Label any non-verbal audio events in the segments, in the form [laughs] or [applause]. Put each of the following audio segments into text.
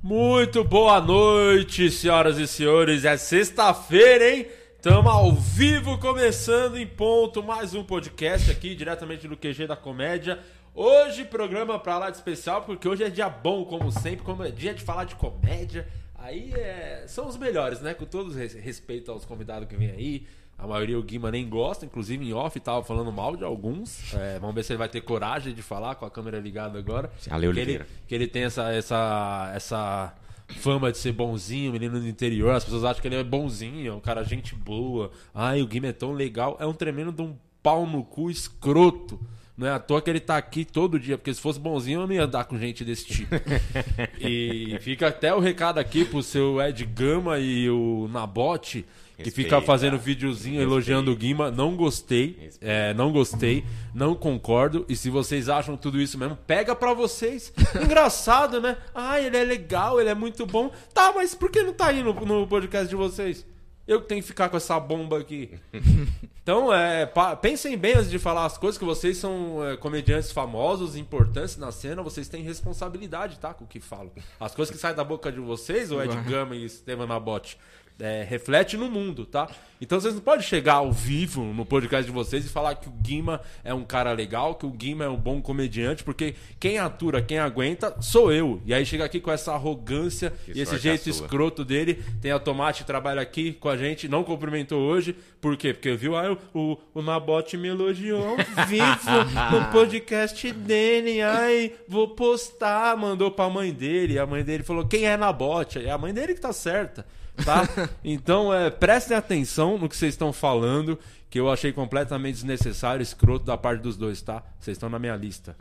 Muito boa noite, senhoras e senhores. É sexta-feira, hein? Estamos ao vivo, começando em ponto mais um podcast aqui, diretamente do QG da Comédia. Hoje, programa pra lá de especial, porque hoje é dia bom, como sempre, como é dia de falar de comédia. Aí é... são os melhores, né? Com todo respeito aos convidados que vêm aí. A maioria o Guima nem gosta, inclusive em off tava falando mal de alguns. É, vamos ver se ele vai ter coragem de falar com a câmera ligada agora. Ale que ele, que ele tem essa, essa, essa fama de ser bonzinho, menino do interior. As pessoas acham que ele é bonzinho, é um cara gente boa. Ai, o Guima é tão legal. É um tremendo de um pau no cu escroto. Não é à toa que ele tá aqui todo dia, porque se fosse bonzinho eu não ia andar com gente desse tipo. [laughs] e fica até o recado aqui pro seu Ed Gama e o Nabote que fica fazendo videozinho Respeita. elogiando o Guima. Não gostei, é, não gostei, não concordo. E se vocês acham tudo isso mesmo, pega pra vocês. [laughs] Engraçado, né? Ah, ele é legal, ele é muito bom. Tá, mas por que não tá aí no, no podcast de vocês? Eu tenho que ficar com essa bomba aqui. [laughs] Então, é, pensem bem antes de falar as coisas, que vocês são é, comediantes famosos, importantes na cena, vocês têm responsabilidade, tá? Com o que falam. As coisas que saem da boca de vocês, o Ed Gama e Estevam Nabote, é, reflete no mundo, tá? Então vocês não podem chegar ao vivo no podcast de vocês e falar que o Guima é um cara legal, que o Guima é um bom comediante, porque quem atura, quem aguenta, sou eu. E aí chega aqui com essa arrogância que e esse jeito escroto dele. Tem a Tomate trabalha aqui com a gente, não cumprimentou hoje. Por quê? Porque viu, ah, o, o Nabote me elogiou ao vivo [laughs] no podcast dele. Ai, vou postar. Mandou pra mãe dele. A mãe dele falou: quem é Nabote? É a mãe dele que tá certa tá? Então, é, prestem atenção no que vocês estão falando, que eu achei completamente desnecessário, escroto da parte dos dois, tá? Vocês estão na minha lista.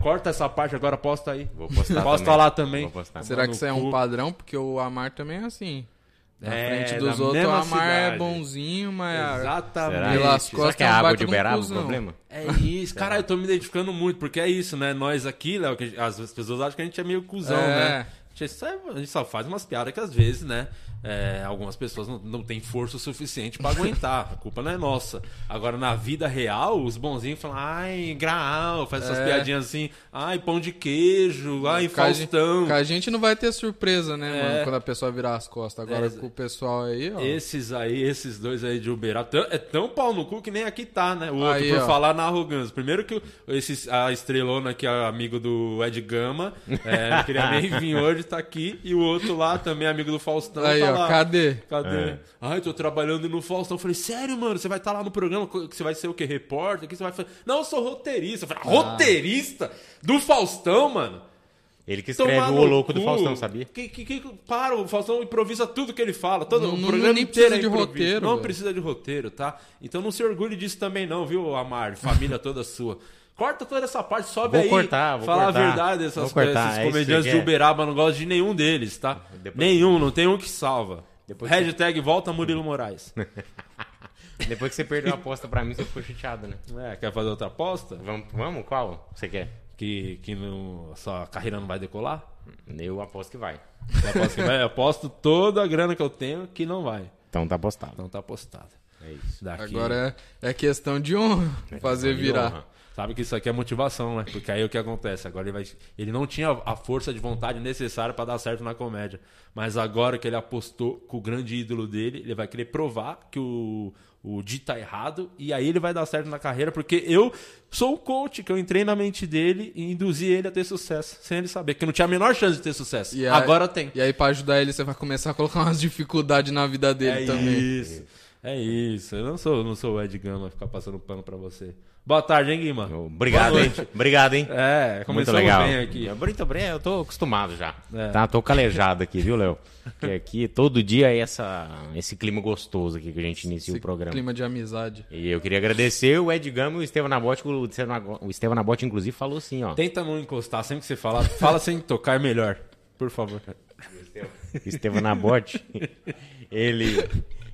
Corta essa parte agora, posta aí. Vou postar Posta também. lá também. Será que isso é um padrão? Porque o Amar também é assim. Na é, frente dos outros, o Amar é cidade. é bonzinho, mas. Exatamente. Pelas costas, Será que é água de Uberaba o problema? É isso. Cara, eu tô me identificando muito, porque é isso, né? Nós aqui, Léo, que as pessoas acham que a gente é meio cuzão, é. né? A gente só faz umas piadas que às vezes, né? É, algumas pessoas não, não têm força suficiente para aguentar. A culpa não é nossa. Agora, na vida real, os bonzinhos falam, ai, graal, faz essas é. piadinhas assim, ai, pão de queijo, ai, com Faustão. A gente, a gente não vai ter surpresa, né, é. mano, quando a pessoa virar as costas. Agora, é. com o pessoal aí, ó. Esses aí, esses dois aí de Uberaba, é tão pau no cu que nem aqui tá, né? O outro, aí, por ó. falar na arrogância. Primeiro que esse, a estrelona que é amigo do Ed Gama, é, não queria nem [laughs] vir hoje, tá aqui. E o outro lá, também amigo do Faustão, aí, tá ó, lá. Cadê? Cadê? É. Ai, tô trabalhando no Faustão. Eu falei, sério, mano? Você vai estar tá lá no programa? Você vai ser o quê? Repórter? que você vai fazer? Não, eu sou roteirista. Eu falei, ah. roteirista? Do Faustão, mano? Ele que escreve Tomar o louco do Faustão, sabia? Que, que, que, para, o Faustão improvisa tudo que ele fala. Todo, não, o programa nem inteiro precisa é de roteiro. Não velho. precisa de roteiro, tá? Então não se orgulhe disso também não, viu, Amar? Família toda sua. Corta toda essa parte, sobe vou aí. Cortar, vou fala cortar. a verdade, essas coisas, esses é comediantes de Uberaba, não gosto de nenhum deles, tá? Depois... Nenhum, não tem um que salva. Depois Hashtag que... volta Murilo Moraes. [laughs] Depois que você perdeu a aposta pra mim, você ficou chateado, né? É, quer fazer outra aposta? Vamos, vamos qual você quer? Que, que no, sua carreira não vai decolar? Eu aposto que vai. Você aposta que vai? Eu aposto toda a grana que eu tenho que não vai. Então tá apostado. Então tá apostado. É isso. Daqui... Agora é, é questão de honra é fazer virar. Sabe que isso aqui é motivação, né? Porque aí o que acontece? Agora ele vai. Ele não tinha a força de vontade necessária para dar certo na comédia. Mas agora que ele apostou com o grande ídolo dele, ele vai querer provar que o, o Di tá errado. E aí ele vai dar certo na carreira. Porque eu sou o coach, que eu entrei na mente dele e induzi ele a ter sucesso. Sem ele saber. Que não tinha a menor chance de ter sucesso. Aí, agora tem. E aí, para ajudar ele, você vai começar a colocar umas dificuldades na vida dele é também. Isso. É isso. Eu não sou, não sou o Ed Gama ficar passando pano para você. Boa tarde, hein, Guima? Obrigado, hein? Obrigado, hein? É, muito legal. bem aqui. Muito bem, eu tô acostumado já. É. Tá, tô calejado aqui, viu, Léo? Porque aqui todo dia é essa, esse clima gostoso aqui que a gente inicia esse o programa. clima de amizade. E eu queria agradecer o Ed Gama e o Estevam Nabote. O Estevam Nabote, inclusive, falou assim, ó. Tenta não encostar, sempre que você fala, fala sem tocar melhor. Por favor. O Estevam Nabote, ele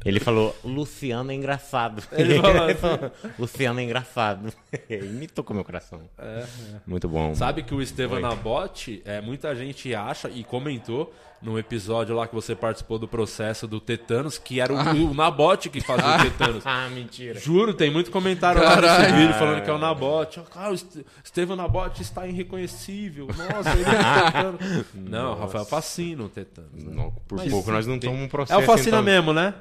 Ele falou, Luciano é engraçado. Ele falou, [laughs] assim. Luciano é engraçado. [laughs] Me tocou meu coração. É, é. Muito bom. Sabe que o Estevam Nabote, é, muita gente acha e comentou no episódio lá que você participou do processo do Tetanos, que era o, ah. o Nabote que fazia [laughs] ah. o Tetanos. ah, mentira. Juro, tem muito comentário Caralho. lá nesse vídeo falando que é o Nabote. Ah, o Estevam Nabote está irreconhecível. Nossa, ele é Tetanos. Não, Rafael Facino, Tetanos. Né? por Mas, pouco nós não tomamos um processo. É o Facina então... mesmo, né?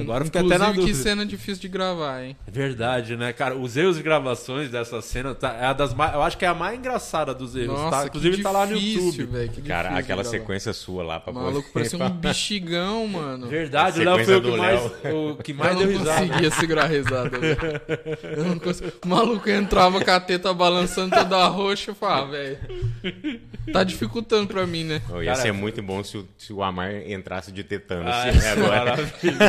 Agora fica até na dúvida. que cena difícil de gravar, hein? É verdade, né, cara? Os erros de gravações dessa cena tá, é a das mais, eu acho que é a mais engraçada dos erros, tá? Nossa, tá? Inclusive difícil, tá lá no YouTube. Véio, cara, aquela sequência sua lá pra Maluco, parecia [laughs] um bexigão, mano. Verdade, o Léo foi o que mais, o que mais deu risada. Eu não conseguia segurar a risada, Eu não conseguia. O maluco entrava com a teta balançando toda roxa, eu falava, ah, velho. Tá dificultando pra mim, né? Oh, ia cara, ser muito bom se o, se o Amar entrasse de tetano. Ah, assim, é maravilhoso.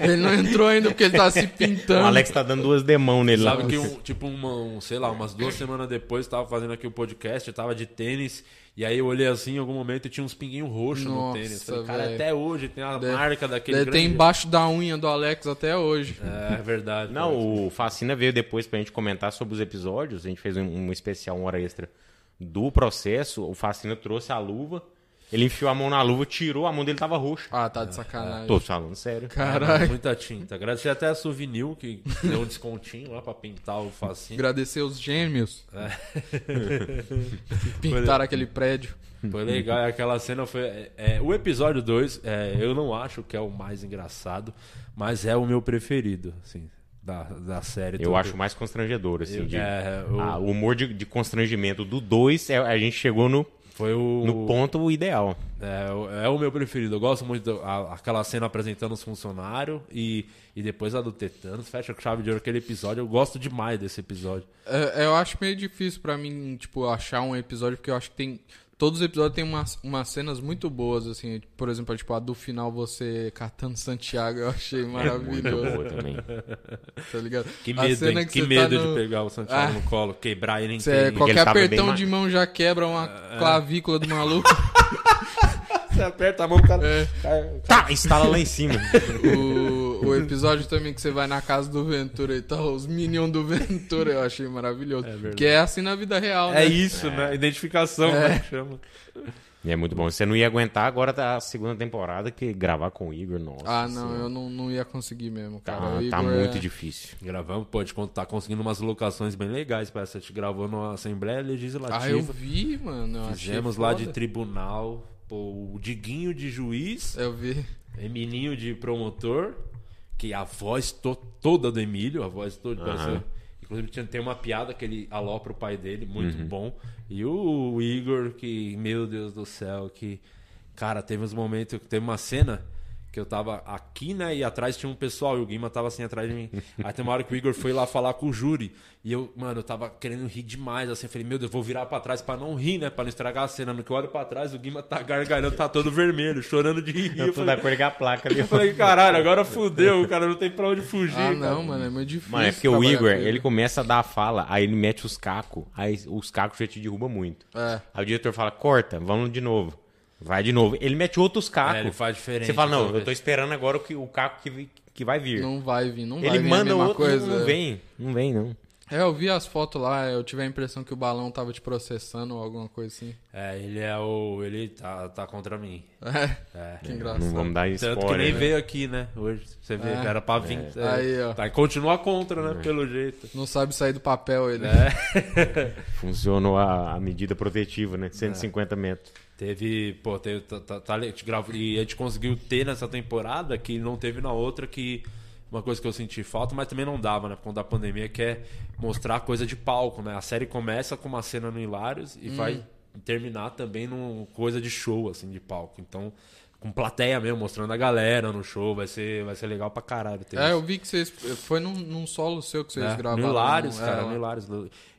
Ele não entrou ainda porque ele tá se pintando. O Alex tá dando duas demão nele Sabe lá. que, um, tipo, uma, um, sei lá, umas duas semanas depois, tava fazendo aqui o podcast, eu tava de tênis. E aí eu olhei assim, em algum momento e tinha uns pinguinhos roxos no tênis. Falei, cara, até hoje tem a deve, marca daquele deve Tem embaixo da unha do Alex até hoje. É, é verdade. Não, o Fascina veio depois pra gente comentar sobre os episódios. A gente fez um, um especial, uma hora extra do processo. O Fascina trouxe a luva. Ele enfiou a mão na luva, tirou, a mão dele tava roxa. Ah, tá de sacanagem. Tô falando sério. Caralho. É, muita tinta. Agradecer até a Souvenir, que deu um descontinho lá pra pintar o facinho. Agradecer os gêmeos. É. [laughs] pintaram aquele prédio. Foi legal, aquela cena foi. É, é o episódio 2, é, eu não acho que é o mais engraçado, mas é o meu preferido, assim, da, da série. Eu acho mais constrangedor, assim. Eu, de, é, eu... ah, o humor de, de constrangimento do 2, é, a gente chegou no foi o. No ponto ideal. É, é o meu preferido. Eu gosto muito daquela cena apresentando os funcionários e, e depois a do Tetanos. Fecha com chave de ouro aquele episódio. Eu gosto demais desse episódio. É, eu acho meio difícil para mim, tipo, achar um episódio, porque eu acho que tem Todos os episódios têm umas, umas cenas muito boas, assim. Por exemplo, tipo, a do final você catando Santiago, eu achei maravilhoso. É muito boa também. [laughs] tá ligado? Que medo, que, que medo tá no... de pegar o Santiago ah, no colo, quebrar ele inteiro. Qualquer apertão de mão já quebra uma é. clavícula do maluco. [laughs] Você aperta a mão, o cara. É. Cai, Tá, instala lá em cima. [laughs] o, o episódio também que você vai na casa do Ventura e tal, os Minions do Ventura, eu achei maravilhoso. É que é assim na vida real, é né? É isso, é. né? Identificação, é. né? Chama. E é muito bom. Você não ia aguentar agora da segunda temporada que gravar com o Igor, nossa. Ah, não, eu não, não ia conseguir mesmo, cara. Tá, tá muito é... difícil. Gravamos, pode tá conseguindo umas locações bem legais. Parece a gente gravou na Assembleia Legislativa. Ah, eu vi, mano. Eu Fizemos lá de tribunal. Pô, o Diguinho de juiz. Eu vi. Emilinho de promotor. Que a voz to toda do Emílio, a voz toda. Uhum. Inclusive tinha, tem uma piada que ele alopra o pai dele, muito uhum. bom. E o, o Igor, que, meu Deus do céu, que. Cara, teve uns momentos. Teve uma cena que eu tava aqui, né? E atrás tinha um pessoal, e o Guima tava assim atrás de mim. Aí tem uma hora que o Igor foi lá falar com o júri. E eu, mano, eu tava querendo rir demais, assim. Eu falei, meu Deus, vou virar pra trás pra não rir, né? Pra não estragar a cena. No que eu olho pra trás, o Guima tá gargalhando, tá todo vermelho, chorando de rir. Eu, eu falei, da cor a placa ali. [laughs] Eu falei, caralho, agora fudeu, o cara não tem pra onde fugir. Ah, não, mano, é muito difícil. Mano, é porque o Igor, ele. ele começa a dar a fala, aí ele mete os cacos, aí os cacos já te derrubam muito. É. Aí o diretor fala, corta, vamos de novo. Vai de novo. Ele mete outros cacos. É, ele faz diferente. Você fala, não, eu tô esperando agora o, o caco que, que vai vir. Não vai vir, não vai Ele vir manda a outro, coisa. não vem. Não vem, não. É, eu vi as fotos lá, eu tive a impressão que o balão tava te processando ou alguma coisa assim. É, ele é o. Ele tá, tá contra mim. É. é. Que engraçado. Não vamos dar spoiler, Tanto que nem né? veio aqui, né? Hoje. Você vê, é. era pra vir. É. Aí, ó. Tá, continua contra, né? É. Pelo jeito. Não sabe sair do papel ele. É. [laughs] Funcionou a, a, medida protetiva, né? 150 é. metros. Teve, pô, teve, tá, tá, tá, e a gente conseguiu ter nessa temporada que não teve na outra que uma coisa que eu senti falta, mas também não dava, né? Por conta da pandemia, que é mostrar coisa de palco, né? A série começa com uma cena no Hilários e hum. vai terminar também numa coisa de show, assim, de palco. Então, com plateia mesmo, mostrando a galera no show, vai ser, vai ser legal pra caralho. é, isso. eu vi que vocês. Foi num, num solo seu que vocês é, gravaram. No Hilários, cara, é, Hilários.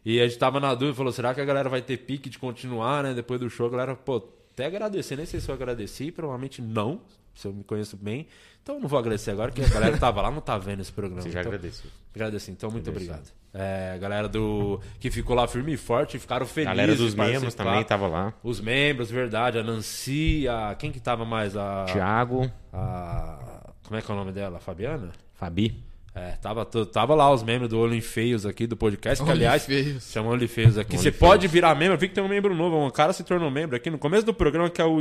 E a gente tava na dúvida, falou, será que a galera vai ter pique de continuar, né? Depois do show, a galera, pô, até agradecer, nem sei se eu agradeci, provavelmente não, se eu me conheço bem. Então não vou agradecer agora, que a galera que tava lá não tá vendo esse programa. Você já então, agradeceu. Agradeci, então muito obrigado. É, a galera do que ficou lá firme e forte, ficaram felizes. A galera dos membros também tava lá. Os membros, verdade. A Nancy, a... quem que tava mais? A... Tiago. A Como é que é o nome dela? Fabiana? Fabi. É, tava, tava lá os membros do Olho Feios aqui do podcast, que Olho aliás, Feios. chamam Olho Feios aqui. Olho Você Feios. pode virar membro, eu vi que tem um membro novo, um cara se tornou membro aqui no começo do programa, que é o,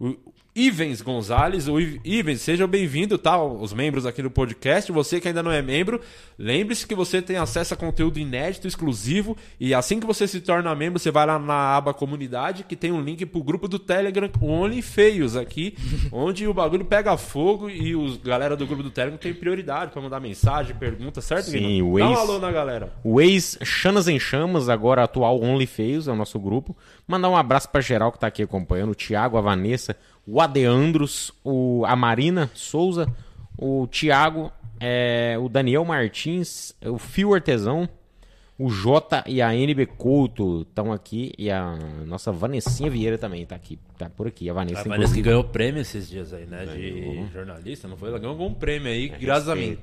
o Ivens Gonzalez. O Ivens, seja bem-vindo, tá? Os membros aqui do podcast. Você que ainda não é membro, lembre-se que você tem acesso a conteúdo inédito, exclusivo, e assim que você se torna membro, você vai lá na aba comunidade, que tem um link pro grupo do Telegram, Only Feios aqui, [laughs] onde o bagulho pega fogo e os galera do grupo do Telegram tem prioridade pra mandar mensagem, pergunta, certo? Sim, Guilherme? o Dá um ex- alô na galera. O ex Chanas em Chamas, agora atual Only Feios, é o nosso grupo. Mandar um abraço pra geral que tá aqui acompanhando. O Thiago, a Vanessa, o Adeandros, o, a Marina Souza, o Thiago, é, o Daniel Martins, o Fio Artesão, o J e a NB Couto estão aqui. E a nossa Vanessinha Vieira também tá aqui, tá por aqui. A Vanessa, A Vanessa que ganhou prêmio esses dias aí, né? De Ganhou. jornalista, não foi? Ela ganhou algum prêmio aí, graças a mim.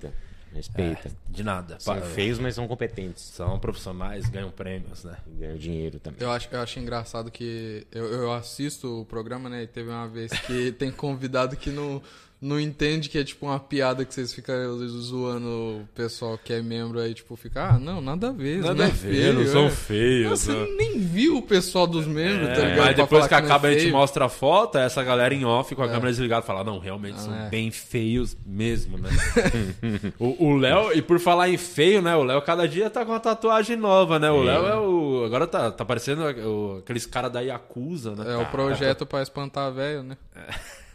Respeita, Respeita. De nada. São feios, mas são competentes. São profissionais, ganham prêmios, né? Ganham dinheiro também. Eu acho, eu acho engraçado que eu, eu assisto o programa, né? E teve uma vez que [laughs] tem convidado que não, não entende que é tipo uma piada que vocês ficam zoando o pessoal que é membro aí, tipo, fica, ah, não, nada a ver. Nada não é a ver, feio, não são é. feios. Você né? nem viu o pessoal dos membros, tá É, ligado? mas depois que não é acaba a gente mostra a foto, essa galera em off com a câmera desligada fala, não, realmente Ah, são é. bem feios mesmo, né? [laughs] o Léo, e por falar em feio, né? O Léo cada dia tá com uma tatuagem nova, né? O Léo é o. Agora tá, tá parecendo o- aqueles caras da Yakuza, né? É o projeto pra espantar velho, né?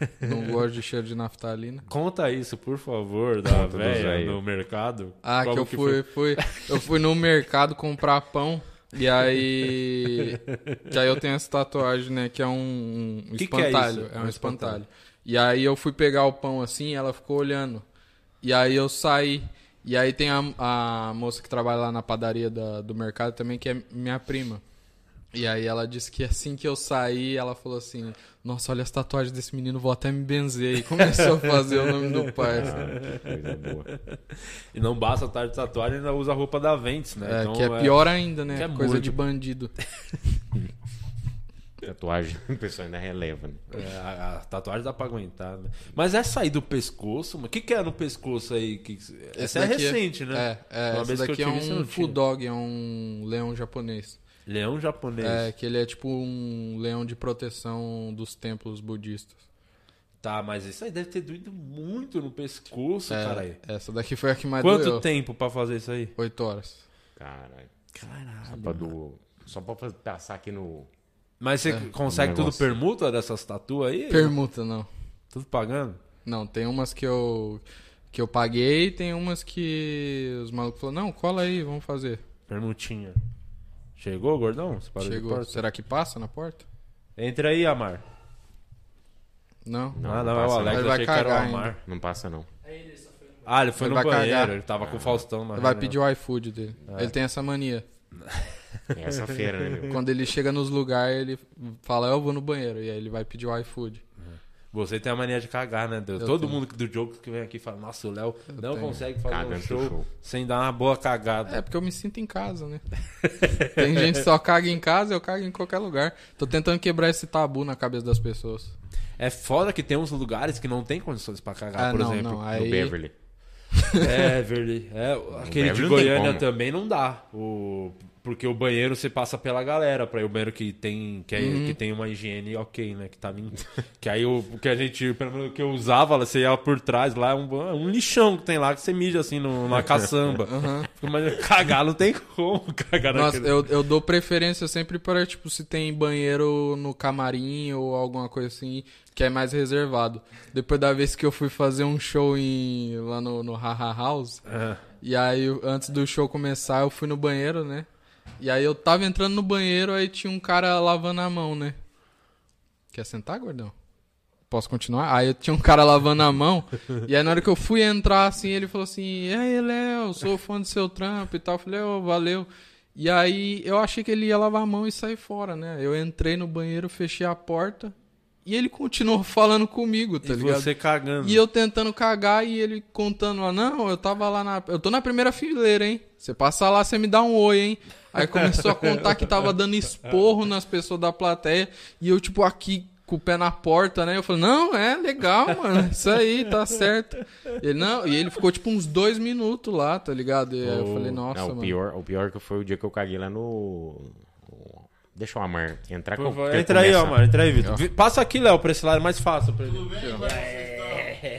[laughs] Não gosto de cheiro de naftalina. Conta isso, por favor, da velha no mercado. Ah, Como que eu fui, fui, eu fui no mercado comprar pão. E aí. Que aí eu tenho essa tatuagem, né? Que é um, um Que que é espantalho. é, Um um espantalho. espantalho. E aí eu fui pegar o pão assim e ela ficou olhando. E aí eu saí. E aí tem a, a moça que trabalha lá na padaria da- do mercado também, que é minha prima. E aí ela disse que assim que eu saí, ela falou assim, nossa, olha as tatuagens desse menino, vou até me benzer. E começou a fazer o nome do [laughs] pai. assim. Ah, coisa boa. E não basta estar de tatuagem, ainda usa a roupa da Ventes, né? É, Então, que é pior ainda, né? que é Coisa muito- de bandido. [laughs] Tatuagem, o pessoal ainda releva, né? É, a, a tatuagem dá pra aguentar, né? Mas essa aí do pescoço, mano. O que, que é no pescoço aí? Que, essa é daqui recente, né? É, é Uma essa vez que eu daqui é um full dog, é um leão japonês. Leão japonês. É, que ele é tipo um leão de proteção dos templos budistas. Tá, mas isso aí deve ter doído muito no pescoço, É, caralho. essa daqui foi a que mais Quanto doeu. tempo pra fazer isso aí? Oito horas. Caralho. Só Caralho. pra, do... Só pra passar aqui no. Mas você consegue Um tudo permuta dessas tatuas aí? Permuta, não. Tudo pagando? Não, tem umas que eu que eu paguei, tem umas que os malucos falaram, não, cola aí, vamos fazer. Permutinha. Chegou, gordão? Você parou de Chegou. porta? Será que passa na porta? Entra aí, Amar. Não. Não, ah, não não, é o passa, Alex. Ele vai achei que era o cagar Amar. Não passa, não. Ah, ele foi Ele no vai banheiro. cagar. Ele tava com o Faustão na Ele vai reunião. pedir o iFood dele. É. Ele tem essa mania. [laughs] É essa feira, né, meu? Quando ele chega nos lugares, ele fala, eu vou no banheiro. E aí ele vai pedir o iFood. Você tem a mania de cagar, né? Deus? Eu Todo tenho. mundo do jogo que vem aqui fala, nossa, o Léo não tenho. consegue fazer Cagando um show, show. sem dar uma boa cagada. É, porque eu me sinto em casa, né? [laughs] Tem gente que só caga em casa, eu cago em qualquer lugar. Tô tentando quebrar esse tabu na cabeça das pessoas. É foda que tem uns lugares que não tem condições pra cagar, ah, por não, exemplo. não. No Aí, Beverly. É. É, aquele Beverly de Goiânia também não dá. O, porque o banheiro você passa pela galera, para o banheiro que tem que, é- Uhum. que tem uma higiene ok, né? Que tá limpo. [laughs] que aí o, que a gente, pelo menos que eu usava, você ia por trás lá, é um, é um lixão que tem lá que você mija assim no- numa [laughs] caçamba. Mas [laughs] cagar não tem como cagar Nossa, naquele. eu, eu dou preferência sempre para, tipo, se tem banheiro no camarim ou alguma coisa assim, que é mais reservado. Depois da vez que eu fui fazer um show em, lá no, no Haha House, É. e aí antes do show começar, eu fui no banheiro, né? E aí eu tava entrando no banheiro, aí tinha um cara lavando a mão, né? Quer sentar, gordão? Posso continuar? Aí eu tinha um cara lavando a mão, e aí na hora que eu fui entrar, assim, ele falou assim, e aí, Léo, sou fã do seu trampo e tal. Eu falei, ô, valeu. E aí eu achei que ele ia lavar a mão e sair fora, né? Eu entrei no banheiro, fechei a porta, e ele continuou falando comigo, tá e ligado? você cagando. E eu tentando cagar e ele contando lá, não, eu tava lá na. Eu tô na primeira fileira, hein? Você passa lá, você me dá um oi, hein? Aí começou a contar que tava dando esporro nas pessoas da plateia. E eu, tipo, aqui com o pé na porta, né? Eu falei, não, é legal, mano. Isso aí, tá certo. Ele, não, e ele ficou tipo uns dois minutos lá, tá ligado? E aí eu falei, nossa, Não, o mano. pior, o pior que foi o dia que eu caguei lá no. Deixa o Amar entrar com Pô, Entra aí, ó, mano. Entra aí, Vitor. Vi- Passa aqui, Léo, pra esse lado é mais fácil pra ele.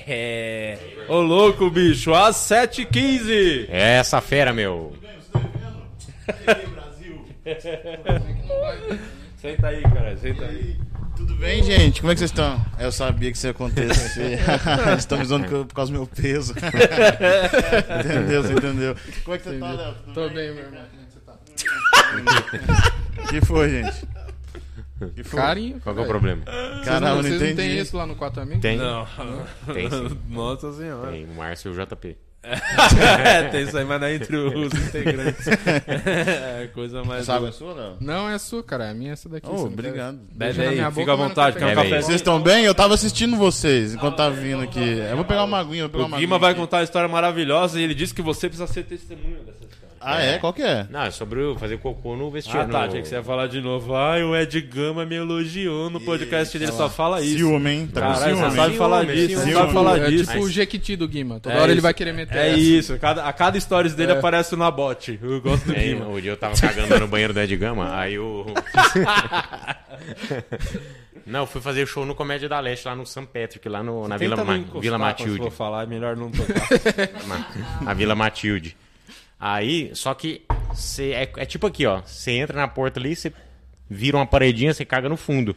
É. Ô, louco, bicho. Às 7h15. É essa fera, meu. [laughs] Senta aí, cara. Senta aí. Tudo bem, gente? Como é que vocês estão? Eu sabia que isso ia acontecer. Estão me zoando por causa do meu peso. [laughs] entendeu? Você entendeu? Como é que você tá, Léo? Tudo Tô bem? bem, meu irmão. Como é que você tá? [laughs] O que foi, gente? O que foi? Carinho. Qual que é o problema? Caramba, não, não vocês não tem isso lá no Quatro Amigos? Tem. Não. Tem sim. [laughs] Nossa senhora. Tem o Márcio e o JP. É, tem isso aí, mas não é entre [laughs] os integrantes. [laughs] É, coisa mais. Essa água é sua, Léo? Não é sua, cara. É a minha essa daqui. Oh, não obrigado. Bebe aí, fica à não vontade. Quer um café? Vocês estão bem? Eu tava assistindo vocês enquanto tava vindo aqui. Eu vou pegar uma aguinha, vou pegar O uma Guima aguinha vai aqui. contar uma história maravilhosa e ele disse que você precisa ser testemunha dessa história. Ah, é? Qual que é? Não, é sobre eu fazer cocô no vestiário. Ah, tá, achei que você ia falar de novo. Ai, o Ed Gama me elogiou no podcast dele, só fala isso. Ciúme, hein? Tá com ciúme, você sabe falar Ciúme, disso, ciúme. você sabe falar É disso. tipo o Jequiti do Guima. Toda É hora ele vai querer meter É essa. isso, cada, a cada stories dele É. aparece na bot. Eu gosto do É, Guima. o dia eu tava cagando no banheiro do Ed Gama, aí eu. [laughs] Não, eu fui fazer show no Comédia da Leste, lá no St. Patrick, lá no, na Vila, Ma Vila Matilde. for falar, é melhor não tocar. [laughs] A Vila Matilde. Aí, só que cê, é, é tipo aqui, ó. Você entra na porta ali, você vira uma paredinha, você caga no fundo.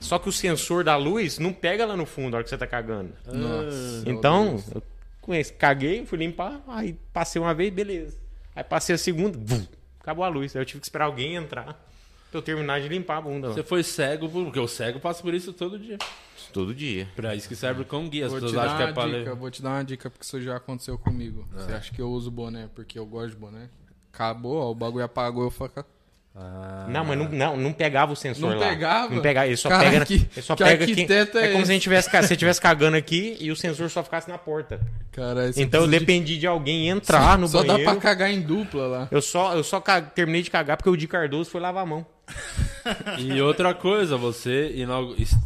Só que o sensor da luz não pega lá no fundo na hora que você tá cagando. Nossa. Então, eu conheci, caguei, fui limpar, aí passei uma vez, beleza. Aí passei a segunda, vum, acabou a luz. Aí eu tive que esperar alguém entrar pra eu terminar de limpar a bunda. Você foi cego, porque o cego passa por isso todo dia. Todo dia. Pra isso que serve o cão guia. As Vou te pessoas dar acham que é uma pra dica, ler. vou te dar uma dica porque isso já aconteceu comigo. Você acha que eu uso boné porque eu gosto de boné? Acabou, ó, o bagulho apagou, eu falei, Ah. Não, mas não, não, não pegava o sensor Não lá. pegava? Não pegava. Ele só Cara, pega. que- ele só que pega aqui. é É como se a tivesse, você estivesse cagando aqui e o sensor só ficasse na porta. cara, Então eu precisa de- dependi de alguém entrar no Só banheiro. dá pra cagar em dupla lá. Eu só, eu só ca- terminei de cagar porque o Di Cardoso foi lavar a mão. E outra coisa, você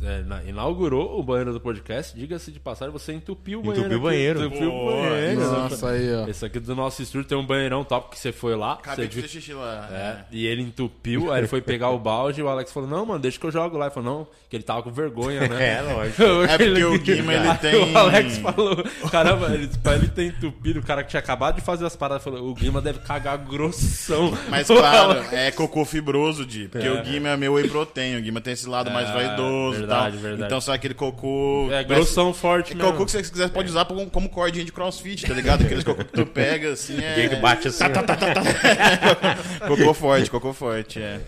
é, na- inaugurou o banheiro do podcast. Diga-se de passagem, você entupiu o banheiro. Entupiu o aqui. banheiro. Entupiu o banheiro. Nossa, aí, ó. Esse aqui do nosso estúdio tem um banheirão top que você foi lá. Acabei você de viu- fazer xixi lá. É, e ele entupiu, aí ele foi pegar o balde e o Alex falou: Não, mano, deixa que eu jogo lá. Ele falou: Não, que ele tava com vergonha, né? [laughs] É, lógico. [laughs] É porque o Guima, ele Aí [laughs] tem- O Alex falou: Caramba, ele, pra ele ter entupido, o cara que tinha acabado de fazer as paradas falou: O Guima deve cagar grossão. Mas claro, Alex- é cocô fibroso, Di. Porque o Guima é meu whey protein. O Guima tem esse lado mais É, vaidoso verdade, e tal. verdade. Então só aquele cocô. É grossão forte, É né? cocô que você quiser pode usar como, como cordinha de crossfit, tá ligado? Aqueles cocô que tu pega, assim, é... bate assim. [laughs] Cocô forte, cocô forte, é.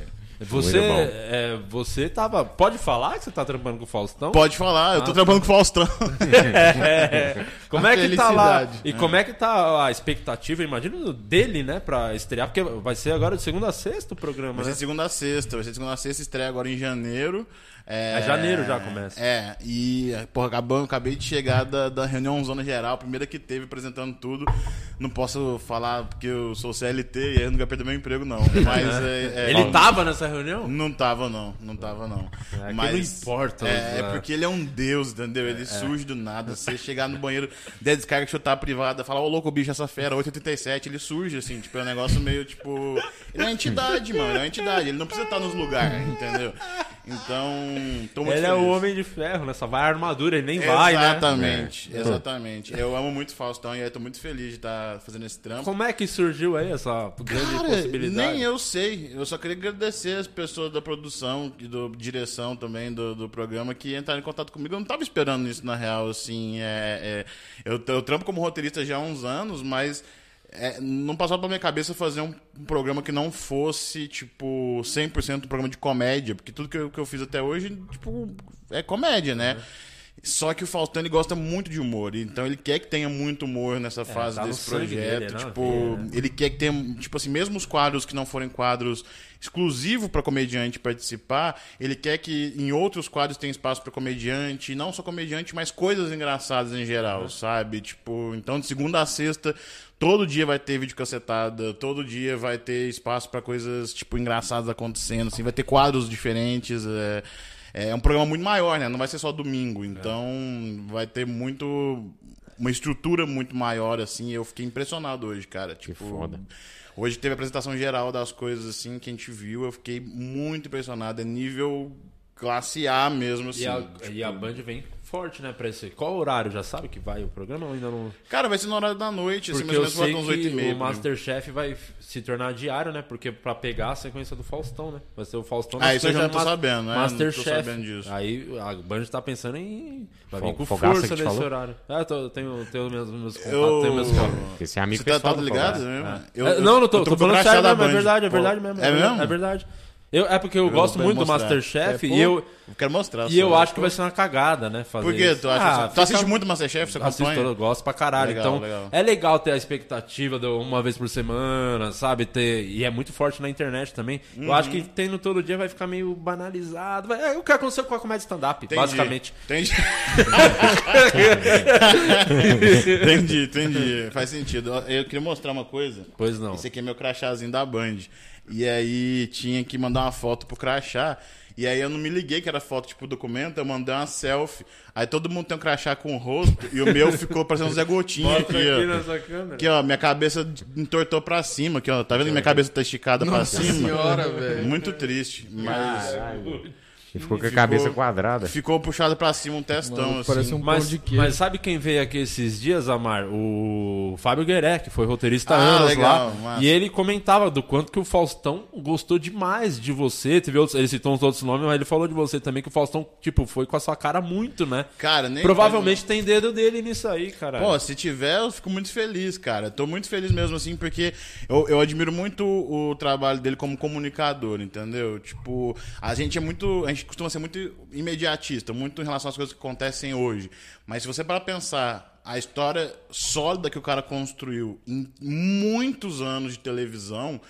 Você, Muito bom. é, você tava. Pode falar que você tá trampando com o Faustão? Pode falar, eu tô trabalhando com o Faustão. É. [laughs] Como A é que tá lá? E como é que tá a expectativa, imagino, dele, né, pra estrear? Porque vai ser agora de segunda a sexta o programa, Vai né? ser de segunda a sexta, vai ser de segunda a sexta, estreia agora em janeiro. É, É janeiro já começa. É, e, porra, acabou, acabei de chegar da, da reunião Zona Geral, primeira que teve apresentando tudo. Não posso falar porque eu sou CLT e eu nunca perdi meu emprego, não. [laughs] Mas é, é- Ele tava nessa reunião? Não tava, não. Não tava, não. É, Mas, não importa, É, é né? porque ele é um deus, entendeu? Ele surge do nada. Você chegar no banheiro, der descarga, chutar a privada, falar, ô louco, bicho, essa fera, 887, ele surge, assim, tipo, é um negócio meio, tipo... Ele é uma entidade, mano, é uma entidade. Ele não precisa estar nos lugares, entendeu? Então, tô muito Ele é feliz. o homem de ferro, né? Só vai a armadura, ele nem vai, né? Exatamente, exatamente. Eu amo muito Faustão e eu tô muito feliz de estar fazendo esse trampo. Como é que surgiu aí essa grande Cara, possibilidade? nem eu sei. Eu só queria agradecer as pessoas da produção e da direção também do, do programa que entraram em contato comigo. Eu não tava esperando isso, na real, assim. É, é, eu, eu trampo como roteirista já há uns anos, mas é, não passava pela minha cabeça fazer um, um programa que não fosse, tipo, 100% um programa de comédia. Porque tudo que eu, que eu fiz até hoje, tipo, é comédia, né? Só que o Faustão ele gosta muito de humor, então ele quer que tenha muito humor nessa fase tá desse projeto. dele, não, tipo, é. ele quer que tenha, tipo assim, mesmo os quadros que não forem quadros exclusivos para comediante participar, ele quer que em outros quadros tenha espaço para comediante, não só comediante, mas coisas engraçadas em geral, sabe? Tipo, então de segunda a sexta Todo dia vai ter vídeo cacetada, todo dia vai ter espaço para coisas, tipo, engraçadas acontecendo, assim, vai ter quadros diferentes. É, é um programa muito maior, né? Não vai ser só domingo. Então vai ter muito. Uma estrutura muito maior, assim. Eu fiquei impressionado hoje, cara. Tipo, foda. Hoje teve a apresentação geral das coisas, assim, que a gente viu. Eu fiquei muito impressionado. É nível classe A mesmo, assim. E a, Tipo, e a Band vem forte, né, pra esse. Qual horário? Já sabe que vai o programa ou ainda não? Cara, vai ser no horário da noite, assim, Porque mais ou eu menos por sei volta uns 8 e meia. o Masterchef vai se tornar diário, né? Porque pra pegar a sequência do Faustão, né? Vai ser o Faustão Ah, isso eu já tô do sabendo, né? Não tô Masterchef. sabendo disso. Aí a Band tá pensando em. Vai vir com Fogaça força nesse falou? horário. Ah, eu tô, eu tenho, tenho meus, meus contatos, Eu... tenho meus contatos. Esse é amigo Você tá, pessoal tá do ligado? Mesmo? É. Eu- É, não, não tô, eu tô o falando sério mesmo, é verdade, é Pô, verdade mesmo. É mesmo? É verdade. Eu, é porque eu, gosto vou muito do mostrar. Masterchef É, e eu, Eu quero mostrar. e eu acho que vai ser uma cagada, né? Fazer Por quê? isso. Tu, acha Ah, tu fica- assiste muito Masterchef? Você Assisto, acompanha? eu gosto pra caralho. Legal, então, legal. é legal ter a expectativa de uma vez por semana, sabe? Ter, e é muito forte na internet também. Eu acho Uhum. que tendo todo dia vai ficar meio banalizado. Vai, é o que aconteceu com a comédia stand-up, basicamente. Entendi. [laughs] entendi, entendi. Faz sentido. Eu queria mostrar uma coisa. Pois não. Esse aqui é meu crachazinho da Band. E aí tinha que mandar uma foto pro crachá. E aí eu não me liguei que era foto tipo documento, eu mandei uma selfie. Aí todo mundo tem um crachá com o rosto e o meu ficou parecendo um Zé Gotinha aqui, ó. nessa câmera. Aqui, ó, minha cabeça entortou pra cima, aqui, ó. Tá vendo? Minha cabeça tá esticada pra Nossa cima. senhora, velho. Muito triste, mas E ficou com a Ficou- cabeça quadrada. ficou puxado pra cima um testão, Mano, assim. parece um pão Mas, de queijo. mas sabe quem veio aqui esses dias, Amar? O Fábio Gueré, que foi roteirista há Ah, anos legal, lá. massa. E ele comentava do quanto que o Faustão gostou demais de você. Teve outros, ele citou uns outros nomes, mas ele falou de você também, que o Faustão, tipo, foi com a sua cara muito, né? Cara, nem Provavelmente tem dedo dele nisso aí, cara. Pô, se tiver, eu fico muito feliz, cara. Tô muito feliz mesmo, assim, porque eu, eu admiro muito o trabalho dele como comunicador, entendeu? Tipo, a gente é muito. A gente costuma ser muito imediatista, muito em relação às coisas que acontecem hoje. Mas se você para pensar a história sólida que o cara construiu em muitos anos de televisão.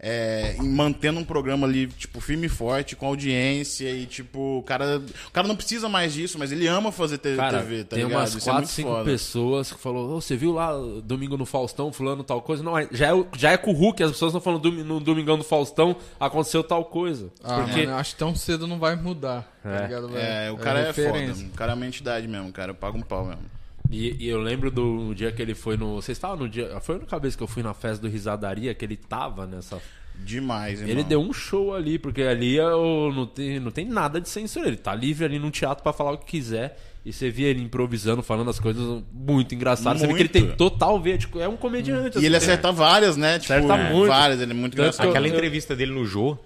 É, em mantendo um programa ali, tipo, firme e forte, com audiência e, tipo, o cara, o cara não precisa mais disso, mas ele ama fazer te- Cara, TV, tá tem ligado? umas Isso é 4, muito 5 foda. pessoas que falou, "Ô, você viu lá domingo no Faustão, fulano tal coisa? Não, é- já é, já é com o Hulk, as pessoas estão falando "Dom- no Domingão do Faustão, aconteceu tal coisa. Ah, Porque mano, acho que tão cedo não vai mudar. Tá ligado, velho? É, o cara é, referência. foda. O cara é uma entidade mesmo, cara. Eu pago um pau mesmo. E, e eu lembro do dia que ele foi no. Vocês estavam no dia. Foi a única vez que eu fui na festa do Risadaria que ele tava nessa. Demais, irmão. Ele deu um show ali, porque ali eu, não, tem, não tem nada de censura. Ele tá livre ali num teatro pra falar o que quiser. E você via ele improvisando, falando as coisas muito engraçadas. Você vê que ele tem total ver. Tipo, é um comediante. E ele assim, acerta várias, né? Tipo, Acerta muito. várias, ele é muito Tanto engraçado. que Aquela eu- entrevista dele no Jô,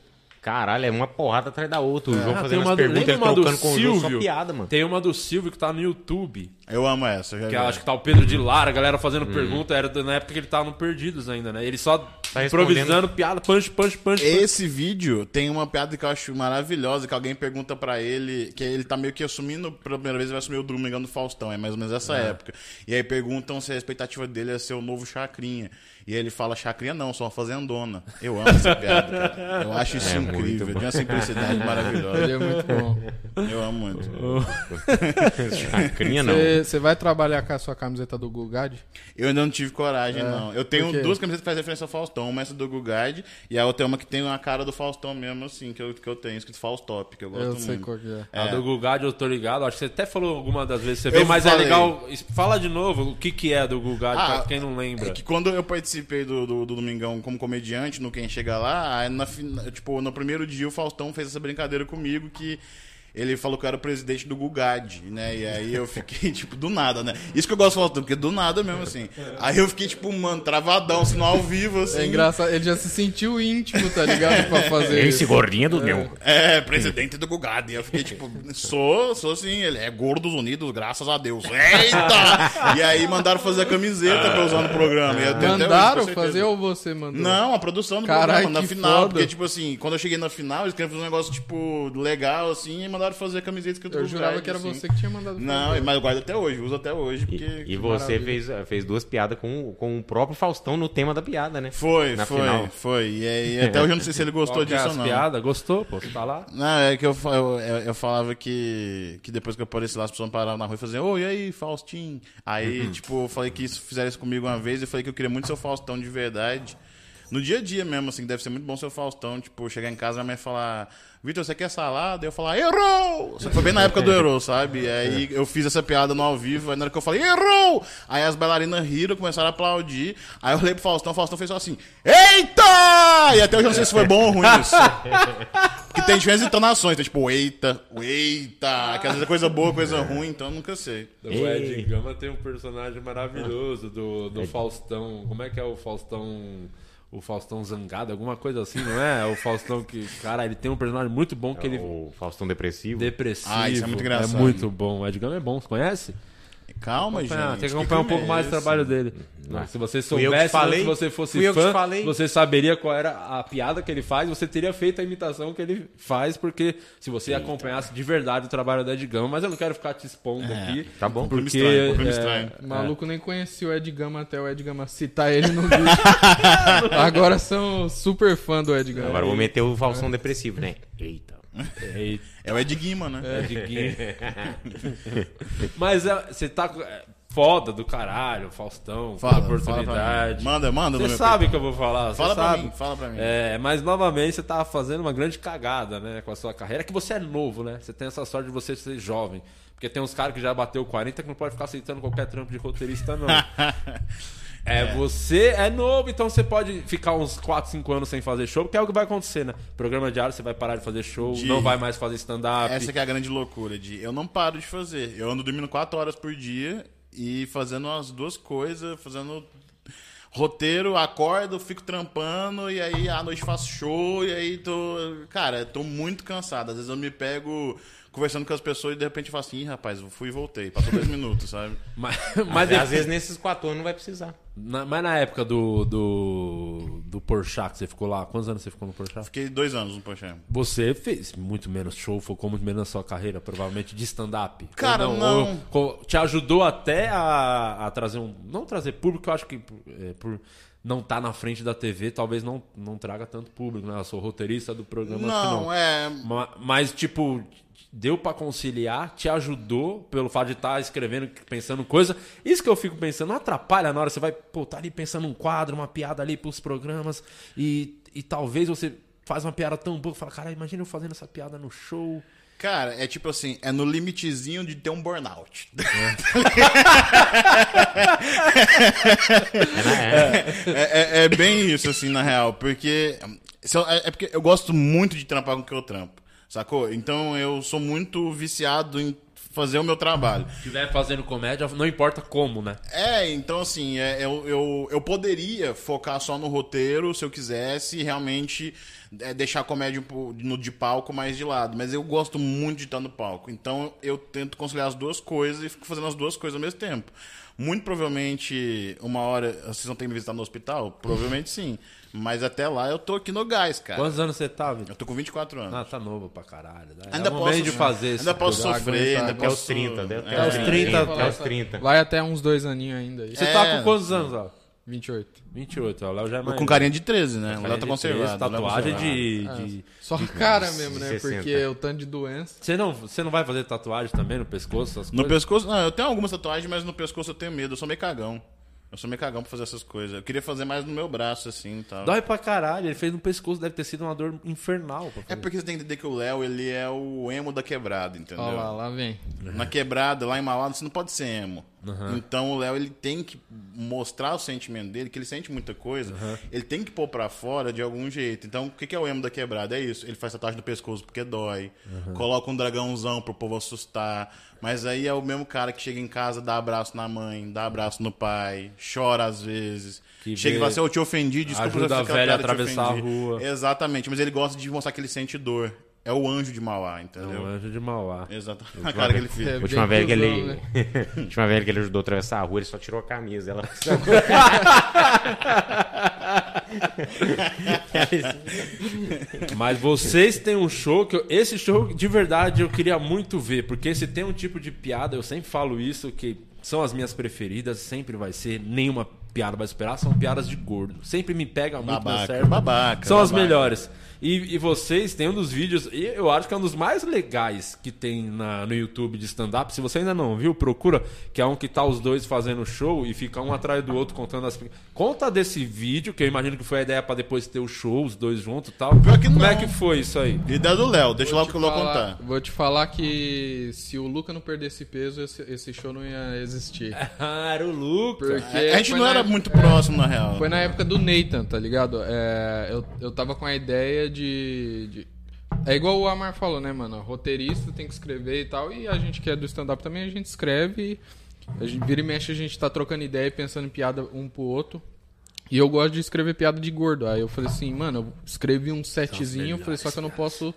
caralho, é uma porrada atrás da outra. O Ah, tem fazendo uma as do- perguntas, lembra ele uma do trocando com o Jô, só Silvio? piada, mano. Tem uma do Silvio que tá no YouTube. Eu amo essa. eu Já Que vi. eu acho que tá o Pedro de Lara, a galera fazendo pergunta. Era na época que ele tava no Perdidos ainda, né? Ele só Tá improvisando piada, punch, punch, punch. punch. Esse vídeo tem uma piada que eu acho maravilhosa, que alguém pergunta pra ele, que ele tá meio que assumindo, pela primeira vez ele vai assumir o Domingão do Faustão, é mais ou menos essa época. E aí perguntam se a expectativa dele é ser o novo Chacrinha. E aí ele fala, Chacrinha não, sou uma fazendona. Eu amo essa piada, cara. Eu [laughs] acho isso É incrível, de uma simplicidade [laughs] maravilhosa. Ele é muito bom. Eu amo muito. [laughs] Chacrinha não. Você vai trabalhar com a sua camiseta do Gugad? Eu ainda não tive coragem, não. Eu tenho duas camisetas que fazem referência ao Faustão. Uma é essa do Gugard e a outra é uma que tem a cara do Faustão mesmo, assim, que eu, que eu tenho, escrito Faustop, que eu gosto Eu muito. sei qual que é. A do Gugad eu tô ligado. Acho que você até falou alguma das vezes. Você Eu vê, mas é falei. legal. Fala de novo o que, que é do Gugad, Ah, pra quem não lembra. É que quando eu participei do, do, do Domingão como comediante, no Quem Chega Lá, aí na, tipo, no primeiro dia o Faustão fez essa brincadeira comigo que ele falou que eu era o presidente do Gugad, né? E aí eu fiquei, [laughs] tipo, do nada, né? Isso que eu gosto do Faustão, porque do nada mesmo, assim. Aí eu fiquei, tipo, mano, travadão, assim, no ao vivo, assim. É engraçado, ele já se sentiu íntimo, tá ligado? Pra fazer Esse isso. gordinho do meu. É, presidente do Gugad. E eu fiquei tipo, sou, sou sim, ele é gordos unidos, graças a Deus. Eita! e aí mandaram fazer a camiseta pra eu usar no programa. E Mandaram fazer ou você mandou? Não, a produção do Caralho, programa, na final. foda. Porque, tipo assim, quando eu cheguei na final, eles queriam fazer um negócio, tipo, legal, assim, e mandaram fazer a camiseta escrito Eu Gugad, jurava que era assim. você que tinha mandado Não, fazer. mas eu guardo até hoje, uso até hoje, porque... E, e você fez, fez duas piadas com, com o próprio Faustão no tema da piada, né? Foi, Na foi, final. foi. E aí, até hoje eu não sei se ele gostou que é disso ou não. piadas? Gostou? Pô, você tá lá? Não, é que eu, eu, eu, eu falava que, que depois que eu apareci lá, as pessoas paravam na rua e faziam, ô, e aí, Faustinho? Aí, tipo, eu falei que isso, fizeram isso comigo uma vez, eu falei que eu queria muito ser o Faustão de verdade, No dia a dia mesmo, assim, deve ser muito bom ser o Faustão, tipo, chegar em casa e minha mãe falar, Vitor, você quer salada? Eu falar, errou! Só que foi bem na época do errou, sabe? Aí eu fiz essa piada no ao vivo, aí na hora que eu falei, errou! Aí as bailarinas riram, começaram a aplaudir. Aí eu olhei pro Faustão, o Faustão fez só assim, eita! E até hoje eu não sei se foi bom ou ruim isso. [laughs] Porque tem diferentes entonações, então, tipo, eita, eita, que às vezes é coisa boa, coisa ruim, então eu nunca sei. O Ed Gama tem um personagem maravilhoso do, do Faustão. Como é que é o Faustão? O Faustão Zangado, alguma coisa assim, não é? O Faustão que. Cara, ele tem um personagem muito bom que ele. O Faustão Depressivo. Depressivo. Ah, isso é muito engraçado. É muito bom. O Ed Gama é bom, você conhece? Calma, gente. tem que que acompanhar um filme pouco é mais o trabalho dele. Não. Se você soubesse, falei. se você fosse fã, falei. você saberia qual era a piada que ele faz, você teria feito a imitação que ele faz, porque se você acompanhasse de verdade o trabalho do Ed Gama, mas eu não quero ficar te expondo aqui. Tá bom. Porque estranho, é, maluco nem conhecia o Ed Gama até o Ed Gama citar ele no vídeo. [laughs] Agora são super fã do Ed Gama. Agora eu vou meter o Faustão Depressivo, né? Eita. É, É o Ed Guima, né? é de Gui. [laughs] Mas é, você tá é, foda do caralho, Faustão, Fala, fala oportunidade. mim. Manda, manda Você sabe o que eu vou falar, Fala pra sabe. mim, fala pra mim. É, mas novamente você tá fazendo uma grande cagada, né, com a sua carreira. É que você é novo, né? Você tem essa sorte de você ser jovem. Porque tem uns caras que já bateu 40 que não pode ficar aceitando qualquer trampo de roteirista, não. [laughs] É, você é novo, então você pode ficar uns 4, 5 anos sem fazer show, porque é o que vai acontecer, né? Programa diário, você vai parar de fazer show, De- não vai mais fazer stand-up. Essa que é a grande loucura de eu não paro de fazer. Eu ando dormindo 4 horas por dia e fazendo as duas coisas, fazendo roteiro, acordo, fico trampando e aí à noite faço show e aí tô, cara, tô muito cansado. Às vezes eu me pego conversando com as pessoas e de repente eu falo assim, Ih, rapaz, eu fui e voltei. Passou dois minutos, sabe? Mas, [laughs] Mas às vezes nesses quatro anos não vai precisar. na, mas na época do, do, do Porchat que você ficou lá, quantos anos você ficou no Porchat? Fiquei dois anos no Pocham. Você fez muito menos show, focou muito menos na sua carreira, provavelmente, de stand-up. Cara, Ou não. Ou co- te ajudou até a, a trazer um. Não trazer público, eu acho que é, por não estar na frente da TV, talvez não, não traga tanto público, né? Eu sou roteirista do programa, Não, não. é. Ma- Mas, tipo, deu pra conciliar, te ajudou pelo fato de estar escrevendo, pensando coisa. Isso que eu fico pensando, não atrapalha na hora, você vai, pô, tá ali pensando um quadro, uma piada ali pros programas, e, e talvez você faz uma piada tão boa, fala, cara, imagina eu fazendo essa piada no show. Cara, é tipo assim, é no limitezinho de ter um burnout. [laughs] É, é- é bem isso, assim, na real. Porque. se eu- É, é porque eu gosto muito de trampar com o que eu trampo. Sacou? Então eu sou muito viciado em fazer o meu trabalho. Se estiver fazendo comédia, não importa como, né? É, então assim, é, eu, eu, eu poderia focar só no roteiro se eu quisesse e realmente é, deixar a comédia no, de palco mais de lado. Mas eu gosto muito de estar no palco. Então eu tento conciliar as duas coisas e fico fazendo as duas coisas ao mesmo tempo. Muito provavelmente, uma hora vocês vão ter que me visitar no hospital? Provavelmente sim. Mas até lá eu tô aqui no gás, cara. Quantos anos você tá, Vitor? Eu tô com 24 anos. Ah, tá novo pra caralho. né? Ainda é o posso, de fazer esse ainda posso programa. sofrer, ainda aguentar, Até os posso... 30, né? É. Até os 30. Até Até os 30. Vai até uns dois aninhos ainda aí. Você É. tá com quantos anos, ó? 28. 28, ó. O Léo já é mais. Com carinha de 13, né? O Carinha Léo tá de conservado. 13, o Léo Tatuagem de. de- Só a cara mesmo, né? 60. Porque o tanto de doença. Você não, você não vai fazer tatuagem também no pescoço? Essas No coisas? pescoço, não, eu tenho algumas tatuagens, mas no pescoço eu tenho medo. Eu sou meio cagão. Eu sou meio cagão pra fazer essas coisas. Eu queria fazer mais no meu braço, assim e tal. Dói pra caralho. Ele fez no pescoço, deve ter sido uma dor infernal. Pra É porque você tem que entender que o Léo, ele é o emo da quebrada, entendeu? Olha lá, lá vem. Na quebrada, lá em Mauá, você não pode ser emo. Então o Léo, ele tem que mostrar o sentimento dele, que ele sente muita coisa. Ele tem que pôr pra fora de algum jeito. Então, o que é o emo da quebrada? É isso. Ele faz tatuagem no pescoço porque dói. Coloca um dragãozão pro povo assustar. Mas aí é o mesmo cara que chega em casa, dá abraço na mãe, dá abraço no pai, chora às vezes. Que chega e vê- fala assim, eu te ofendi, desculpa Ajuda a velha a atravessar a ofendi." rua. Exatamente, mas ele gosta de mostrar que ele sente dor. É o anjo de Mauá, É entendeu? um anjo de Mauá. Exato. [laughs] A cara que ele fez. É, A última vez que ele. né? [laughs] última vez que ele ajudou a atravessar a rua, ele só tirou a camisa. Ela. [laughs] Mas vocês têm um show que eu- esse show de verdade eu queria muito ver, porque se tem um tipo de piada, eu sempre falo isso que são as minhas preferidas, sempre vai ser nenhuma piada pra superar são piadas de gordo. Sempre me pega muito na Babaca, certa. babaca, São as babaca. melhores. E, e vocês têm um dos vídeos, e eu acho que é um dos mais legais que tem na- no YouTube de stand-up. Se você ainda não viu, procura, que é um que tá os dois fazendo show e fica um atrás do outro contando as. Conta desse vídeo, que eu imagino que foi a ideia pra depois ter o show, os dois juntos e tal. Pior que Como não. é que foi isso aí? Ideia do Léo, deixa lá o que eu vou falar- contar. Vou te falar que se o Luca não perdesse peso, esse, esse show não ia existir. [laughs] Ah, era o Lucas. Porque A gente não era época- muito próximo, na real. Foi na época do Nathan, tá ligado? É, eu, eu tava com a ideia de, de- É igual o Amar falou, né, mano? Roteirista tem que escrever e tal. E a gente que é do stand-up também, a gente escreve. A gente vira e mexe, a gente tá trocando ideia e pensando em piada um pro outro. E eu gosto de escrever piada de gordo. Aí eu falei assim, mano, eu escrevi um setzinho, eu falei, só que eu não posso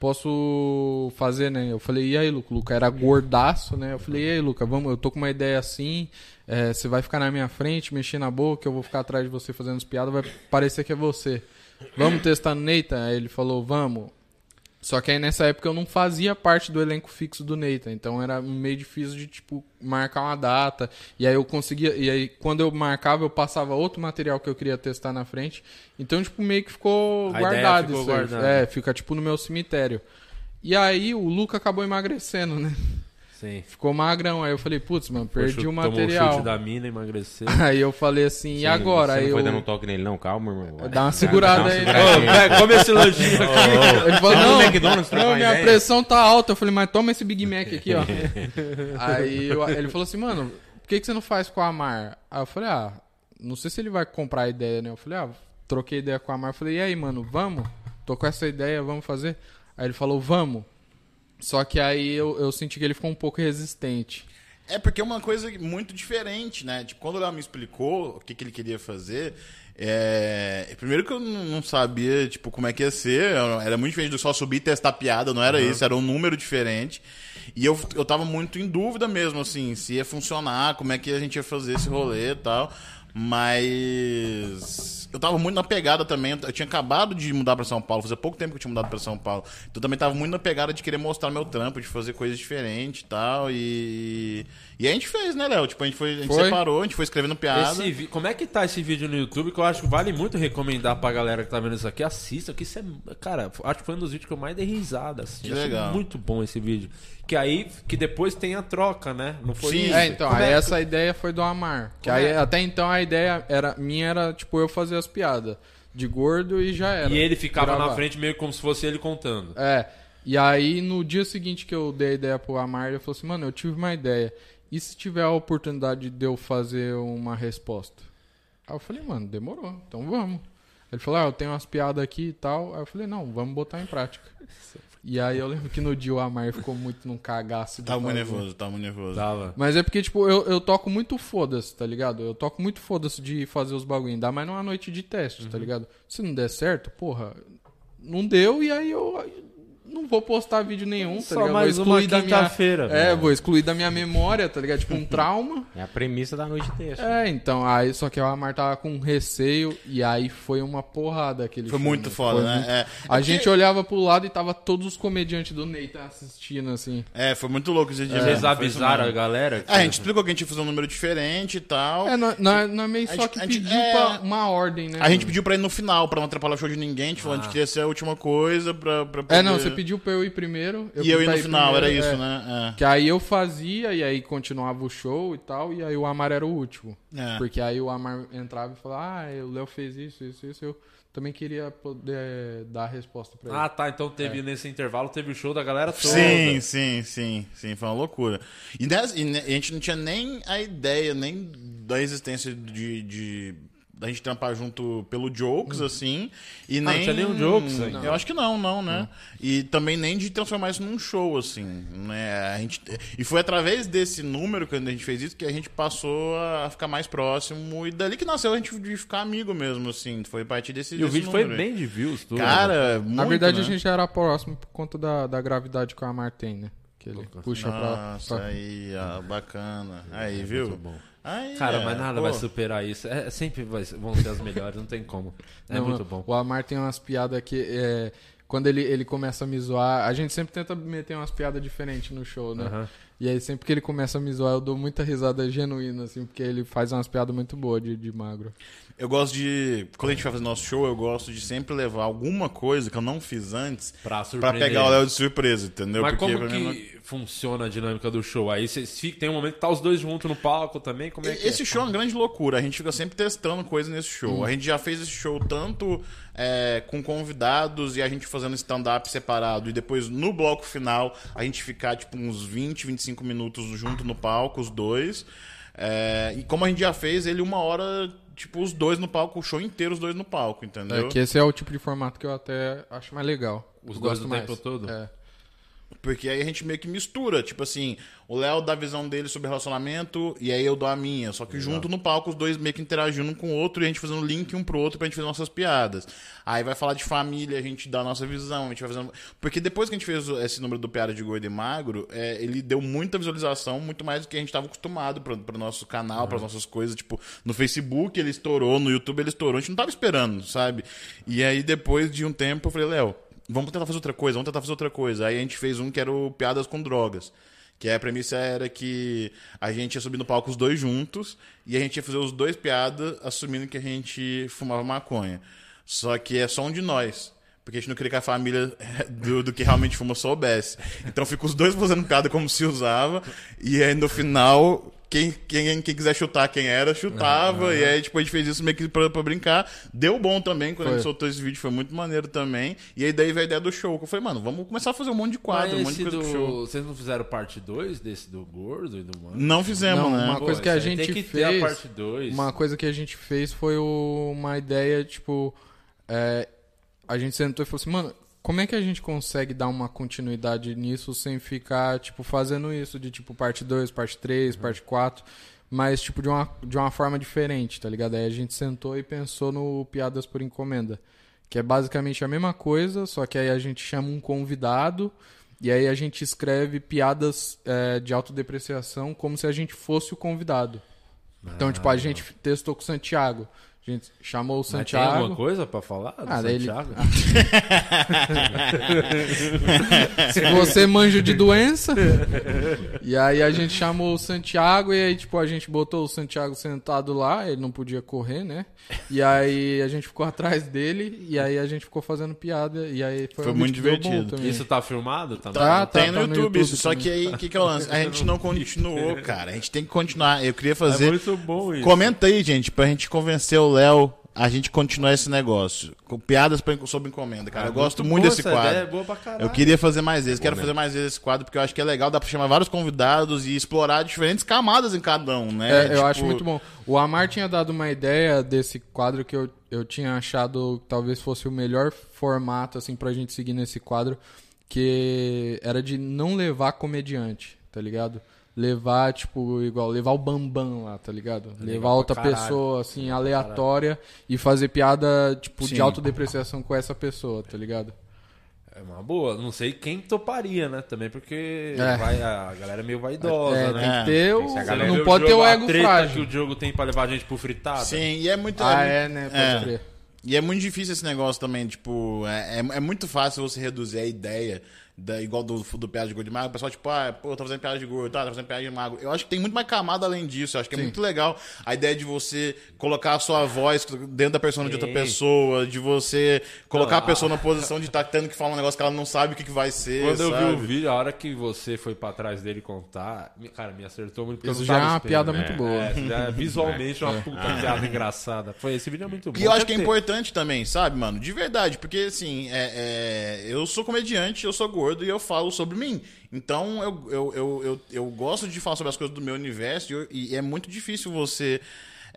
posso fazer, né? Eu falei, e aí, Luca? O Luca era gordaço, né? Eu falei, e aí, Luca, vamos, eu tô com uma ideia assim, é, você vai ficar na minha frente, mexer na boca, eu vou ficar atrás de você fazendo as piadas, vai parecer que é você. Vamos testar no Nathan? Aí ele falou, vamos. Só que aí nessa época eu não fazia parte do elenco fixo do Nathan, então era meio difícil de tipo marcar uma data. E aí eu conseguia, e aí quando eu marcava eu passava outro material que eu queria testar na frente. Então tipo meio que ficou A guardado ficou isso aí. guardada. É, fica tipo no meu cemitério. E aí o Luca acabou emagrecendo, né? Sim. Ficou magrão. Aí eu falei, putz, mano, perdi Chute- o Tomou o material. chute da mina, emagreceu. [laughs] Aí eu falei assim, e agora? Você Aí não eu foi dando um toque nele, não? Calma, irmão. Vai. Dá uma segurada Dá uma aí, né? Ô, come esse lanchinho aqui. Ele falou, não, McDonald's não minha ideia? pressão tá alta. Eu falei, mas toma esse Big Mac aqui, ó. [laughs] Aí eu- ele falou assim, mano, por que, que você não faz com a Amar? Aí eu falei, ah, não sei se ele vai comprar a ideia, né? Eu falei, ah, troquei ideia com a Amar. Eu falei, e aí, mano, vamos? Tô com essa ideia, vamos fazer? Aí ele falou, vamos. Só que aí eu, eu senti que ele ficou um pouco resistente. É porque é uma coisa muito diferente, né? Tipo, quando o Léo me explicou o que, que ele queria fazer, é... primeiro que eu não sabia, tipo, como é que ia ser. Era muito diferente do só subir e testar piada, não era isso, era um número diferente. E eu, eu tava muito em dúvida mesmo, assim, se ia funcionar, como é que a gente ia fazer esse rolê e tal. Mas eu tava muito na pegada também. Eu tinha acabado de mudar pra São Paulo, fazia pouco tempo que eu tinha mudado pra São Paulo. Então eu também tava muito na pegada de querer mostrar meu trampo, de fazer coisas diferentes e tal. E. E a gente fez, né, Léo? Tipo, a gente foi. A gente Foi. separou, a gente foi escrevendo piada. Esse vi- Como é que tá esse vídeo no YouTube? Que eu acho que vale muito recomendar pra galera que tá vendo isso aqui. Assista, que isso é. Cara, acho que foi um dos vídeos que eu mais dei risada. Assim. Que Achei legal. muito bom esse vídeo. Que aí, que depois tem a troca, né? Não foi Sim. isso? É, então, Como aí é que- essa ideia foi do Amar. Que aí, é? até então a ideia era minha era, tipo, eu fazer as piadas de gordo e já era. E ele ficava na Gravar. frente meio como se fosse ele contando. É. E aí, no dia seguinte que eu dei a ideia pro Amar, ele falou assim, mano, eu tive uma ideia. E se tiver a oportunidade de eu fazer uma resposta? Aí eu falei, mano, demorou, então vamos. Ele falou, ah, eu tenho umas piadas aqui e tal. Aí eu falei, não, vamos botar em prática. [laughs] E aí eu lembro que no dia o Amar ficou muito num cagaço. Tava muito nervoso, tava muito nervoso. Tava. Mas é porque, tipo, eu, eu toco muito foda-se, tá ligado? Eu toco muito foda-se de fazer os bagulho. Ainda mais numa noite de teste, Uhum. tá ligado? Se não der certo, porra, não deu e aí eu não vou postar vídeo nenhum, tá Só ligado? mais vou uma excluir da minha. quinta-feira. É, vou excluir da minha memória, tá ligado? Tipo, um trauma. É a premissa da noite de texto. É, então, aí só que a Amar tava com receio e aí foi uma porrada aquele Foi filme. muito foda, Foi né? muito- É, A porque- gente olhava pro lado e tava todos os comediantes do Nathan assistindo, assim. É, foi muito louco esse dia. Foi isso avisaram a galera? É, a gente explicou que a gente ia fazer um número diferente e tal. É, nós, nós, nós meio A só gente- que a gente- pediu é. pra uma ordem, né? A gente mano? pediu pra ir no final, pra não atrapalhar o show de ninguém. A gente falou, a gente queria ser a última coisa pra, pra poder... É, não, você pediu pra eu ir primeiro. E eu ir no final, era primeiro, isso, é. né? Que aí eu fazia e aí continuava o show e tal, e aí o Amar era o último. É. Porque aí o Amar entrava e falava, ah, o Léo fez isso, isso, isso, eu também queria poder dar a resposta pra ele. Ah, tá. Então teve nesse intervalo, teve o show da galera toda. Sim, sim, sim, sim, foi uma loucura. E, nessa- ne- e a gente não tinha nem a ideia, nem da existência de. de da gente trampar junto pelo Jokes, assim, e Ah, não nem... tinha nenhum Jokes ainda. Eu acho que não, não, né? E também nem de transformar isso num show, assim, né? A gente... E foi através desse número, quando a gente fez isso, que a gente passou a ficar mais próximo, e dali que nasceu a gente de ficar amigo mesmo, assim, foi a partir desse E o desse vídeo foi número aí. bem de views, tudo. Cara, muito, Na verdade, né? a gente já era próximo por conta da, da gravidade que o Amar tem, né? Que ele puxa pra, Nossa, pra- aí, ó, bacana. Aí, viu? muito bom. Cara, é, mas nada pô. vai superar isso. É, sempre vai- vão ser as melhores, não tem como. É Não, muito bom. O Amar tem umas piadas que. é, quando ele, ele começa a me zoar, a gente sempre tenta meter umas piadas diferentes no show, né? Aham. E aí sempre que ele começa a me zoar, eu dou muita risada genuína, assim, porque ele faz umas piadas muito boas de, de magro. Eu gosto de. Quando a gente vai fazer nosso show, eu gosto de sempre levar alguma coisa que eu não fiz antes Pra pra pegar o Léo de surpresa, entendeu? Mas Porque como não- que funciona a dinâmica do show? Aí vocês ficam- tem um momento que tá os dois juntos no palco também? Como é que Esse show é uma grande loucura. A gente fica sempre testando coisas nesse show. Hum. A gente já fez esse show tanto é, com convidados e a gente fazendo stand-up separado. E depois, no bloco final, a gente ficar tipo uns 20, 25 minutos junto no palco, os dois. É, e como a gente já fez, ele uma hora, tipo, os dois no palco, o show inteiro, os dois no palco, entendeu? É que esse é o tipo de formato que eu até acho mais legal. Os dois gosto o mais. tempo todo? É. Porque aí a gente meio que mistura, tipo assim, o Léo dá a visão dele sobre relacionamento e aí eu dou a minha. Só que junto no palco, os dois meio que interagindo um com o outro e a gente fazendo link um pro outro pra gente fazer nossas piadas. Aí vai falar de família, a gente dá a nossa visão, a gente vai fazendo. Porque depois que a gente fez esse número do Piada de Gordo e Magro, é, ele deu muita visualização, muito mais do que a gente tava acostumado pro, pro nosso canal, pras nossas coisas. Tipo, no Facebook ele estourou, no YouTube ele estourou, a gente não tava esperando, sabe? E aí depois de um tempo eu falei, Léo, vamos tentar fazer outra coisa, vamos tentar fazer outra coisa. Aí a gente fez um que era o Piadas com Drogas. Que a premissa era que a gente ia subir no palco os dois juntos e a gente ia fazer os dois piadas assumindo que a gente fumava maconha. Só que é só um de nós. Porque a gente não queria que a família [laughs] do, do que realmente fuma soubesse. Então fica os dois fazendo piada como se usava. E aí no final, quem, quem, quem quiser chutar quem era, chutava. E aí tipo, a gente fez isso meio que pra, pra brincar. Deu bom também quando a gente Foi. soltou esse vídeo, foi muito maneiro também. E aí daí veio a ideia do show. Que eu falei, mano, vamos começar a fazer um monte de quadro, um monte de coisa do... pro show. Vocês não fizeram parte 2 desse do gordo e do mano? Não fizemos, Não, né? uma coisa que a gente tem que ter a fez- parte 2. Uma coisa que a gente fez foi o- uma ideia, tipo. é, a gente sentou e falou assim, mano, como é que a gente consegue dar uma continuidade nisso sem ficar, tipo, fazendo isso de tipo parte 2, parte 3, parte 4, mas tipo de uma, de uma forma diferente, tá ligado? Aí a gente sentou e pensou no Piadas por Encomenda. Que é basicamente a mesma coisa, só que aí a gente chama um convidado e aí a gente escreve piadas é, de autodepreciação como se a gente fosse o convidado. Então, tipo, a gente testou com o Santiago. A gente chamou o Mas tem Santiago. alguma coisa pra falar do Ah, ele- Santiago? [laughs] Se você manja de doença. e aí a gente chamou o Santiago e aí, tipo, a gente botou o Santiago sentado lá, ele não podia correr, né? E aí a gente ficou atrás dele e aí a gente ficou fazendo piada. E aí foi, Foi um muito divertido. Isso tá filmado também? Tá, Tem no, tá no YouTube, isso. Só que aí, o que, que é o lance? A gente não continuou, cara. A gente tem que continuar. Eu queria É fazer. muito bom isso. Comenta aí, gente, pra gente convencer o Léo a gente continuar esse negócio. Com piadas pra- sob encomenda, cara. Ah, eu gosto muito muito boa desse essa quadro. ideia, é boa pra caralho. Eu queria fazer mais vezes, quero fazer mais vezes esse quadro, porque eu acho que é legal, dá pra chamar vários convidados e explorar diferentes camadas em cada um, né? É, eu Tipo, acho muito bom. O Amar tinha dado uma ideia desse quadro que eu, eu tinha achado que talvez fosse o melhor formato assim pra gente seguir nesse quadro, que era de não levar comediante, tá ligado? Levar, tipo, igual, levar o Bambam lá, tá ligado? levar legal pra outra caralho. pessoa, assim, aleatória e fazer piada, tipo, Sim. de autodepreciação com essa pessoa, tá ligado? É uma boa. Não sei quem toparia, né? Também porque É. vai, a galera é meio vaidosa, É, né? tem É, que ter o... vê Não pode ter o ego frágil. que o jogo tem pra levar a gente pro fritado. Sim, e é muito. Ah, é, né? Pode É. crer. E é muito difícil esse negócio também, tipo, é, é, é muito fácil você reduzir a ideia, da, igual do, do piada de gordo de magro, o pessoal, tipo, ah, pô, eu tô fazendo piada de gordo, tá, tô fazendo piada de magro. Eu acho que tem muito mais camada além disso, eu acho que é muito legal a ideia de você colocar a sua voz dentro da persona de outra Sim. pessoa, de você colocar Não, a pessoa na posição de estar tendo que falar um negócio que ela não sabe o que, que vai ser, Quando eu vi sabe? o vídeo, a hora que você foi pra trás dele contar, cara, me acertou muito. porque Isso eu não já é uma piada muito boa. É, isso já é [laughs] visualmente uma puta piada engraçada. Foi, esse vídeo é muito bom. E eu acho que é importante também, sabe, mano? De verdade, porque assim, é, é, eu sou comediante, eu sou gordo e eu falo sobre mim. Então eu, eu, eu, eu, eu gosto de falar sobre as coisas do meu universo e, e é muito difícil você.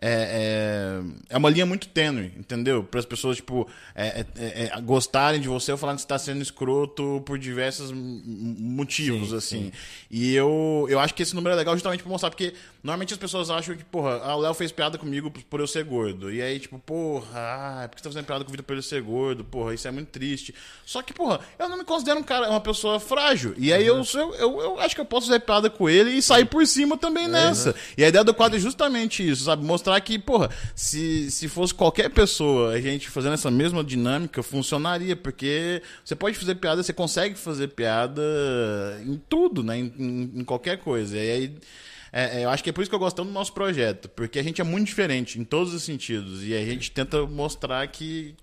É, é, é uma linha muito tênue, entendeu? Para as pessoas, tipo, é, é, é, gostarem de você ou falarem que você está sendo escroto por diversos motivos, assim. E eu, eu acho que esse número é legal justamente pra mostrar, porque normalmente as pessoas acham que, porra, ah, o Léo fez piada comigo por eu ser gordo. E aí, tipo, porra, ah, por que você tá fazendo piada com o Vitor por ele ser gordo? Porra, isso é muito triste. Só que, porra, eu não me considero um cara, uma pessoa frágil. E aí eu, eu, eu, eu acho que eu posso fazer piada com ele e sair por cima também nessa. E a ideia do quadro é justamente isso, sabe? Mostrar mostrar que, porra, se, se fosse qualquer pessoa, a gente fazendo essa mesma dinâmica, funcionaria, porque você pode fazer piada, você consegue fazer piada em tudo, né? Em, em- em qualquer coisa. E aí. é, é, eu acho que é por isso que eu gosto tanto do nosso projeto, porque a gente é muito diferente em todos os sentidos. E a gente tenta mostrar que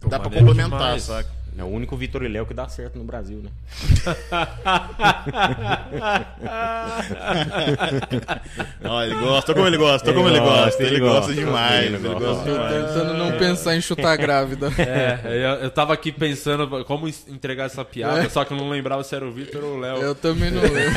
Pô, dá pra complementar, demais. saca? É o único Vitor e Léo que dá certo no Brasil, né? [laughs] Olha, ele gosta, como ele gosta, como ele gosta. Ele gosta gosta. demais, Ele ele gosta. demais. tentando não pensar em chutar grávida. [laughs] É, eu, eu tava aqui pensando como entregar essa piada, só que eu não lembrava se era o Vitor ou o Léo. Eu também não [laughs] lembro.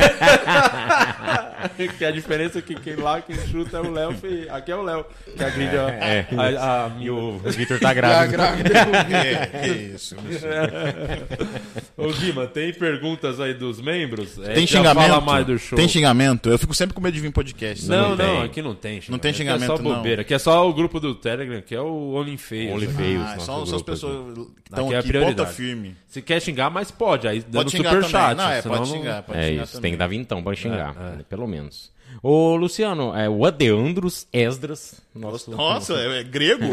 que a diferença é que quem lá quem chuta é o Léo, e aqui é o Léo. Que agride a, É. a, a, E o Vitor tá E a grávido. grávida. É, é isso. [laughs] Ô Guima, tem perguntas aí dos membros? É, Tem já xingamento? Fala mais do show. Tem xingamento? Eu fico sempre com medo de vir em podcast. Não, Não não, tem. aqui não tem xingamento. Não tem Aqui xingamento, É só não. bobeira. Aqui é só o grupo do Telegram, que é o OnlyFeios. Only né? Feios, Ah, são, são as pessoas que estão Aqui é aqui, ponta firme. Se quer xingar, mas pode. Aí dando Pode xingar super também. chat. não, é, pode não- xingar. Pode É xingar isso, também. tem que dar vintão pra xingar, É, é. pelo menos. Ô, Luciano, é, o Adeandros Esdras, nosso, Nossa, é, é grego?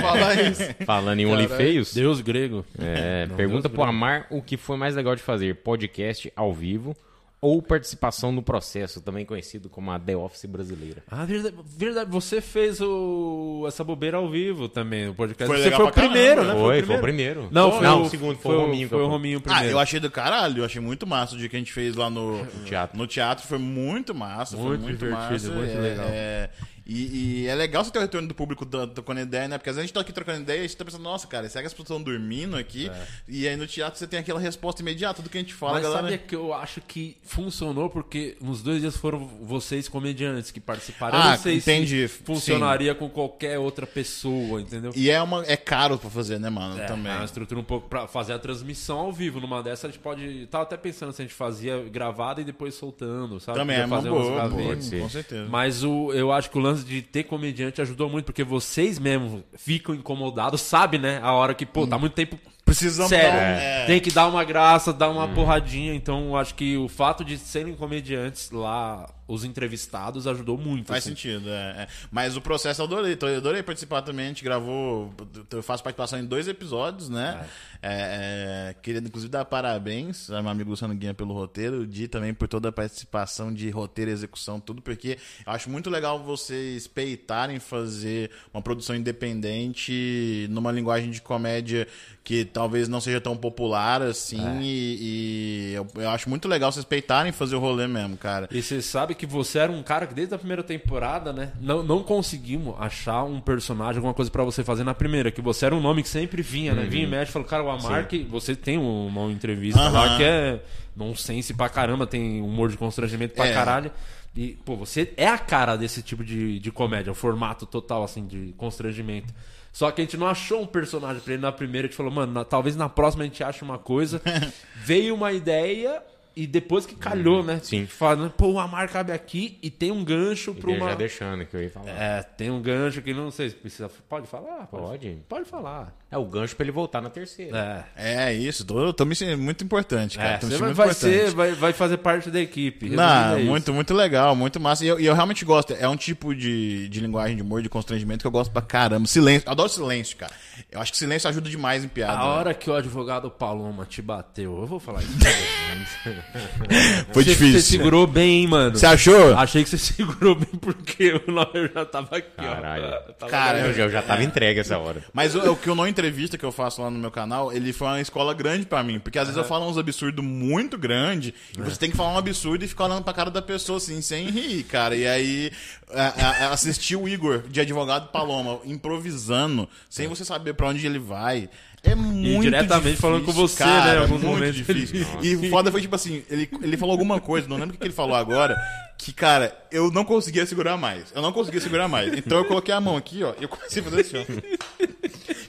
Fala isso. falando em. OnlyFeios, Deus grego. é, Não, pergunta Deus pro Amar o que foi mais legal de fazer, podcast ao vivo ou participação no processo, também conhecido como a The Office brasileira. Ah, verdade, verdade. Você fez o... essa bobeira ao vivo também, o podcast. Foi Você legal foi o caramba. primeiro, né? Foi, foi o primeiro. Não, foi não, o segundo, foi, o Rominho. Foi o Rominho Ah, primeiro. eu achei do caralho, eu achei muito massa o dia que a gente fez lá no teatro. No teatro foi muito massa, foi Muito muito divertido, massa. muito é, legal. é, e, e é legal você ter o retorno do público trocando ideia, né? Porque às vezes a gente tá aqui trocando ideia e a gente tá pensando, nossa, cara, será que as pessoas estão dormindo aqui? E aí no teatro você tem aquela resposta imediata do que a gente fala, Mas galera. sabia que eu acho que funcionou porque nos dois dias foram vocês comediantes que participaram. eu Ah, não sei entendi. se funcionaria com qualquer outra pessoa, entendeu? E é, uma, é caro pra fazer, né, mano? É, também. É uma estrutura um pouco pra fazer a transmissão ao vivo. Numa dessa a gente pode. Tava até pensando se a gente fazia gravada e depois soltando, sabe? Também é uma fazer umas boa, ser. com certeza. Mas o, eu acho que o lance de ter comediante ajudou muito, porque vocês mesmo ficam incomodados, sabe, né? A hora que, pô, tá muito tempo. Precisamos Sério, dar um- é. tem que dar uma graça, dar uma porradinha. Então, eu acho que o fato de serem comediantes lá, os entrevistados, ajudou muito. Faz assim. sentido, é, é. Mas o processo eu adorei. Eu adorei participar também. A gente gravou. Eu faço participação em dois episódios, né? É, é, queria, inclusive, dar parabéns ao meu amigo Luciano Guinha pelo roteiro, o Di também por toda a participação de roteiro e execução, tudo, porque eu acho muito legal vocês peitarem fazer uma produção independente numa linguagem de comédia que talvez não seja tão popular assim. E, e eu, eu acho muito legal vocês peitarem fazer o rolê mesmo, cara. E você sabe que você era um cara que desde a primeira temporada, né? Não, não conseguimos achar um personagem, alguma coisa pra você fazer na primeira. Que você era um nome que sempre vinha, né? Vinha e mexe, falou, cara, o Amar, que você tem uma entrevista lá Aham. que é nonsense pra caramba, tem humor de constrangimento pra É. caralho. E, pô, você é a cara desse tipo de, de comédia, o formato total, assim, de constrangimento. Só que a gente não achou um personagem pra ele na primeira, que falou, mano, na- talvez na próxima a gente ache uma coisa. [laughs] Veio uma ideia e depois que calhou, né? Sim. Falando, pô, o Amar cabe aqui e tem um gancho pra E uma. já deixando que eu ia falar. É, É, tem um gancho que não sei se precisa. Pode falar? Pode. Pode falar. O gancho pra ele voltar na terceira. É. É isso, tô, tô me sentindo muito importante, cara. É, tô me você sentindo vai, muito ser, vai, vai fazer parte da equipe. Não, é isso. muito, muito legal, muito massa. E eu, e eu realmente gosto. É um tipo de, de linguagem de humor, de constrangimento que eu gosto pra caramba. Silêncio. Adoro silêncio, cara. Eu acho que silêncio ajuda demais em piada. A né? hora que o advogado Paloma te bateu, eu vou falar isso. [laughs] Foi Você- difícil. Você segurou bem, hein, mano. Você achou? Achei que você [laughs] segurou bem porque o Neuer já tava aqui, Caralho. ó. [laughs] Tava Cara, Eu já, eu já tava entregue essa hora. Mas o, o que eu não entrevista que eu faço lá no meu canal, ele foi uma escola grande pra mim. Porque às vezes eu falo uns absurdos muito grandes e você tem que falar um absurdo e ficar olhando pra cara da pessoa assim, sem rir, cara. E aí a- a- a- assistir o Igor de advogado Paloma improvisando, sem você saber pra onde ele vai. É muito diretamente difícil, falando com você, cara, né, em é alguns muito momentos. difícil. E o foda foi tipo assim, ele, ele falou alguma coisa, não lembro o que ele falou agora, que, cara, eu não conseguia segurar mais. Eu não conseguia segurar mais. Então eu coloquei a mão aqui, ó, e eu comecei a fazer assim, ó.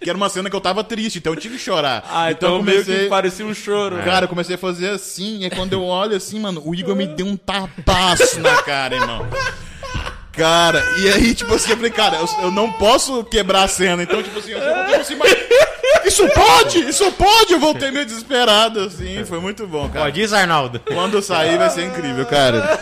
Que era uma cena que eu tava triste, então eu tive que chorar. Ah, então, eu meio que parecia um choro. né? Cara, eu comecei a fazer assim, e aí quando eu olho assim, mano, o Igor me deu um tapaço na cara, irmão. Cara, e aí, tipo assim, eu falei, cara, eu, eu não posso quebrar a cena, então, tipo assim, eu fico assim, mas. Isso pode! Isso pode! Eu voltei meio desesperado, assim, foi muito bom, cara. Pode ir, Arnaldo. Quando sair vai ser incrível, cara.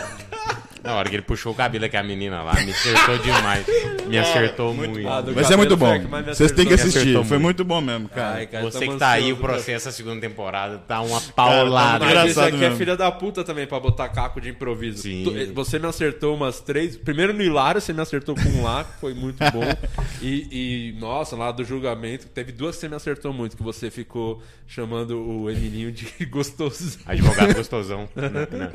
Na hora que ele puxou o cabelo aqui, a menina lá, me acertou demais. Me acertou muito. Ah, do Mas é muito bom. que Vocês têm que assistir. Foi muito. muito bom mesmo, cara. Ai, cara, Você tamo que tá aí, o pra- processo da segunda temporada tá uma Cara, paulada. tá Mas esse Engraçado aqui é mesmo. filha da puta também pra botar caco de improviso. Sim. Tu- Você me acertou umas três. Primeiro no Hilário, você me acertou com um lá, que foi muito bom. [laughs] E, e, nossa, lá do julgamento, teve duas que você me acertou muito, que você ficou chamando o Emilinho de [laughs] gostoso. Advogado gostosão. Não, não.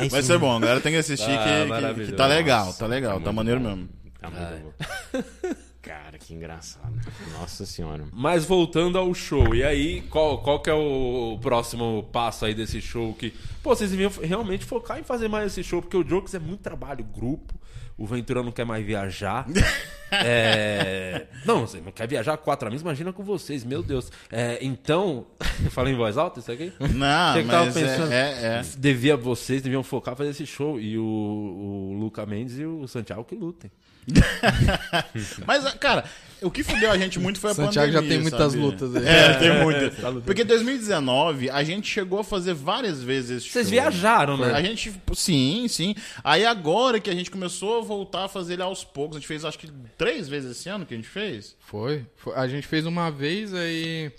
É Vai isso ser bom, galera tem que assistir Ah, que- que, tá legal, Nossa, tá legal, tá tá muito maneiro bom. mesmo. Tá muito bom. [laughs] Cara, que engraçado. Nossa senhora. Mas voltando ao show, e aí, qual, qual que é o próximo passo aí desse show? Que, pô, vocês deviam realmente focar em fazer mais esse show, porque o Jokes é muito trabalho, grupo. O Ventura não quer mais viajar. [laughs] É, Não, você não quer viajar quatro amigos? Imagina com vocês, meu Deus. É, então, [laughs] falei em voz alta isso aqui? Não, Você mas pensando? é, é, é. Devia, vocês deviam focar fazer esse show. E o, o Luca Mendes e o Santiago que lutem. [laughs] Mas, cara, o que fudeu a gente muito foi a Santiago já pandemia, tem muitas sabe? lutas aí. É, tem muitas. Porque em 2019 a gente chegou a fazer várias vezes esse Vocês show. viajaram, né? A gente, sim, sim. Aí agora que a gente começou a voltar a fazer ele aos poucos, a gente fez acho que três vezes esse ano que a gente fez. Foi. Foi. A gente fez uma vez aí,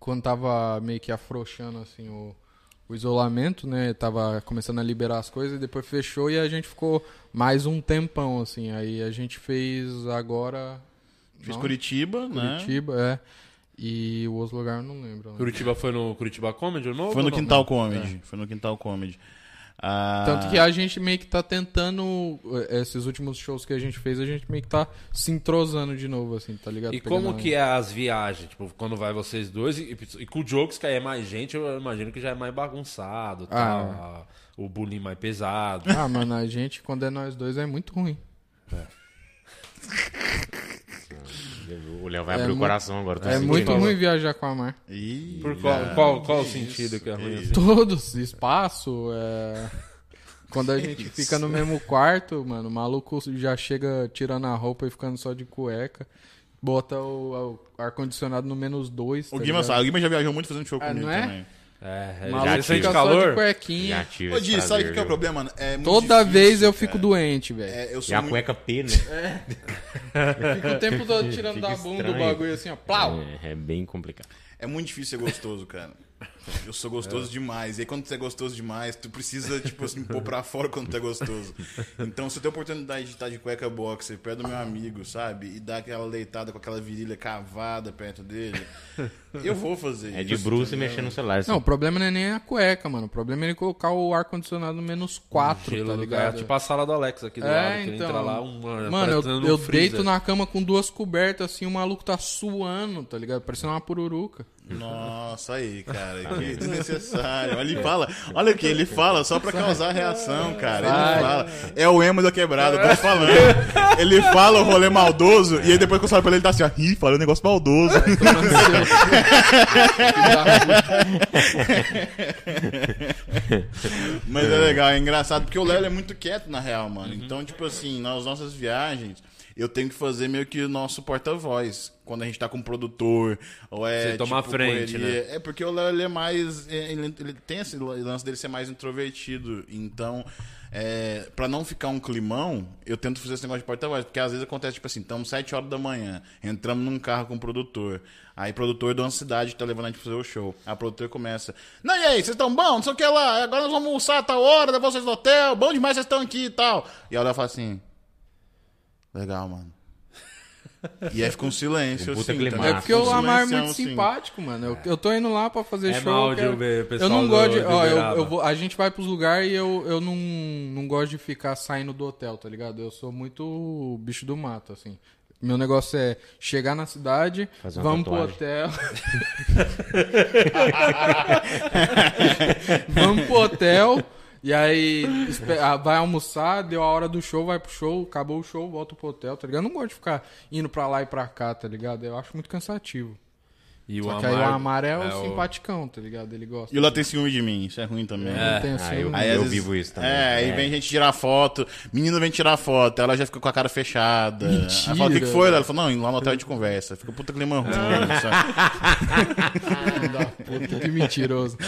quando tava meio que afrouxando assim o, o isolamento, né? Tava começando a liberar as coisas, e depois fechou e a gente ficou mais um tempão, assim. Aí a gente fez agora. Fiz não, Curitiba, né? Curitiba, é. E o outro lugar eu não lembro. né? Curitiba foi no Curitiba Comedy ou novo? Foi no não? Quintal Comedy. Foi no Quintal Comedy. Ah, Tanto que a gente meio que tá tentando. eh, Esses últimos shows que a gente fez, a gente meio que tá se entrosando de novo, assim, tá ligado? E Pegando como a- que é as viagens? Tipo, quando vai vocês dois e, e com o Jokes, que aí é mais gente, eu imagino que já é mais bagunçado, Ah. tal, o bullying mais pesado. Ah, mano, a gente, quando é nós dois, é muito ruim. O Léo vai É abrir o coração agora. tô É sentindo muito ruim viajar com a Mar. Ih, Por qual, qual, qual o sentido que é ruim? assim? Todos, espaço, é... Quando a gente fica no mesmo quarto, mano, o maluco já chega tirando a roupa e ficando só de cueca. Bota o, o ar-condicionado no menos dois. O tá Guima ligado? sabe, o Guima já viajou muito fazendo show Ah, comigo não é? também. É, O é, maluco já fica sente só de calor? cuequinha. Já tive Ô, Di, sabe o que, que é o problema? mano? É muito Toda difícil, vez eu cara. fico doente, velho. É, eu E sou a muito... cueca P, né? [laughs] Fico o tempo todo tirando Fica da bunda estranho. bagulho assim, ó. Plau! É, é bem complicado. É muito difícil ser gostoso, cara. [laughs] Eu sou gostoso demais. E aí, quando tu é gostoso demais, tu precisa, tipo assim, pôr pra fora quando tu é gostoso. Então, se eu tenho a oportunidade de estar de cueca boxer perto do meu amigo, sabe? E dar aquela leitada com aquela virilha cavada perto dele, eu vou fazer É de isso, bruxo e mexer no celular. assim. Não, o problema não é nem a cueca, mano. O problema é ele colocar o ar-condicionado no menos 4, Gelo tá do ligado? lugar, tipo a sala do Alex aqui do É, lado, que então. entra lá uma, Mano, eu, um eu deito na cama com duas cobertas, assim, o maluco tá suando, tá ligado? Parecendo uma pururuca. Nossa, aí, cara, [laughs] que desnecessário. Olha, ele fala, olha que ele fala só pra causar reação, cara. Ele fala, é o emo da quebrada, tô falando. Ele fala o rolê maldoso e aí depois que eu saio pra ele, ele tá assim, ó, ih, falando negócio maldoso. Mas é legal, é engraçado, porque o Léo é muito quieto na real, mano. Então, tipo assim, nas nossas viagens, eu tenho que fazer meio que o nosso porta-voz. Quando a gente tá com um produtor, ou é. Você toma a frente, correria. É porque o Léo ele é mais. Ele, ele tem esse lance dele ser mais introvertido. Então, é, pra não ficar um climão, eu tento fazer esse negócio de porta-voz. Porque às vezes acontece, tipo assim, estamos 7 horas da manhã, entramos num carro com o produtor. Aí, produtor de uma cidade tá levando a gente pra fazer o show. Aí, o produtor começa: Não, e aí, vocês estão bom? Não sei o que lá. Agora nós vamos almoçar a tal hora, levar vocês no hotel. Bom demais vocês estão aqui e tal. E aí, o Léo fala assim: Legal, mano. E aí fica um silêncio, Um puta assim. também. É porque o Lamar é muito assim. simpático, mano. Eu, eu tô indo lá pra fazer É show. mal eu de quero- ver o Eu pessoal não gosto de. de Ó, eu, eu vou, a gente vai pros lugares e eu, eu não, não gosto de ficar saindo do hotel, tá ligado? Eu sou muito bicho do mato, assim. Meu negócio é chegar na cidade, Fazer uma vamos pro tatuagem. hotel. [laughs] vamos pro hotel. E aí ah, vai almoçar, deu a hora do show, vai pro show, acabou o show, volta pro hotel, tá ligado? Eu não gosto de ficar indo pra lá e pra cá, tá ligado? Eu acho muito cansativo. E o Só que aí o Amar- é o é o- simpaticão, tá ligado? Ele gosta. E o Léo tem ciúme de mim, isso é ruim também. Ele tem Ah, assim, eu, um- Aí, eu vivo isso também. É, aí vem gente tirar foto, menino vem tirar foto, ela já fica com a cara fechada. Mentira. Ela fala, o que, que foi? Ela falou, não, lá no hotel a gente conversa. Fica puta clima ruim. sabe? [laughs] Filho da puta, que mentiroso.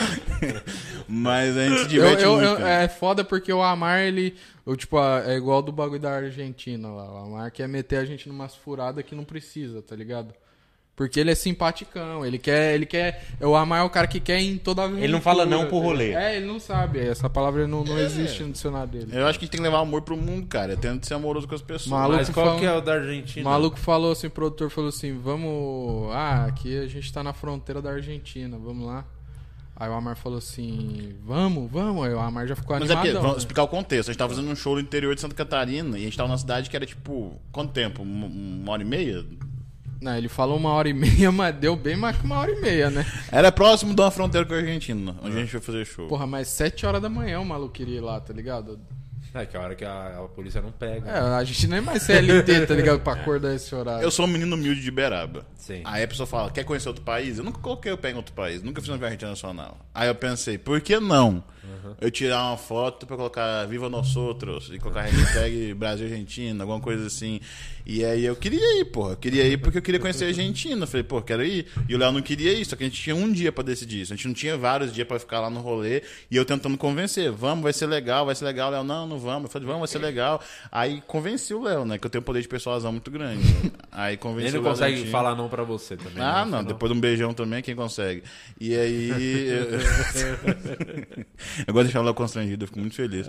[laughs] Mas a gente se Eu, diverte eu- muito. eu- cara. é foda porque o Amar, ele. Eu, tipo, é igual do bagulho da Argentina lá. O Amar quer meter a gente numas furadas que não precisa, tá ligado? Porque ele é simpaticão, ele quer. Ele quer. O Amar é o cara que quer ir em toda a Ele não fala não pro rolê. É, ele não sabe. Essa palavra não, não existe no dicionário dele. Eu acho que a gente tem que levar amor pro mundo, cara. Tendo ser amoroso com as pessoas. Maluco Mas qual fala- que é o da O Argentina? maluco falou assim, o produtor falou assim, vamos. Ah, aqui a gente tá na fronteira da Argentina, vamos lá. Aí o Amar falou assim, vamos, vamos. Aí o Amar já ficou Mas é porque, vamos né? explicar o contexto. A gente tava fazendo um show no interior de Santa Catarina e a gente tava numa cidade que era tipo, quanto tempo? Uma hora e meia? Não, ele falou uma hora e meia, [laughs] mas deu bem mais que uma hora e meia, né? Era próximo de uma fronteira com a Argentina, onde a gente foi fazer show. Porra, mas sete horas da manhã o maluco queria ir lá, tá ligado? É que a hora que a, a polícia não pega. É, a gente nem mais CLT, tá ligado? Pra acordar esse horário. Eu sou um menino humilde de Beraba. Sim. Aí a pessoa fala, quer conhecer outro país? Eu nunca coloquei o pé em outro país, nunca fiz uma viagem internacional. Aí eu pensei, por que não? Eu tirar uma foto pra colocar Viva Nós Outros e colocar hashtag [laughs] Brasil Argentina, alguma coisa assim. E aí eu queria ir, pô. Eu queria ir porque eu queria conhecer a Argentina. Eu falei, pô, quero ir. E o Léo não queria ir, só que a gente tinha um dia pra decidir isso. A gente não tinha vários dias pra ficar lá no rolê. E eu tentando convencer, vamos, vai ser legal, vai ser legal. O Léo, não, não vamos. Eu falei, vamos, vai ser legal. Aí convenci o Léo, né? Que eu tenho um poder de persuasão muito grande. Aí convenci Ele não consegue falar não pra você também. Ah, né? não, depois de um beijão também, quem consegue? E aí. [laughs] [laughs] eu gosto de deixar o Léo constrangido, eu fico muito feliz.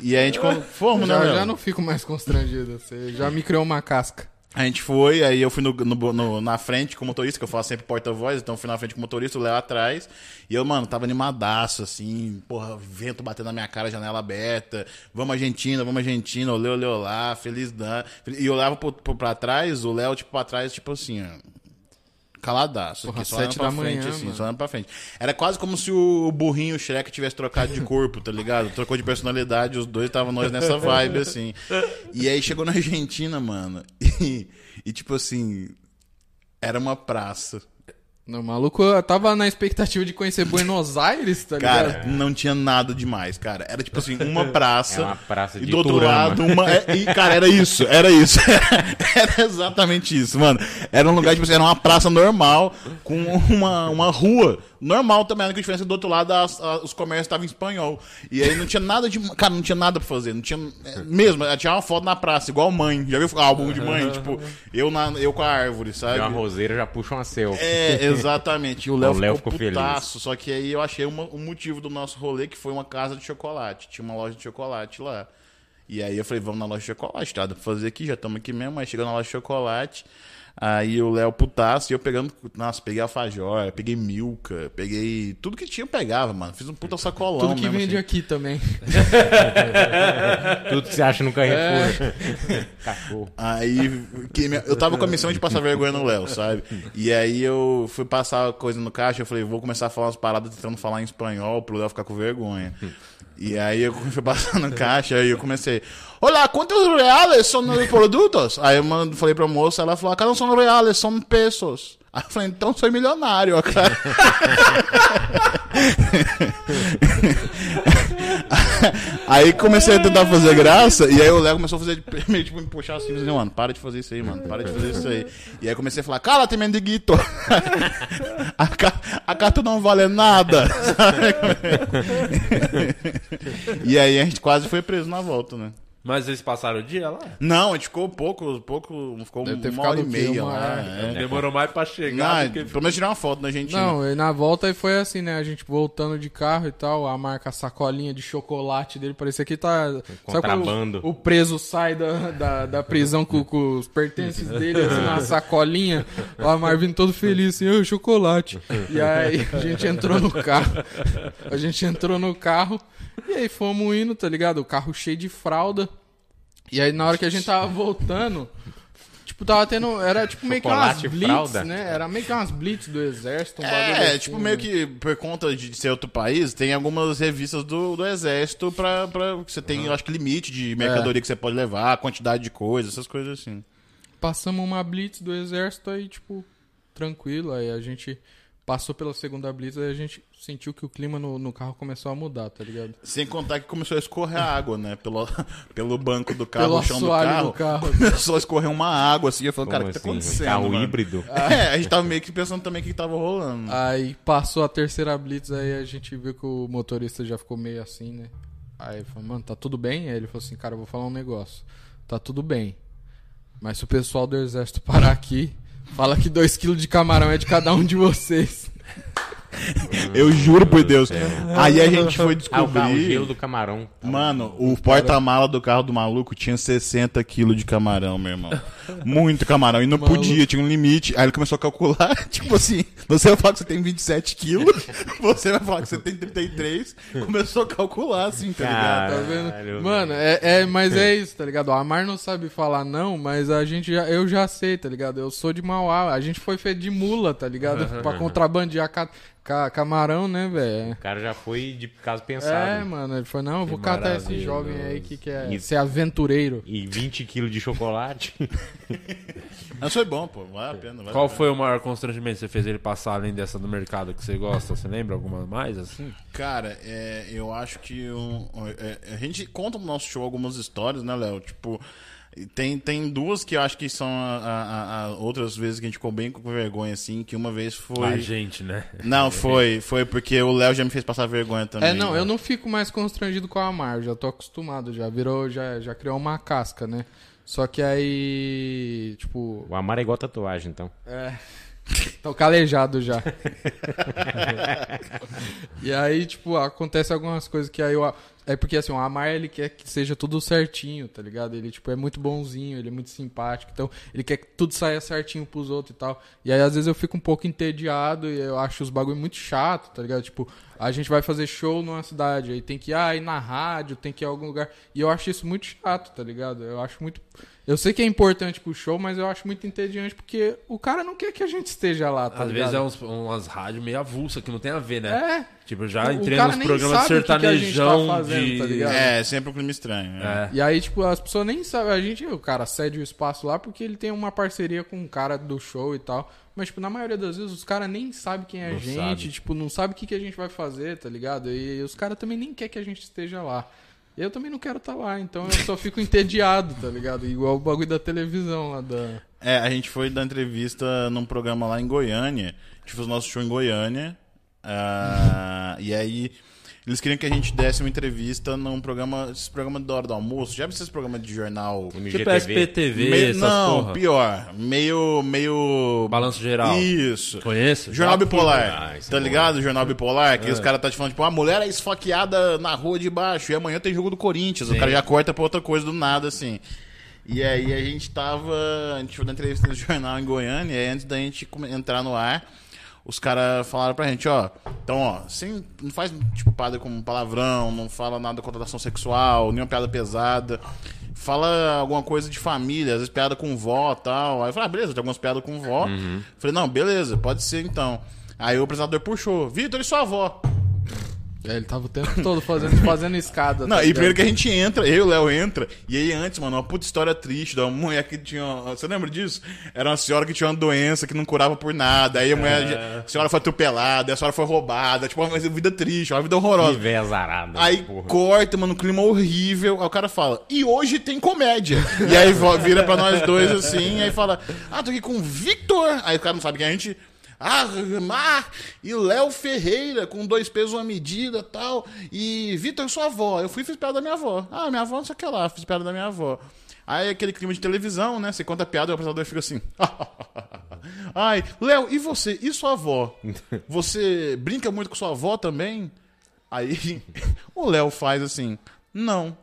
E aí a gente fomos, né? Léo? já não fico mais constrangido. Você já me criou uma casca. A gente foi, aí eu fui no, no- no- na frente com o motorista, que eu faço sempre porta-voz, então eu fui na frente com o motorista, o Léo atrás. E eu, mano, tava animadaço, assim, porra, vento batendo na minha cara, janela aberta. Vamos Argentina, vamos Argentina, olê, olê, olá, feliz dan. E eu olhava pro, pro, pra trás, o Léo, tipo, pra trás, tipo assim, ó. Caladaço, Porra, só sete da frente, manhã, assim, mano. só olhando pra frente. Era quase como se o burrinho Shrek tivesse trocado de corpo, tá ligado? Trocou de personalidade, os dois estavam nós nessa vibe, assim. E aí chegou na Argentina, mano, [laughs] e, e tipo assim, era uma praça. Não, maluco, eu tava na expectativa de conhecer Buenos Aires, tá ligado? Cara, não tinha nada demais, cara. Era tipo assim, uma praça. [laughs] É uma praça E de do outro Turama. lado, uma. é, e, cara, era isso, era isso. [laughs] Era exatamente isso, mano. Era um lugar, tipo assim, era uma praça normal, com uma, uma rua normal também. A única diferença é que do outro lado as- a- os comércios estavam em espanhol. E aí não tinha nada de. Cara, não tinha nada pra fazer. Não tinha. é, Mesmo, tinha uma foto na praça, igual mãe. Já viu o álbum de mãe? Tipo, eu, na, eu com a árvore, sabe? Vê uma roseira, já puxa uma selfie. É, exatamente. E o [laughs] Léo ficou, ficou feliz. putaço. Só que aí eu achei uma- um motivo do nosso rolê, que foi uma casa de chocolate. Tinha uma loja de chocolate lá. E aí eu falei, vamos na loja de chocolate, tá? Dá pra fazer aqui, já estamos aqui mesmo. Aí chegou na loja de chocolate. Aí o Léo putaço e eu pegando. Nossa, peguei alfajor, peguei milka, peguei. Tudo que tinha eu pegava, mano. Fiz um puta sacolão. Tudo que mesmo, vende assim. aqui também. [laughs] Tudo que você acha no Carrefour. Cachorro. Aí eu tava com a missão de passar vergonha no Léo, sabe? E aí eu fui passar coisa no caixa, eu falei, vou começar a falar umas paradas tentando falar em espanhol pro Léo ficar com vergonha. E aí eu fui passar no caixa e eu comecei, Olá, quantos reais são os produtos? Aí eu falei pra moça, ela falou, acá não são reais, são pesos. Aí eu falei, então sou milionário, cara. [laughs] [laughs] Aí comecei a tentar fazer graça, e aí o Léo começou a fazer, [laughs] meio tipo, me puxar assim, dizendo, mano, para de fazer isso aí, mano, para de fazer isso aí. E aí comecei a falar, cala-te, mendiguito. [laughs] a, ca- a carta não vale nada. e aí a gente quase foi preso na volta, né? Mas eles passaram o dia lá? Não, a gente ficou pouco, pouco, ficou Deve ter uma hora e meia Uma lá. hora. é. Demorou mais pra Não, chegar do que... pelo menos tirar uma foto da gente. Não, e na volta foi assim, né? A gente voltando de carro e tal, a marca a sacolinha de chocolate dele, parecia que tá. Sabe Contrabando. quando o, o preso sai da, da, da prisão com, com os pertences [laughs] dele, assim, na sacolinha, o Amar vindo todo feliz, assim, ô, chocolate. E aí a gente entrou no carro. A gente entrou no carro e aí fomos indo, tá ligado? O carro cheio de fralda. E aí na hora que a gente tava voltando. Tipo, tava tendo. Era tipo meio que umas Chocolate blitz, fralda? né? Era meio que umas blitz do exército, um bagulho É, assim, tipo, né? meio que por conta de ser outro país, tem algumas revistas do, do exército pra, pra. Você tem, eu acho que, limite de mercadoria que você pode levar, quantidade de coisas, essas coisas assim. Passamos uma blitz do exército aí, tipo, tranquilo. Aí a gente passou pela segunda blitz e a gente sentiu que o clima no, no carro começou a mudar, tá ligado? Sem contar que começou a escorrer água, né? Pelo, [laughs] pelo banco do carro, Pelo chão do carro. do carro. [laughs] Começou a escorrer uma água assim. Eu falei, cara, o que tá assim? acontecendo? Carro mano? híbrido? [laughs] É, a gente tava meio que pensando também o que tava rolando. Aí passou a terceira blitz, aí a gente viu que o motorista já ficou meio assim, né? Aí falou, mano, tá tudo bem? Aí ele falou assim, cara, eu vou falar um negócio. Tá tudo bem. Mas se o pessoal do exército parar aqui, fala que 2kg de camarão é de cada um de vocês. [laughs] Eu juro por Deus. Aí a gente foi Ah, o, carro, o descobrir. gelo do camarão. Mano, o porta-mala do carro do maluco tinha 60 quilos de camarão, meu irmão. [laughs] Muito camarão. E não Maluco. podia, tinha um limite. Aí ele começou a calcular, [laughs] tipo assim, você vai falar que você tem 27 quilos, você vai falar que você tem 33. Começou a calcular, assim, tá ligado? Tá vendo? Mano, é, é, mas é isso, tá ligado? O Amar não sabe falar não, mas a gente já, eu já sei, tá ligado? Eu sou de Mauá, a gente foi feito de mula, tá ligado? pra contrabandear ca, ca- camarão, né, velho? O cara já foi de caso É, pensado. mano, ele falou, não, eu vou Que catar esse jovem aí que quer Isso. ser aventureiro. E 20 quilos de chocolate. [laughs] Mas foi bom, pô. Vale a pena. Vale Qual a pena. foi o maior constrangimento que você fez ele passar além dessa do mercado que você gosta? Você lembra alguma mais, assim? Cara, é, eu acho que um, é, a gente conta no nosso show algumas histórias, né, Léo? Tipo, tem, tem duas que eu acho que são a, a- a- outras vezes que a gente ficou bem com vergonha, assim, que uma vez foi. A gente, né? Não, foi, foi porque o Léo já me fez passar vergonha também. É, não, né? eu não fico mais constrangido com a Amar, já tô acostumado, já virou, já, já criou uma casca, né? Só que aí, tipo, O amar é igual tatuagem, então. É. [laughs] Tô calejado já. [laughs] e aí, tipo, acontece algumas coisas que aí eu. É porque assim, o Amar ele quer que seja tudo certinho, tá ligado? Ele, tipo, é muito bonzinho, ele é muito simpático. Então, ele quer que tudo saia certinho pros outros e tal. E aí, às vezes, eu fico um pouco entediado e eu acho os bagulho muito chato, tá ligado? Tipo, a gente vai fazer show numa cidade, aí tem que ah, ir na rádio, tem que ir a algum lugar. E eu acho isso muito chato, tá ligado? Eu acho muito. Eu sei que é importante pro show, mas eu acho muito entediante porque o cara não quer que a gente esteja lá, tá Às ligado? vezes é uns, umas rádios meio avulsa que não tem a ver, né? É. Tipo, já O entrei nos programas de sabe o que que a gente tá sertanejão fazendo, de. tá ligado? É, sempre um clima estranho. né? É. E aí, tipo, as pessoas nem sabem. A gente, o cara cede o espaço lá porque ele tem uma parceria com um cara do show e tal. Mas, tipo, na maioria das vezes os caras nem sabem quem é a Não gente, sabe. tipo, não sabe o que, que a gente vai fazer, tá ligado? E os caras também nem querem que a gente esteja lá. Eu também não quero estar lá, então eu só fico entediado, tá ligado? Igual o bagulho da televisão lá da. É, a gente foi dar entrevista num programa lá em Goiânia. A gente fez o nosso show em Goiânia. ah, e aí, eles queriam que a gente desse uma entrevista num programa. Esse programa da hora do almoço. Já viu esses programas de jornal? Tipo. SPTV, Meio- não, porra. pior. Meio. meio. Balanço geral. Isso. Conheço? Jornal Já fui. bipolar, Ah, isso é tá bom. ligado? Jornal bipolar, que É. os caras tá te falando, tipo, a mulher é esfaqueada na rua de baixo, e amanhã tem jogo do Corinthians, o Sim. cara já corta pra outra coisa do nada, assim. E aí a gente tava, a gente foi na entrevista no [laughs] jornal em Goiânia, e aí antes da gente entrar no ar, os caras falaram pra gente, ó, então, ó, sem, não faz, tipo, piada com palavrão, não fala nada com conotação sexual, nenhuma piada pesada, fala alguma coisa de família, às vezes piada com vó e tal. Aí eu falei, ah, beleza, tem algumas piadas com vó. Falei, não, beleza, pode ser então. Aí o apresentador puxou, Vitor e sua avó. É, ele tava o tempo todo fazendo, [laughs] fazendo escada. Não, tá e ligado? primeiro que a gente entra, eu e o Léo entra, e aí antes, mano, uma puta história triste da uma mulher que tinha. Você lembra disso? Era uma senhora que tinha uma doença que não curava por nada. Aí a mulher. A senhora foi atropelada, a senhora foi roubada. Tipo, uma vida triste, uma vida Que horrorosa. véia azarada. Aí porra. corta, mano, um clima horrível. Aí o cara fala, e hoje tem comédia. e aí vira pra nós dois assim, aí fala, ah, tô aqui com o Victor. Aí o cara não sabe quem é a gente. Ah, Mar e Léo Ferreira, com dois pesos uma medida tal. E Vitor, sua avó. Eu fui e fiz piada da minha avó. Ah, minha avó não sei o que lá, fiz piada da minha avó. Aí aquele clima de televisão, né? Você conta a piada e o apresentador fica assim. [laughs] Ai, Léo, e você? E sua avó? [laughs] Você brinca muito com sua avó também? Aí [laughs] o Léo faz assim, não.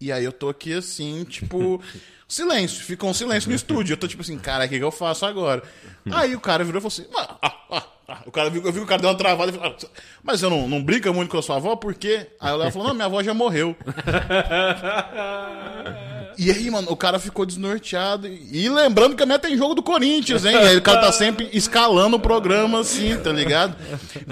E aí eu tô aqui assim, tipo, silêncio, ficou um silêncio no estúdio. Eu tô tipo assim, cara, o que, que eu faço agora? Aí o cara virou e falou assim, ah, ah, ah, ah. o cara eu vi que o cara deu uma travada e falou, ah, mas eu não, não brinca muito com a sua avó, por quê? Aí Léo falou, não, minha avó já morreu. [laughs] E aí, mano, o cara ficou desnorteado. E lembrando que amanhã tem jogo do Corinthians, hein? Aí o cara tá sempre escalando o programa assim, tá ligado?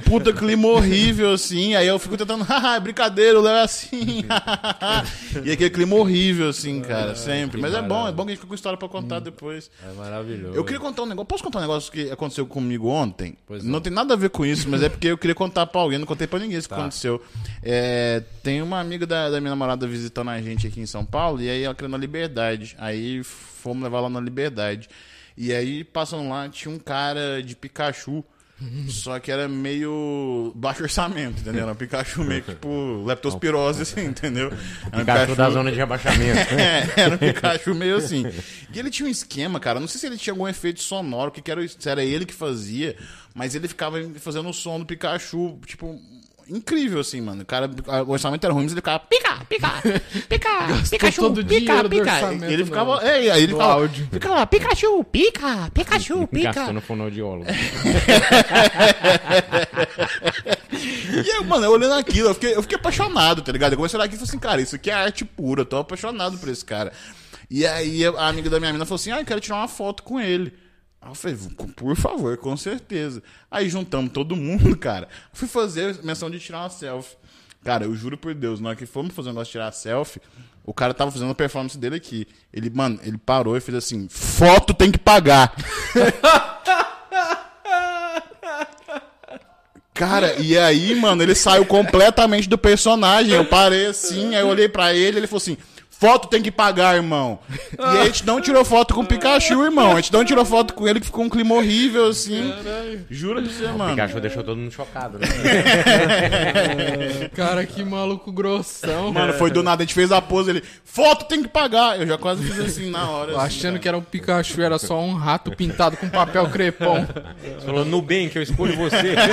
Puta clima horrível, assim. Aí eu fico tentando, [laughs] haha, é brincadeira, o Léo é assim. [laughs] e aquele clima horrível, assim, cara, sempre. Mas é bom, é bom que a gente fica com história pra contar depois. É maravilhoso. Eu queria contar um negócio. Posso contar um negócio que aconteceu comigo ontem? Pois não tem nada a ver com isso, mas é porque eu queria contar pra alguém. Não contei pra ninguém isso que Tá. aconteceu. É, tem uma amiga da, da minha namorada visitando a gente aqui em São Paulo. E aí ela queria na Liberdade. Aí fomos levar lá na Liberdade. E aí, passando lá, tinha um cara de Pikachu. [laughs] Só que era meio baixo orçamento, entendeu? Era um Pikachu meio que tipo [laughs] leptospirose, assim, entendeu? Era um Pikachu da zona de rebaixamento. [laughs] é, era um Pikachu meio assim. E ele tinha um esquema, cara. Não sei se ele tinha algum efeito sonoro, o que, que era, se era ele que fazia, mas ele ficava fazendo o som do Pikachu, tipo. Incrível, assim, mano. O cara, o orçamento era ruim, mas ele ficava pica, pica, pica, [laughs] Pikachu, todo pica, pica. E ele ficava, é, aí ele ficava, áudio. ficava, Pikachu, pica, Pikachu, [laughs] pica. Gastou no fonoaudiólogo. [laughs] E eu, mano, eu olhando aquilo, eu fiquei, eu fiquei apaixonado, tá ligado? Eu comecei a olhar aqui e falei assim, cara, isso aqui é arte pura, eu tô apaixonado por esse cara. E aí a amiga da minha mina falou assim, ah, eu quero tirar uma foto com ele. Aí eu falei, por favor, com certeza. Aí juntamos todo mundo, [laughs] cara. Fui fazer menção de tirar uma selfie. Cara, eu juro por Deus, na hora que fomos fazer um negócio de tirar selfie, o cara tava fazendo a performance dele aqui. Ele, mano, ele parou e fez assim: foto tem que pagar. [laughs] Cara, e aí, mano, ele saiu completamente do personagem. Eu parei assim, aí eu olhei pra ele, ele falou assim: foto tem que pagar, irmão. E aí a gente não tirou foto com o Pikachu, irmão. A gente não tirou foto com ele, que ficou um clima horrível, assim. Juro pra você, O mano. Pikachu deixou todo mundo chocado, né? [laughs] Cara, que maluco grossão. Mano, foi do nada, a gente fez a pose, ele, foto tem que pagar. Eu já quase fiz assim na hora. assim, Achando cara. que era um Pikachu, era só um rato pintado com papel crepom. Você falou, Nubank, eu escolho você. [laughs]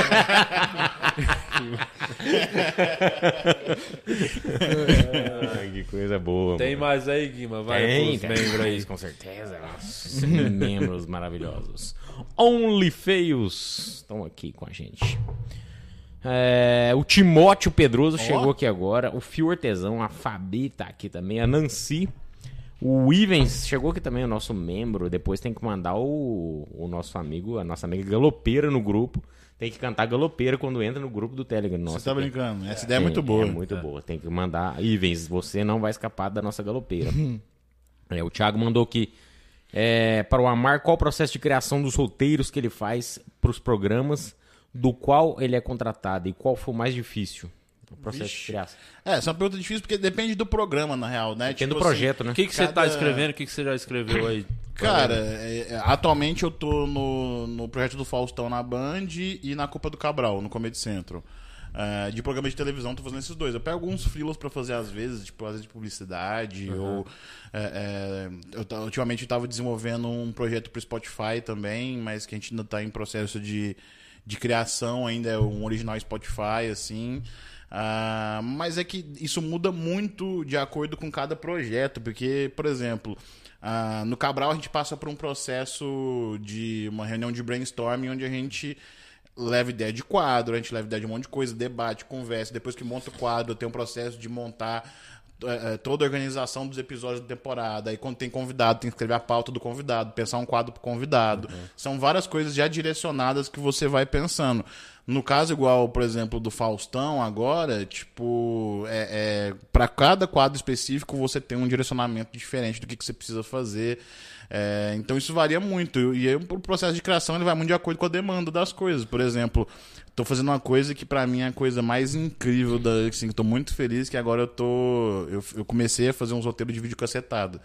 [laughs] Ai, que coisa boa. Tem mais aí, Guima? Vai Tem, pros tem membros aí. com certeza. Nossos membros maravilhosos. Only Feios estão aqui com a gente. É, o Timóteo Pedroso chegou aqui agora. O Fio Artesão, a Fabi tá aqui também. A Nancy. O Ivens chegou aqui também, o nosso membro. Depois tem que mandar o, o nosso amigo, a nossa amiga Galopeira no grupo. Tem que cantar Galopeira quando entra no grupo do Telegram. Nossa, Você tá que- brincando? Essa ideia é tem, muito boa. É muito boa. Tem que mandar. Ivens, você não vai escapar da nossa galopeira. [laughs] É, o Thiago mandou aqui. É, para o Amar, qual o processo de criação dos roteiros que ele faz para os programas, do qual ele é contratado e qual foi o mais difícil? O processo de criação. É, essa é uma pergunta difícil porque depende do programa, na real, né? Depende do Tipo projeto, assim, né? O que, que você tá Cada- escrevendo? O que, que você já escreveu aí? Cara, é, é, atualmente eu tô no, no projeto do Faustão na Band e na Copa do Cabral, no Comedy Central. É, de programa de televisão, tô fazendo esses dois. Eu pego alguns freelas pra fazer às vezes, tipo, às vezes de publicidade, ou... é, é, eu, ultimamente eu tava desenvolvendo um projeto pro Spotify também, mas que a gente ainda tá em processo de, de criação ainda, é um original Spotify, assim... Ah, mas é que isso muda muito de acordo com cada projeto, porque, por exemplo, ah, no Cabral a gente passa por um processo de uma reunião de brainstorming onde a gente leva ideia de quadro, a gente leva ideia de um monte de coisa, debate, conversa, depois que monta o quadro, tem um processo de montar eh, eh, toda a organização dos episódios da temporada. Aí quando tem convidado, tem que escrever a pauta do convidado, pensar um quadro pro convidado. São várias coisas já direcionadas que você vai pensando. No caso, igual, por exemplo, do Faustão agora, tipo, é, é, para cada quadro específico você tem um direcionamento diferente do que, que você precisa fazer. É, então isso varia muito. E aí, o processo de criação ele vai muito de acordo com a demanda das coisas. Por exemplo, tô fazendo uma coisa que pra mim é a coisa mais incrível da, assim, tô muito feliz que agora eu tô eu, eu comecei a fazer uns roteiros de vídeo cacetado.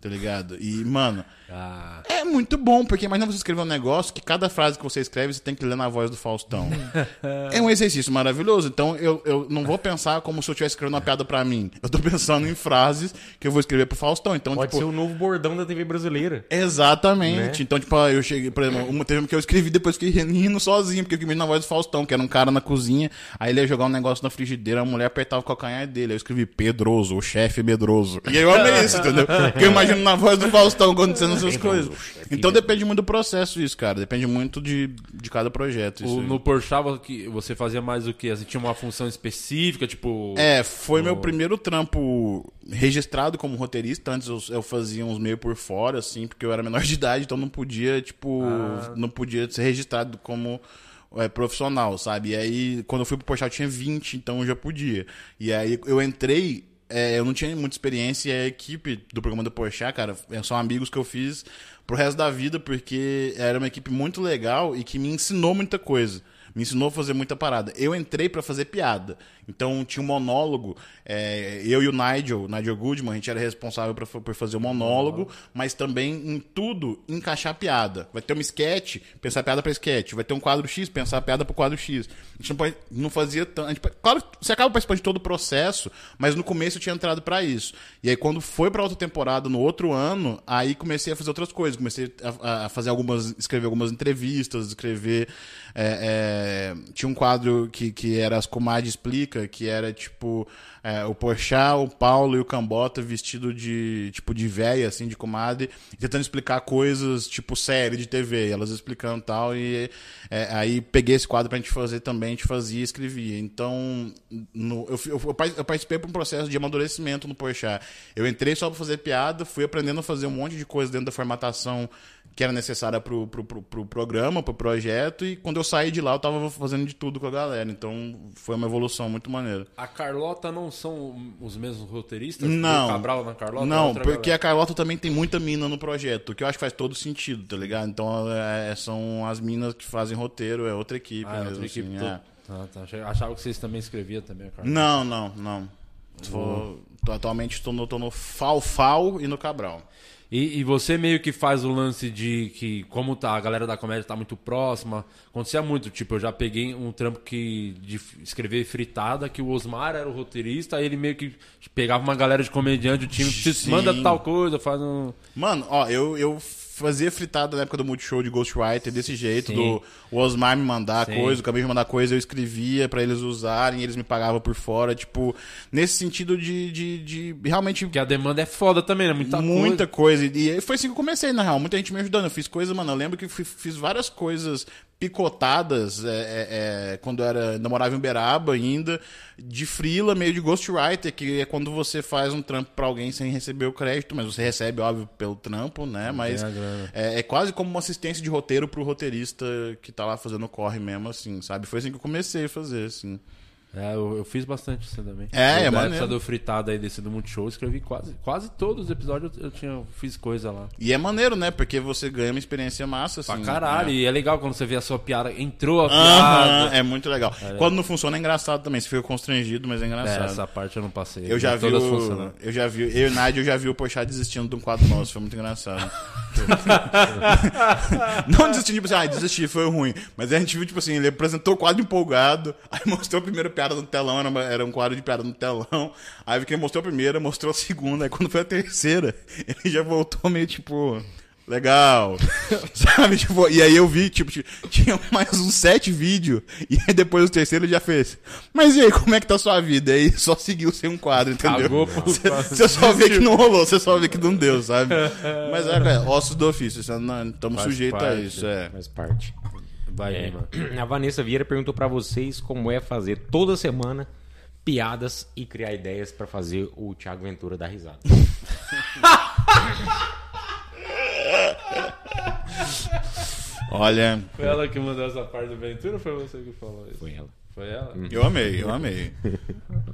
Tá ligado? E, mano, Ah, é muito bom, porque imagina você escrever um negócio que cada frase que você escreve você tem que ler na voz do Faustão. [laughs] é um exercício maravilhoso. Então eu, eu não vou pensar como se eu estivesse escrevendo uma piada pra mim. Eu tô pensando em frases que eu vou escrever pro Faustão. Então, Pode tipo, ser o novo bordão da TV brasileira. Exatamente. Né? Então, tipo, eu cheguei, por exemplo, uma teve que eu escrevi depois que rindo sozinho, porque eu escrevi na voz do Faustão, que era um cara na cozinha, aí ele ia jogar um negócio na frigideira, a mulher apertava o calcanhar dele. Aí eu escrevi Pedroso, o chefe medroso. E aí eu amei isso, entendeu? Porque eu imagino imagino na voz do Faustão acontecendo essas coisas. Então depende muito do processo isso, cara. Depende muito de, de cada projeto. Isso O, no Porchat que você fazia mais o quê? Assim, tinha uma função específica, tipo. É, foi meu primeiro trampo registrado como roteirista. Antes eu, eu fazia uns meio por fora, assim, porque eu era menor de idade, então não podia, tipo, não podia ser registrado como é, profissional, sabe? E aí, quando eu fui pro Porchat, eu tinha 20, então eu já podia. E aí eu entrei, é, eu não tinha muita experiência, e a equipe do programa do Porchat, cara, é, são amigos que eu fiz pro resto da vida, porque era uma equipe muito legal e que me ensinou muita coisa. Me ensinou a fazer muita parada. Eu entrei pra fazer piada. Então tinha um monólogo. é, eu e o Nigel, Nigel Goodman, a gente era responsável pra, por fazer o monólogo, mas também em tudo encaixar piada. Vai ter uma sketch, pensar piada pra sketch. Vai ter um quadro X, pensar piada pro quadro X. A gente não, pode- não fazia tanto. Claro, você acaba participando de todo o processo, mas no começo eu tinha entrado pra isso. E aí quando foi pra outra temporada, no outro ano, aí comecei a fazer outras coisas. Comecei a, a fazer algumas, escrever algumas entrevistas, escrever. É, é, tinha um quadro que, que era As Comadres Explica, que era tipo é, o Porchat, o Paulo e o Cambota vestido de tipo de véia, assim, de comadre, tentando explicar coisas tipo série de TV, elas explicando tal, e é, aí peguei esse quadro pra gente fazer também, a gente fazia e escrevia. Então, no- eu, eu, eu par- eu participei de um processo de amadurecimento no Porchat. Eu entrei só pra fazer piada, fui aprendendo a fazer um monte de coisa dentro da formatação que era necessária pro, pro, pro, pro programa, pro projeto, e quando eu saí de lá, eu tava fazendo de tudo com a galera. Então, foi uma evolução muito maneira. A Carlota não são os mesmos roteiristas? Não. O Cabral na Carlota? é Não, outra porque galera. a Carlota também tem muita mina no projeto, que eu acho que faz todo sentido, tá ligado? Então é, são as minas que fazem roteiro, é outra equipe Ah, é mesmo. outra equipe. assim, to- é. Ah, tá. Achava que vocês também escreviam também a Carlota. Não, não, não. Tô- tô- atualmente estou no, tô no Fal Fal e no Cabral. E, e você meio que faz o lance de que, como tá, a galera da comédia tá muito próxima, acontecia muito. Tipo, eu já peguei um trampo que de escrever fritada, que o Osmar era o roteirista, aí ele meio que pegava uma galera de comediante, o time Sim. manda tal coisa, faz um. Mano, ó, eu, eu fazia fritada na época do Multishow de Ghostwriter desse jeito, Sim. do o Osmar me mandar Sim. coisa, o me mandar coisa, eu escrevia pra eles usarem, eles me pagavam por fora, tipo, nesse sentido de, de, de realmente Porque a demanda é foda também, né? Muita, muita coisa. coisa. E foi assim que eu comecei, na real. Muita gente me ajudando. Eu fiz coisa, mano. Eu lembro que fiz várias coisas picotadas é, é, é, quando eu era, ainda morava em Uberaba ainda, de frila, meio de ghostwriter, que é quando você faz um trampo pra alguém sem receber o crédito, mas você recebe, óbvio, pelo trampo, né? Mas é, é quase como uma assistência de roteiro pro roteirista que tá lá fazendo corre mesmo, assim, sabe? Foi assim que eu comecei a fazer, assim. É, eu, eu fiz bastante isso também. É, eu, é maneiro. do fritado aí desse do Multishow, eu escrevi quase, quase todos os episódios eu, eu tinha, fiz coisa lá. E é maneiro, né? Porque você ganha uma experiência massa, assim. Pra caralho. né? E é legal quando você vê a sua piada, entrou a piada. é muito legal. Quando não funciona é engraçado também. Você fica constrangido, mas é É, engraçado. essa parte eu não passei. Eu já vi o... Eu já vi. Eu e Nádia, eu já vi o Porchat desistindo de um quadro nosso. Foi muito engraçado. [laughs] não desistindo, tipo assim, ah, desisti, foi ruim. Mas a gente viu, tipo assim, ele apresentou o quadro empolgado, aí mostrou a primeira piada no telão, era, uma- era um quadro de piada no telão. Aí viu que ele mostrou a primeira, mostrou a segunda, aí quando foi a terceira, ele já voltou meio tipo. Legal. [laughs] Sabe? Tipo, e aí eu vi, tipo, ti- tinha mais uns sete vídeos. E aí depois o terceiro ele já fez. Mas e aí, como é que tá a sua vida? E aí só seguiu sem um quadro, entendeu? [laughs] Você só vê que não rolou, você só vê que não deu, sabe? [laughs] Mas é, cara, ossos do ofício, estamos Faz sujeitos a isso, é. Faz parte. Vai, É, [clears throat] a Vanessa Vieira perguntou pra vocês como é fazer toda semana piadas e criar ideias pra fazer o Thiago Ventura dar risada. [laughs] Olha, Foi ela que mandou essa parte do Ventura ou foi você que falou isso? Foi ela. Foi ela? eu amei, eu amei.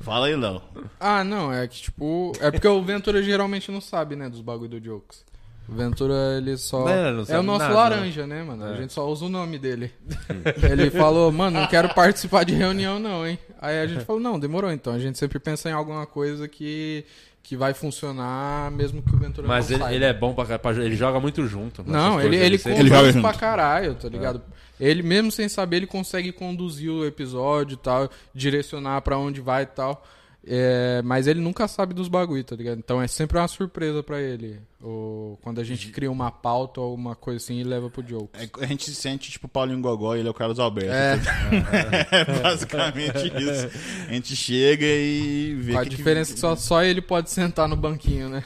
Fala aí, Léo. Ah, não, é que tipo. É porque o Ventura geralmente não sabe, né, dos bagulho do Jokes. O Ventura, ele só. É, não É, o nosso nada, laranja, né, mano? A gente só usa o nome dele. [laughs] ele falou, mano, não quero [laughs] participar de reunião, não, hein? Aí a gente falou, não, demorou então. A gente sempre pensa em alguma coisa que, que vai funcionar, mesmo que o Ventura Mas não ele, ele é bom pra, pra. Ele joga muito junto. nessas Não, ele, ele, sempre- Ele joga conversa junto. pra caralho, tá ligado? Ele mesmo sem saber, ele consegue conduzir o episódio e tal, direcionar pra onde vai e tal. É, mas ele nunca sabe dos bagulho, tá ligado? Então é sempre uma surpresa pra ele. Ou quando a gente cria uma pauta ou uma coisa assim e leva pro jogo. É, a gente se sente tipo Paulinho Gogó e ele é o Carlos Alberto. É. [laughs] É basicamente isso. A gente chega e vê Com a que- diferença que só, só ele pode sentar no banquinho, né?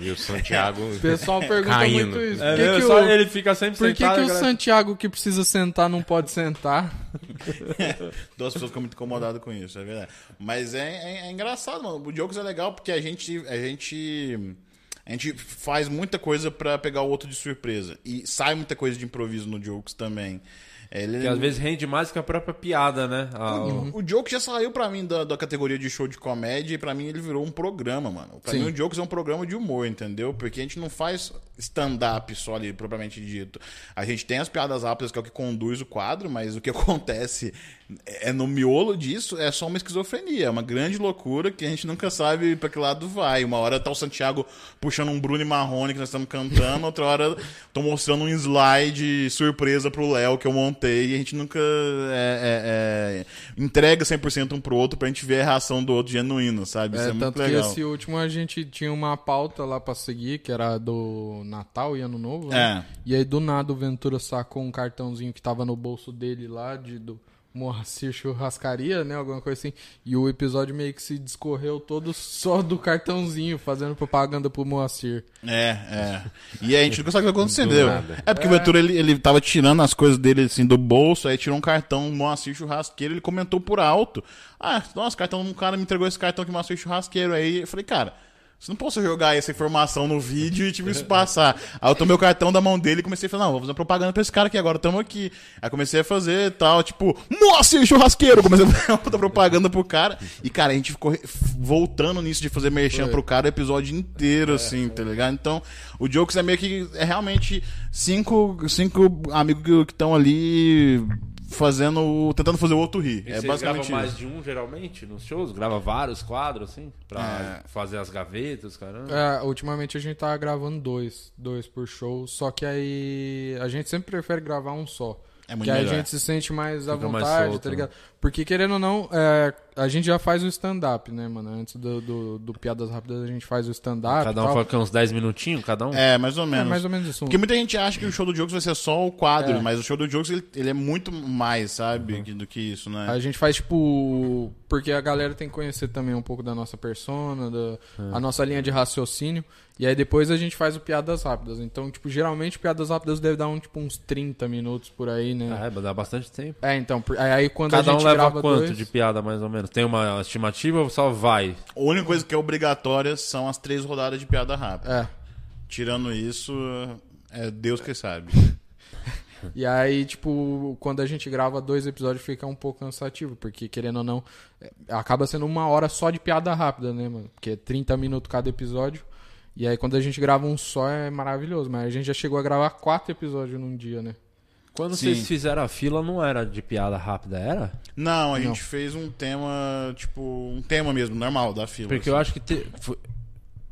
E o Santiago. O pessoal pergunta Caindo. muito isso. É, Por que, mesmo, que só o, ele fica sempre por que, que o galera- Santiago que precisa sentar não pode sentar? [laughs] Duas pessoas ficam muito incomodadas com isso, é verdade. Mas é, é- é engraçado, mano. O Jokes é legal porque a gente. A gente. A gente faz muita coisa pra pegar o outro de surpresa. E sai muita coisa de improviso no Jokes também. É, Ele, Que às vezes rende mais que a própria piada, né? Ah, o- O Jokes já saiu pra mim da, da categoria de show de comédia e pra mim ele virou um programa, mano. Pra Sim. mim o Jokes é um programa de humor, entendeu? Porque a gente não faz stand-up só ali, propriamente dito. A gente tem as piadas rápidas, que é o que conduz o quadro, mas o que [laughs] acontece é no miolo disso é só uma esquizofrenia, é uma grande loucura que a gente nunca sabe pra que lado vai. Uma hora tá o Santiago puxando um Bruno e Marrone que nós estamos cantando, outra hora [laughs] tô mostrando um slide surpresa pro Léo que eu montei e a gente nunca é, é, é, entrega 100% um pro outro pra gente ver a reação do outro genuíno, sabe? Isso é, É, muito tanto legal. que esse último a gente tinha uma pauta lá pra seguir, que era do Natal e Ano Novo. né? É. E aí do nada o Ventura sacou um cartãozinho que tava no bolso dele lá, de, do Moacir Churrascaria, né? Alguma coisa assim. E o episódio meio que se discorreu todo só do cartãozinho, fazendo propaganda pro Moacir. É, é. E a gente nunca sabe o que nada. É porque o Ventura, ele, ele tava tirando as coisas dele, assim, do bolso, aí tirou um cartão Moacir Churrasqueiro, ele comentou por alto. Ah, nossa, cartão, um cara me entregou esse cartão que Moacir Churrasqueiro. Aí eu falei, cara... Você não posso jogar essa informação no vídeo e tipo isso passar. Aí eu tomei o cartão da mão dele e comecei a falar, não, vou fazer propaganda pra esse cara aqui agora, tamo aqui. Aí comecei a fazer tal, tipo, nossa, churrasqueiro! Comecei a fazer [laughs] uma puta propaganda pro cara. E, cara, a gente ficou voltando nisso de fazer merchan Foi. pro cara o episódio inteiro, assim, tá ligado? Então, o Jokes é meio que. É realmente cinco, cinco amigos que estão ali fazendo. tentando fazer o outro rir. E é vocês basicamente gravam mais isso. de um, geralmente, nos shows? Grava vários quadros, assim? Pra É. fazer as gavetas, caramba. É, ultimamente a gente tá gravando dois, dois por show, só que aí a gente sempre prefere gravar um só. É muito que aí a melhor. gente se sente mais à Fica mais vontade, solto, tá né? Porque querendo ou não, é, a gente já faz o stand-up, né, mano? Antes do, do, do Piadas Rápidas a gente faz o stand-up. Cada um tal. fica uns 10 minutinhos, cada um? É, mais ou É menos. mais ou menos isso. Porque muita gente acha que o show do Jokes vai ser só o quadro, É. mas o show do Jokes ele, ele é muito mais, sabe, Uhum. do que isso, né? A gente faz, tipo. Porque a galera tem que conhecer também um pouco da nossa persona, da, É. a nossa linha de raciocínio. E aí depois a gente faz o Piadas Rápidas. Então, tipo, geralmente Piadas Rápidas deve dar um, tipo, uns 30 minutos por aí, né? É, dá bastante tempo. É, então, aí- quando a Cada um gente leva grava quanto dois, de piada, mais ou menos? Tem uma estimativa ou só vai? A única coisa que é obrigatória são as três rodadas de piada rápida. É. Tirando isso, é Deus que sabe. [laughs] E aí, tipo, quando a gente grava dois episódios fica um pouco cansativo, porque querendo ou não, é, acaba sendo uma hora só de piada rápida, né, mano? Porque é 30 minutos cada episódio. E aí quando a gente grava um só é maravilhoso, mas a gente já chegou a gravar quatro episódios num dia, né? Quando Sim. vocês fizeram a fila, não era de piada rápida, era? Não, a Não. gente fez um tema, tipo, um tema mesmo, normal, da fila. Porque assim. eu acho que te- foi-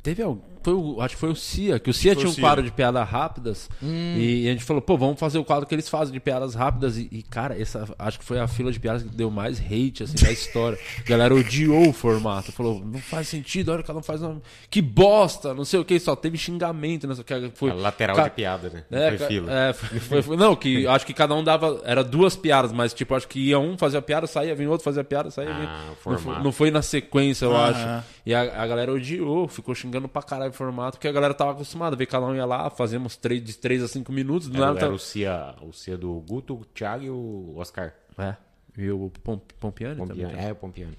teve algum. Foi o, acho que foi o Cia, que o Cia Foi tinha um Cia. quadro de piadas rápidas. Hum. E a gente falou, pô, vamos fazer o quadro que eles fazem de piadas rápidas. E, e, cara, essa acho que foi a fila de piadas que deu mais hate assim, da história. A galera odiou o formato. Falou, não faz sentido, olha, cada um faz uma. Que bosta! Não sei o que, só teve xingamento nessa. Que foi, A lateral Ca- de piada, né? Não É, foi fila. é, foi- foi- foi- não, que [laughs] acho que cada um dava. Era duas piadas, mas tipo, acho que ia um fazer a piada, saía, vinha outro fazer a piada, saía. Ah, vinha. não, foi, não foi na sequência, eu Aham. acho. E a, a galera odiou, ficou xingando pra caralho formato, porque a galera tava acostumada a ver cada um ia lá, fazíamos três, de 3 a 5 minutos, Era, nada. era tá- o Cia, o Cia do Guto, o Thiago e o Oscar. É. E o Pom- Pompiani, Pompiani. também. tá? É, o Pompiani.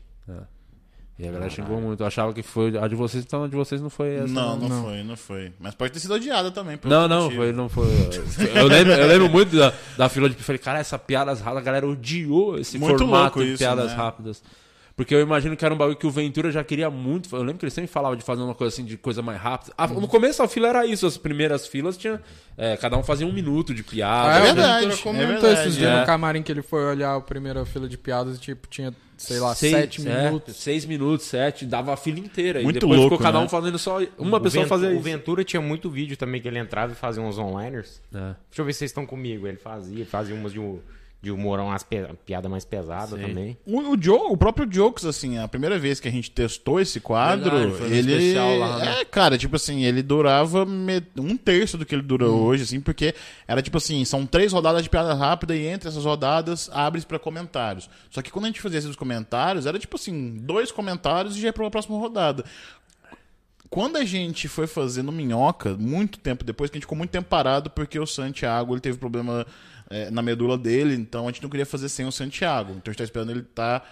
E a galera xingou muito. Eu achava que foi. A de vocês, então a de vocês não foi essa. Não, não, Não. foi, não foi. Mas pode ter sido odiada também. Não, não, motivo. foi, não foi. [laughs] Eu lembro, eu lembro muito da, da fila de. Falei, cara, essa piadas rápidas, a galera odiou esse Muito formato de isso, piadas né? rápidas. Porque eu imagino que era um bagulho que o Ventura já queria muito. Eu lembro que ele sempre falava de fazer uma coisa assim, de coisa mais rápida. Ah, No começo a fila era isso, as primeiras filas tinha. é, cada um fazia um minuto de piada. Ah, é o verdade, Ventura é comentou verdade, esses dias é. no camarim que ele foi olhar a primeira fila de piadas e, tipo, tinha, sei lá, Seis- sete é, minutos. seis minutos, sete, dava a fila inteira. Muito e depois louco, ficou cada né? um fazendo só. Uma O pessoa Vent- fazia O isso. Ventura tinha muito vídeo também que ele entrava e fazia uns onliners. É. Deixa eu ver se vocês estão comigo. Ele fazia, fazia umas de, um- de humor umas pe- piada mais pesada Sim. também. O, o, Joe, o próprio Jokes, assim, a primeira vez que a gente testou esse quadro, Verdade, ele. especial lá, né? É, cara, tipo assim, ele durava me- um terço do que ele dura Hum. hoje, assim, porque era tipo assim, são três rodadas de piada rápida e entre essas rodadas abre-se pra comentários. Só que quando a gente fazia esses comentários, era tipo assim, dois comentários e já ia pra próxima rodada. Quando a gente foi fazer no Minhoca, muito tempo depois, que a gente ficou muito tempo parado porque o Santiago ele teve problema é, na medula dele, então a gente não queria fazer sem o Santiago. Então a gente tá esperando ele estar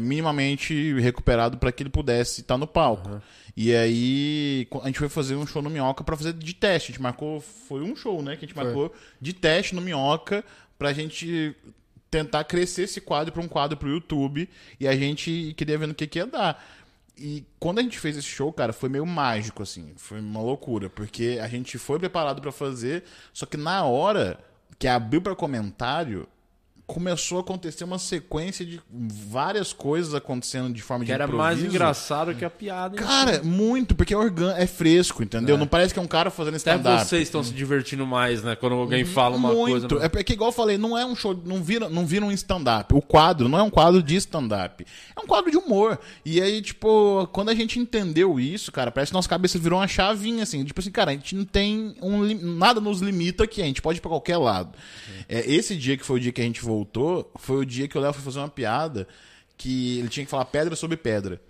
minimamente recuperado para que ele pudesse estar no palco. E aí a gente foi fazer um show no Minhoca para fazer de teste. A gente marcou, foi um show, né? Que a gente Foi. marcou de teste no Minhoca pra gente tentar crescer esse quadro para um quadro pro YouTube e a gente queria ver no que, que ia dar. E quando a gente fez esse show, cara, foi meio mágico, assim. Foi uma loucura. Porque a gente foi preparado pra fazer, só que na hora que abriu pra comentário, começou a acontecer uma sequência de várias coisas acontecendo de forma Que de era mais improviso. engraçado que a piada. Cara, muito, porque é, organ... é fresco, entendeu? Não parece que é um cara fazendo Até stand-up. vocês estão se divertindo mais, né? Quando alguém fala uma Muito. coisa. É porque, igual eu falei, não é um show, não vira, não vira um stand-up. O quadro não é um quadro de stand-up. É um quadro de humor. E aí, tipo, quando a gente entendeu isso, cara, parece que nossa cabeça virou uma chavinha, assim. Tipo assim, cara, a gente não tem um, nada nos limita aqui, a gente pode ir pra qualquer lado. É, esse dia que foi o dia que a gente voltou, foi o dia que o Léo foi fazer uma piada que ele tinha que falar pedra sobre pedra.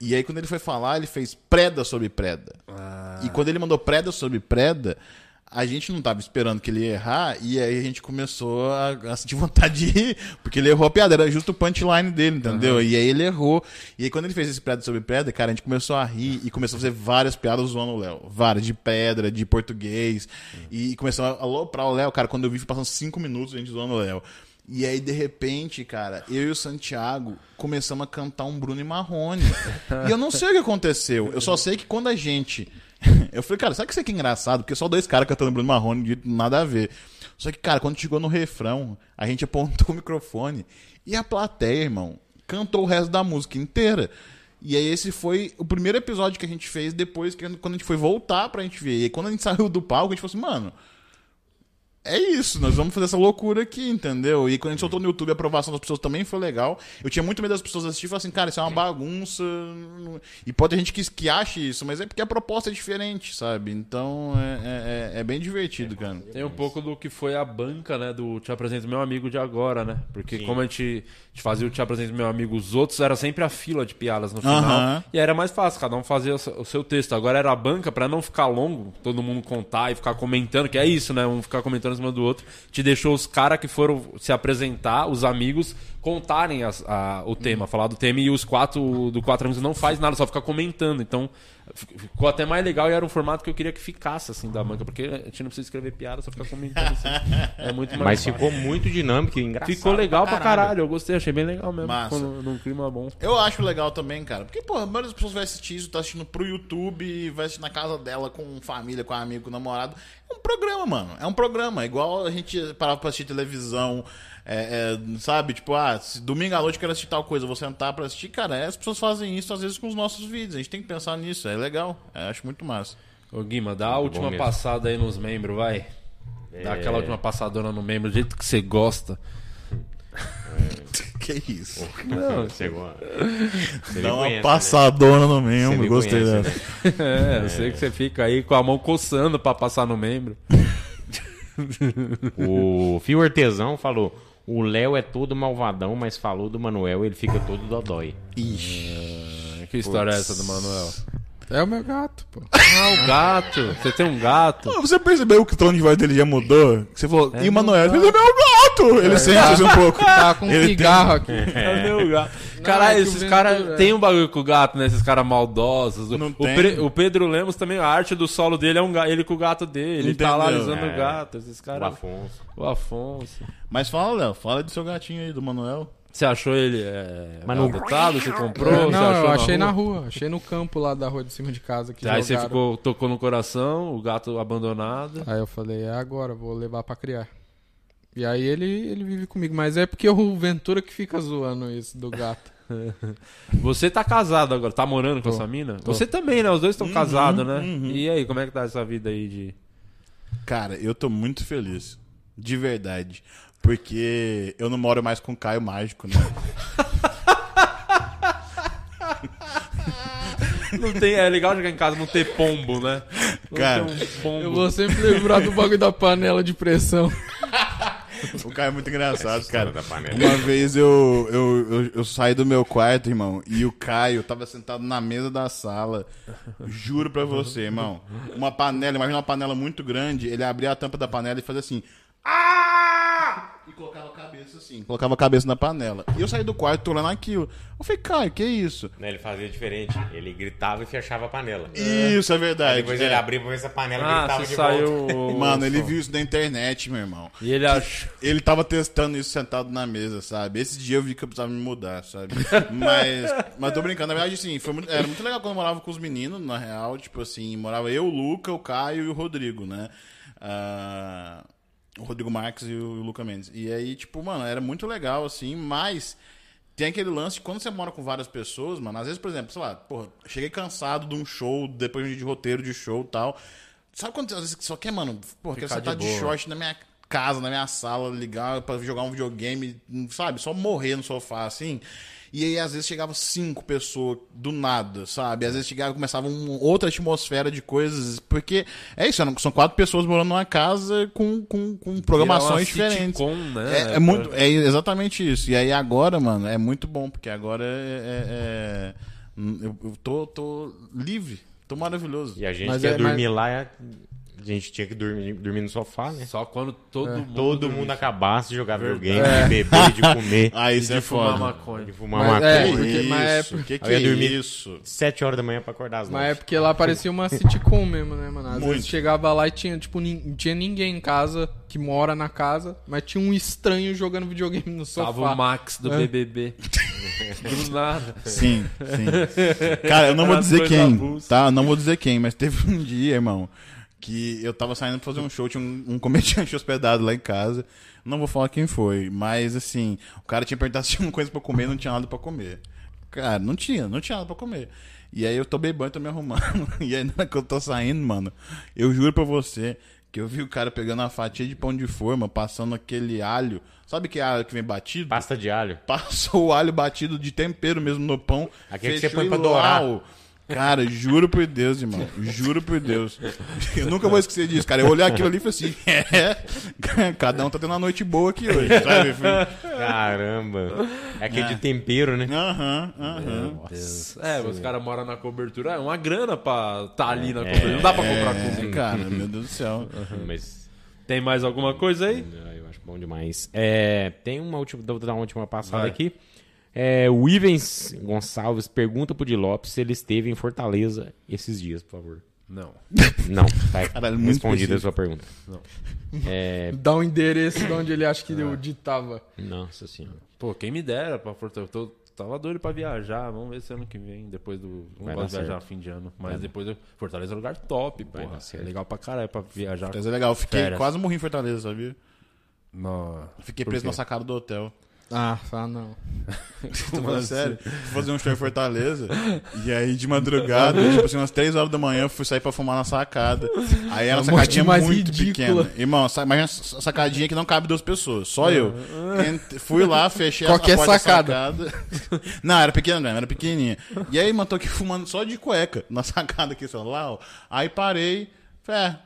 E aí, quando ele foi falar, ele fez preda sobre preda. E quando ele mandou preda sobre preda, a gente não tava esperando que ele ia errar, e aí a gente começou a, a sentir [laughs] vontade de rir, porque ele errou a piada, era justo o punchline dele, entendeu? E aí ele errou. E aí quando ele fez esse preda sobre preda, cara, a gente começou a rir e começou a fazer várias piadas zoando o Léo. Várias, de pedra, de português. E começou a aloprar o Léo, cara, quando eu vi, passando cinco minutos a gente zoando o Léo. E aí, de repente, cara, eu e o Santiago começamos a cantar um Bruno e Marrone. [laughs] e eu não sei o que aconteceu. Eu só sei que quando a gente. Eu falei, cara, sabe que isso aqui é engraçado? Porque só dois caras cantando Bruno Marrone, de nada a ver. Só que, cara, quando chegou no refrão, a gente apontou [laughs] o microfone e a plateia, irmão, cantou o resto da música inteira. E aí esse foi o primeiro episódio que a gente fez depois que quando a gente foi voltar pra gente ver. E aí, quando a gente [laughs] saiu do palco, a gente falou assim, mano, é isso, nós vamos fazer essa loucura aqui, entendeu? E quando a gente soltou no YouTube, a aprovação das pessoas também foi legal. Eu tinha muito medo das pessoas assistirem e falar assim, cara, isso é uma bagunça. E pode ter gente que, que ache isso, mas é porque a proposta é diferente, sabe? Então é, é, é bem divertido, cara. Tem um pouco do que foi a banca, né? Do Te Apresento Meu Amigo de agora, né? Porque como a gente, gente fazia o Te Apresento Meu Amigo, os outros era sempre a fila de piadas no final. Aham. E era mais fácil, cada um fazia o seu, o seu texto. Agora era a banca, pra não ficar longo, todo mundo contar e ficar comentando, que é isso, né? Um ficar comentando em cima do outro. Te deixou os caras que foram se apresentar, os amigos, contarem as- a- o tema, falar do tema, e os quatro do Quatro Amigos não faz nada, só fica comentando. Então ficou até mais legal e era um formato que eu queria que ficasse assim da banca, porque a gente não precisa escrever piada, só ficar comentando assim. É muito mais Mas fácil. ficou muito dinâmico e engraçado. Ficou legal pra caralho. Eu gostei, achei bem legal mesmo. Massa. Ficou num, num clima bom. Eu acho legal também, cara. Porque, pô, a maioria das pessoas vai assistir isso, tá assistindo pro YouTube, vai assistir na casa dela, com família, com amigo, com namorado. É um programa, mano. É um programa. Igual a gente parava pra assistir televisão, é, é, sabe? Tipo, ah, se domingo à noite eu quero assistir tal coisa, vou sentar pra assistir. Cara, é, as pessoas fazem isso às vezes com os nossos vídeos. A gente tem que pensar nisso. É legal. É, acho muito massa. Ô Guima, dá a última passada aí nos membros, vai. Dá aquela última passadona no membro, do jeito que você gosta. [laughs] que isso? Não, chegou. Você me Dá uma conhece, né? passadona no Você membro. me Gostei conhece, dessa. né? [laughs] É, eu sei que você fica aí com a mão coçando pra passar no membro. [laughs] O Fio Artesão falou: o Léo é todo malvadão, mas falou do Manuel, ele fica todo dodói. Ixi. Que história é essa do Manuel? É o meu gato, pô. Ah, o gato. Você tem um gato. Pô, Você percebeu que o tom de voz dele já mudou? Você falou, É e o Manuel? Ele é meu gato! Ele sente assim um pouco. Tá com um Ele tem- pigarro aqui. [laughs] É meu gato. Caralho, é que o esses caras tem um bagulho com o gato, né? Esses caras maldosos. Não o, tem. Pre- o Pedro Lemos também, a arte do solo dele é um ele com o gato dele. Ele tá lá Entendeu? alisando É. o gato. Esses O caras. Afonso. O Afonso. Mas fala, Léo, fala do seu gatinho aí, do Manuel. Você achou ele é, Mas não- adotado? Você comprou? É, você não, achou eu achei na rua? rua. Achei no campo lá da rua de cima de casa. Que Aí você jogaram. ficou, tocou no coração, o gato abandonado. Aí eu falei, é agora, vou levar pra criar. E aí ele, ele vive comigo, mas é porque o Ventura que fica zoando isso do gato. [laughs] Você tá casado agora, tá morando com Tô. essa mina? Tô. Você também, né? Os dois estão Uhum, casados, né? uhum. E aí, como é que tá essa vida aí de. Cara, eu tô muito feliz. De verdade. Porque eu não moro mais com o Caio Mágico, né? [laughs] Não tem, é legal jogar em casa não ter pombo, né? Não Cara, ter um pombo. Eu vou sempre lembrar do bagulho da panela de pressão. [laughs] O Caio é muito engraçado, cara. Uma vez eu, eu, eu, eu saí do meu quarto, irmão, e o Caio tava sentado na mesa da sala. Juro pra você, irmão. Uma panela, imagina uma panela muito grande, ele abria a tampa da panela e fazia assim. Ah! E colocava a cabeça assim. Colocava a cabeça na panela. E eu saí do quarto, tô olhando aquilo. Eu falei, Caio, que isso? Né, Ele fazia diferente. Ele gritava e fechava a panela. Isso, é verdade. Depois É. ele abria pra ver se a panela Ah, gritava você de saiu. volta. [laughs] Mano, ele viu isso na internet, meu irmão. E ele achou. Ele tava testando isso sentado na mesa, sabe? Esse dia eu vi que eu precisava me mudar, sabe? [laughs] Mas, mas tô brincando. Na verdade, sim, foi muito- era muito legal quando eu morava com os meninos, na real. Tipo assim, morava eu, o Luca, o Caio e o Rodrigo, né? Ah, o Rodrigo Marques e o Luca Mendes. E aí, tipo, mano, era muito legal, assim, mas tem aquele lance de quando você mora com várias pessoas, mano, às vezes, por exemplo, sei lá, porra, cheguei cansado de um show, depois de um de roteiro de show e tal. Sabe quando às vezes só quer, mano, porra, quero Ficar sentar de de, boa. short na minha casa, na minha sala, ligar pra jogar um videogame, sabe? Só morrer no sofá, assim. E aí, às vezes, chegava cinco pessoas do nada, sabe? Às vezes chegava começava uma outra atmosfera de coisas. Porque é isso, são quatro pessoas morando numa casa com, com, com programações diferentes. sitcom, né? É, é muito, é exatamente isso. E aí agora, mano, é muito bom, porque agora é. é- é- eu, eu tô, tô livre, tô maravilhoso. E a gente Mas que ia é- dormir lá, a gente tinha que dormir, dormir no sofá, né? Só quando todo mundo. Todo mundo acabasse de jogar videogame, É. de beber, de comer, [laughs] Ah, E isso de é fumar foda. maconha. de fumar Mas uma é, porque- mas é isso, que que Eu ia é dormir- isso? Sete horas da manhã pra acordar às Mas é porque lá parecia uma sitcom mesmo, né, mano? Às Muito. vezes chegava lá e tinha, tipo, não tinha ninguém em casa que mora na casa, mas tinha um estranho jogando videogame no sofá. Tava o Max do É. BBB. [laughs] Do nada. Sim, sim. [laughs] Cara, eu não vou dizer quem, tá? Eu não vou dizer quem, mas teve um dia, irmão, que eu tava saindo pra fazer um show, tinha um, um comediante [laughs] hospedado lá em casa. Não vou falar quem foi, mas assim, o cara tinha perguntado [laughs] se tinha uma coisa pra comer, não tinha nada pra comer. Cara, não tinha, não tinha nada pra comer. E aí eu tô bebendo, tô me arrumando. [laughs] E aí na hora que eu tô saindo, mano, eu juro pra você que eu vi o cara pegando uma fatia de pão de forma, passando aquele alho. Sabe que alho que vem batido? Pasta de alho. Passou o alho batido de tempero mesmo no pão. Aquele que você põe pra dourar. Cara, juro por Deus, irmão. Juro por Deus. Eu nunca vou esquecer disso, cara. Eu olhei aquilo ali e falei assim: é. Cada um tá tendo uma noite boa aqui hoje, sabe? Caramba. É aquele de tempero, né? Aham, aham. É, os caras moram na cobertura. É uma grana pra tá ali na cobertura. Não dá pra comprar É, comida. cara, meu Deus do céu. Mas Tem mais alguma coisa aí? eu acho bom demais. É, tem uma última, vou dar uma última passada Vai. aqui. É, o Ivens Gonçalves pergunta pro Di Lopes se ele esteve em Fortaleza esses dias, por favor. Não. Não, tá [laughs] Caralho, muito respondida a sua pergunta. Não. É, Dá um endereço de onde ele acha que o Di tava. nossa senhora. Pô, quem me dera pra Fortaleza. Eu tô- tava doido pra viajar. Vamos ver se ano que vem, depois do. Não Vai gosto de viajar fim de ano. Mas depois eu... Fortaleza é um lugar top, Vai pô. dar É legal pra caralho pra viajar. Mas é legal, eu fiquei Férias. quase morri em Fortaleza, sabia? Não. Fiquei preso na sacada do hotel. Ah, ah não. [laughs] Tô falando sério. Fui fazer um show em Fortaleza. E aí, de madrugada, [laughs] tipo assim, umas 3 horas da manhã, fui sair pra fumar na sacada. Aí era uma sacadinha muito ridícula. pequena. Irmão, imagina essa sacadinha que não cabe duas pessoas, só eu. Ent- Fui lá, fechei Qualquer a porta da sacada. sacada. [laughs] Não, era pequena mesmo, era pequenininha. E aí, mano, tô aqui fumando só de cueca na sacada aqui, só lá, ó. Aí parei, falei, é,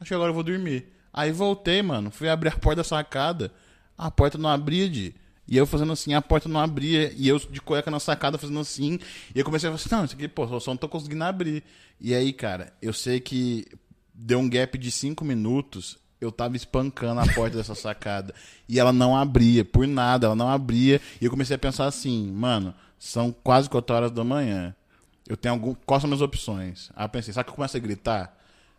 acho que agora eu vou dormir. Aí voltei, mano, fui abrir a porta da sacada, a porta não abria, de. E eu fazendo assim, a porta não abria, e eu de cueca na sacada fazendo assim, e eu comecei a falar assim, não, isso aqui, pô, só- só não tô conseguindo abrir. E aí, cara, eu sei que deu um gap de cinco minutos, eu tava espancando a porta dessa [laughs] sacada. E ela não abria, por nada, ela não abria. E eu comecei a pensar assim, mano, são quase 4 horas da manhã. Eu tenho algum. Quais são as minhas opções? Aí eu pensei, sabe que eu começo a gritar?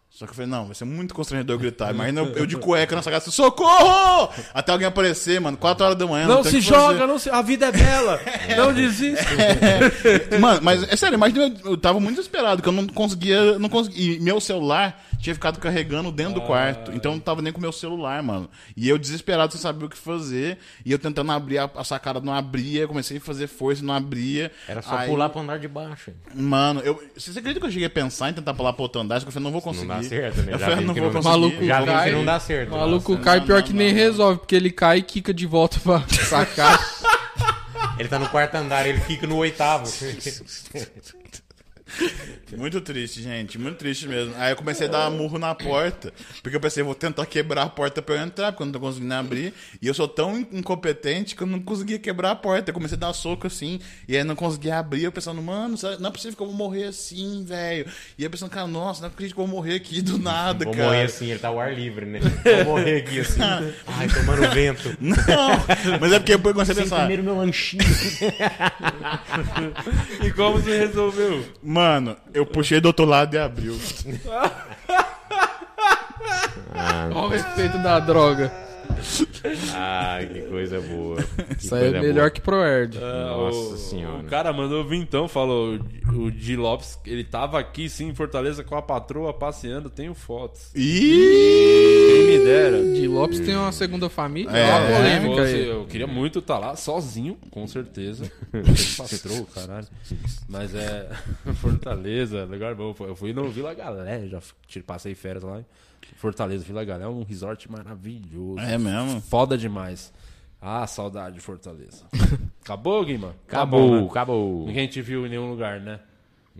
Só que eu falei, não, vai ser muito constrangedor gritar. Imagina eu, eu de [laughs] cueca na sacada, assim, socorro! Até alguém aparecer, mano, 4 horas da manhã. Não tem se joga, não se... a vida é bela. [laughs] Não desista. Mano, mas é sério, imagina, eu, eu tava muito desesperado, que eu não conseguia, não conseguia. E meu celular tinha ficado carregando dentro do quarto. Então eu não tava nem com meu celular, mano. E eu desesperado sem saber o que fazer. E eu tentando abrir a, a sacada, não abria. Eu comecei a fazer força, não abria. Era só Aí, pular pro andar de baixo. Mano, eu, você acredita que eu cheguei a pensar em tentar pular pro outro andar? Só que eu falei, não vou conseguir. Não dá certo, né? Eu Já falei, vi não que vou não-. Maluco Já cai, que não dá certo. O maluco Nossa, cai não, pior não, que nem não. resolve, porque ele cai e quica de volta pra [laughs] sacar. Ele tá no quarto andar, ele fica no oitavo. [laughs] Muito triste, gente. Muito triste mesmo. Aí eu comecei a dar murro na porta. Porque eu pensei, vou tentar quebrar a porta pra eu entrar, porque eu não tô conseguindo abrir. E eu sou tão incompetente que eu não conseguia quebrar a porta. Eu comecei a dar soco assim. E aí não conseguia abrir. Eu pensando, mano, não é possível que eu vou morrer assim, velho. E aí pensando, cara, nossa, não acredito que eu vou morrer aqui do nada, Vou cara. morrer assim, ele tá ao ar livre, né? Vou morrer aqui assim. [laughs] Ai, tomando vento. Não, mas é porque depois eu comecei a pensar. primeiro meu lanchinho. [laughs] E como você resolveu? Mano, eu puxei do outro lado e abriu. Olha o respeito da droga. Ai, que coisa boa. Que Isso aí é melhor boa. que Proerd. Nossa o, senhora. O cara mandou vintão, falou. O Di Lopes, ele tava aqui sim em Fortaleza com a patroa passeando, tenho fotos. Ih! Dera. De Lopes tem uma segunda família. É, É, uma polêmica aí. eu queria muito estar lá sozinho, com certeza. [laughs] Patroa, caralho. Mas é. [laughs] Fortaleza, legal. bom. Eu fui no Vila Galé, já passei férias lá. Fortaleza, Vila Galé é um resort maravilhoso. É mesmo? Foda demais. Ah, saudade de Fortaleza. [laughs] Acabou, Guima? Acabou, Tá bom, né? acabou. Ninguém te viu em nenhum lugar, né?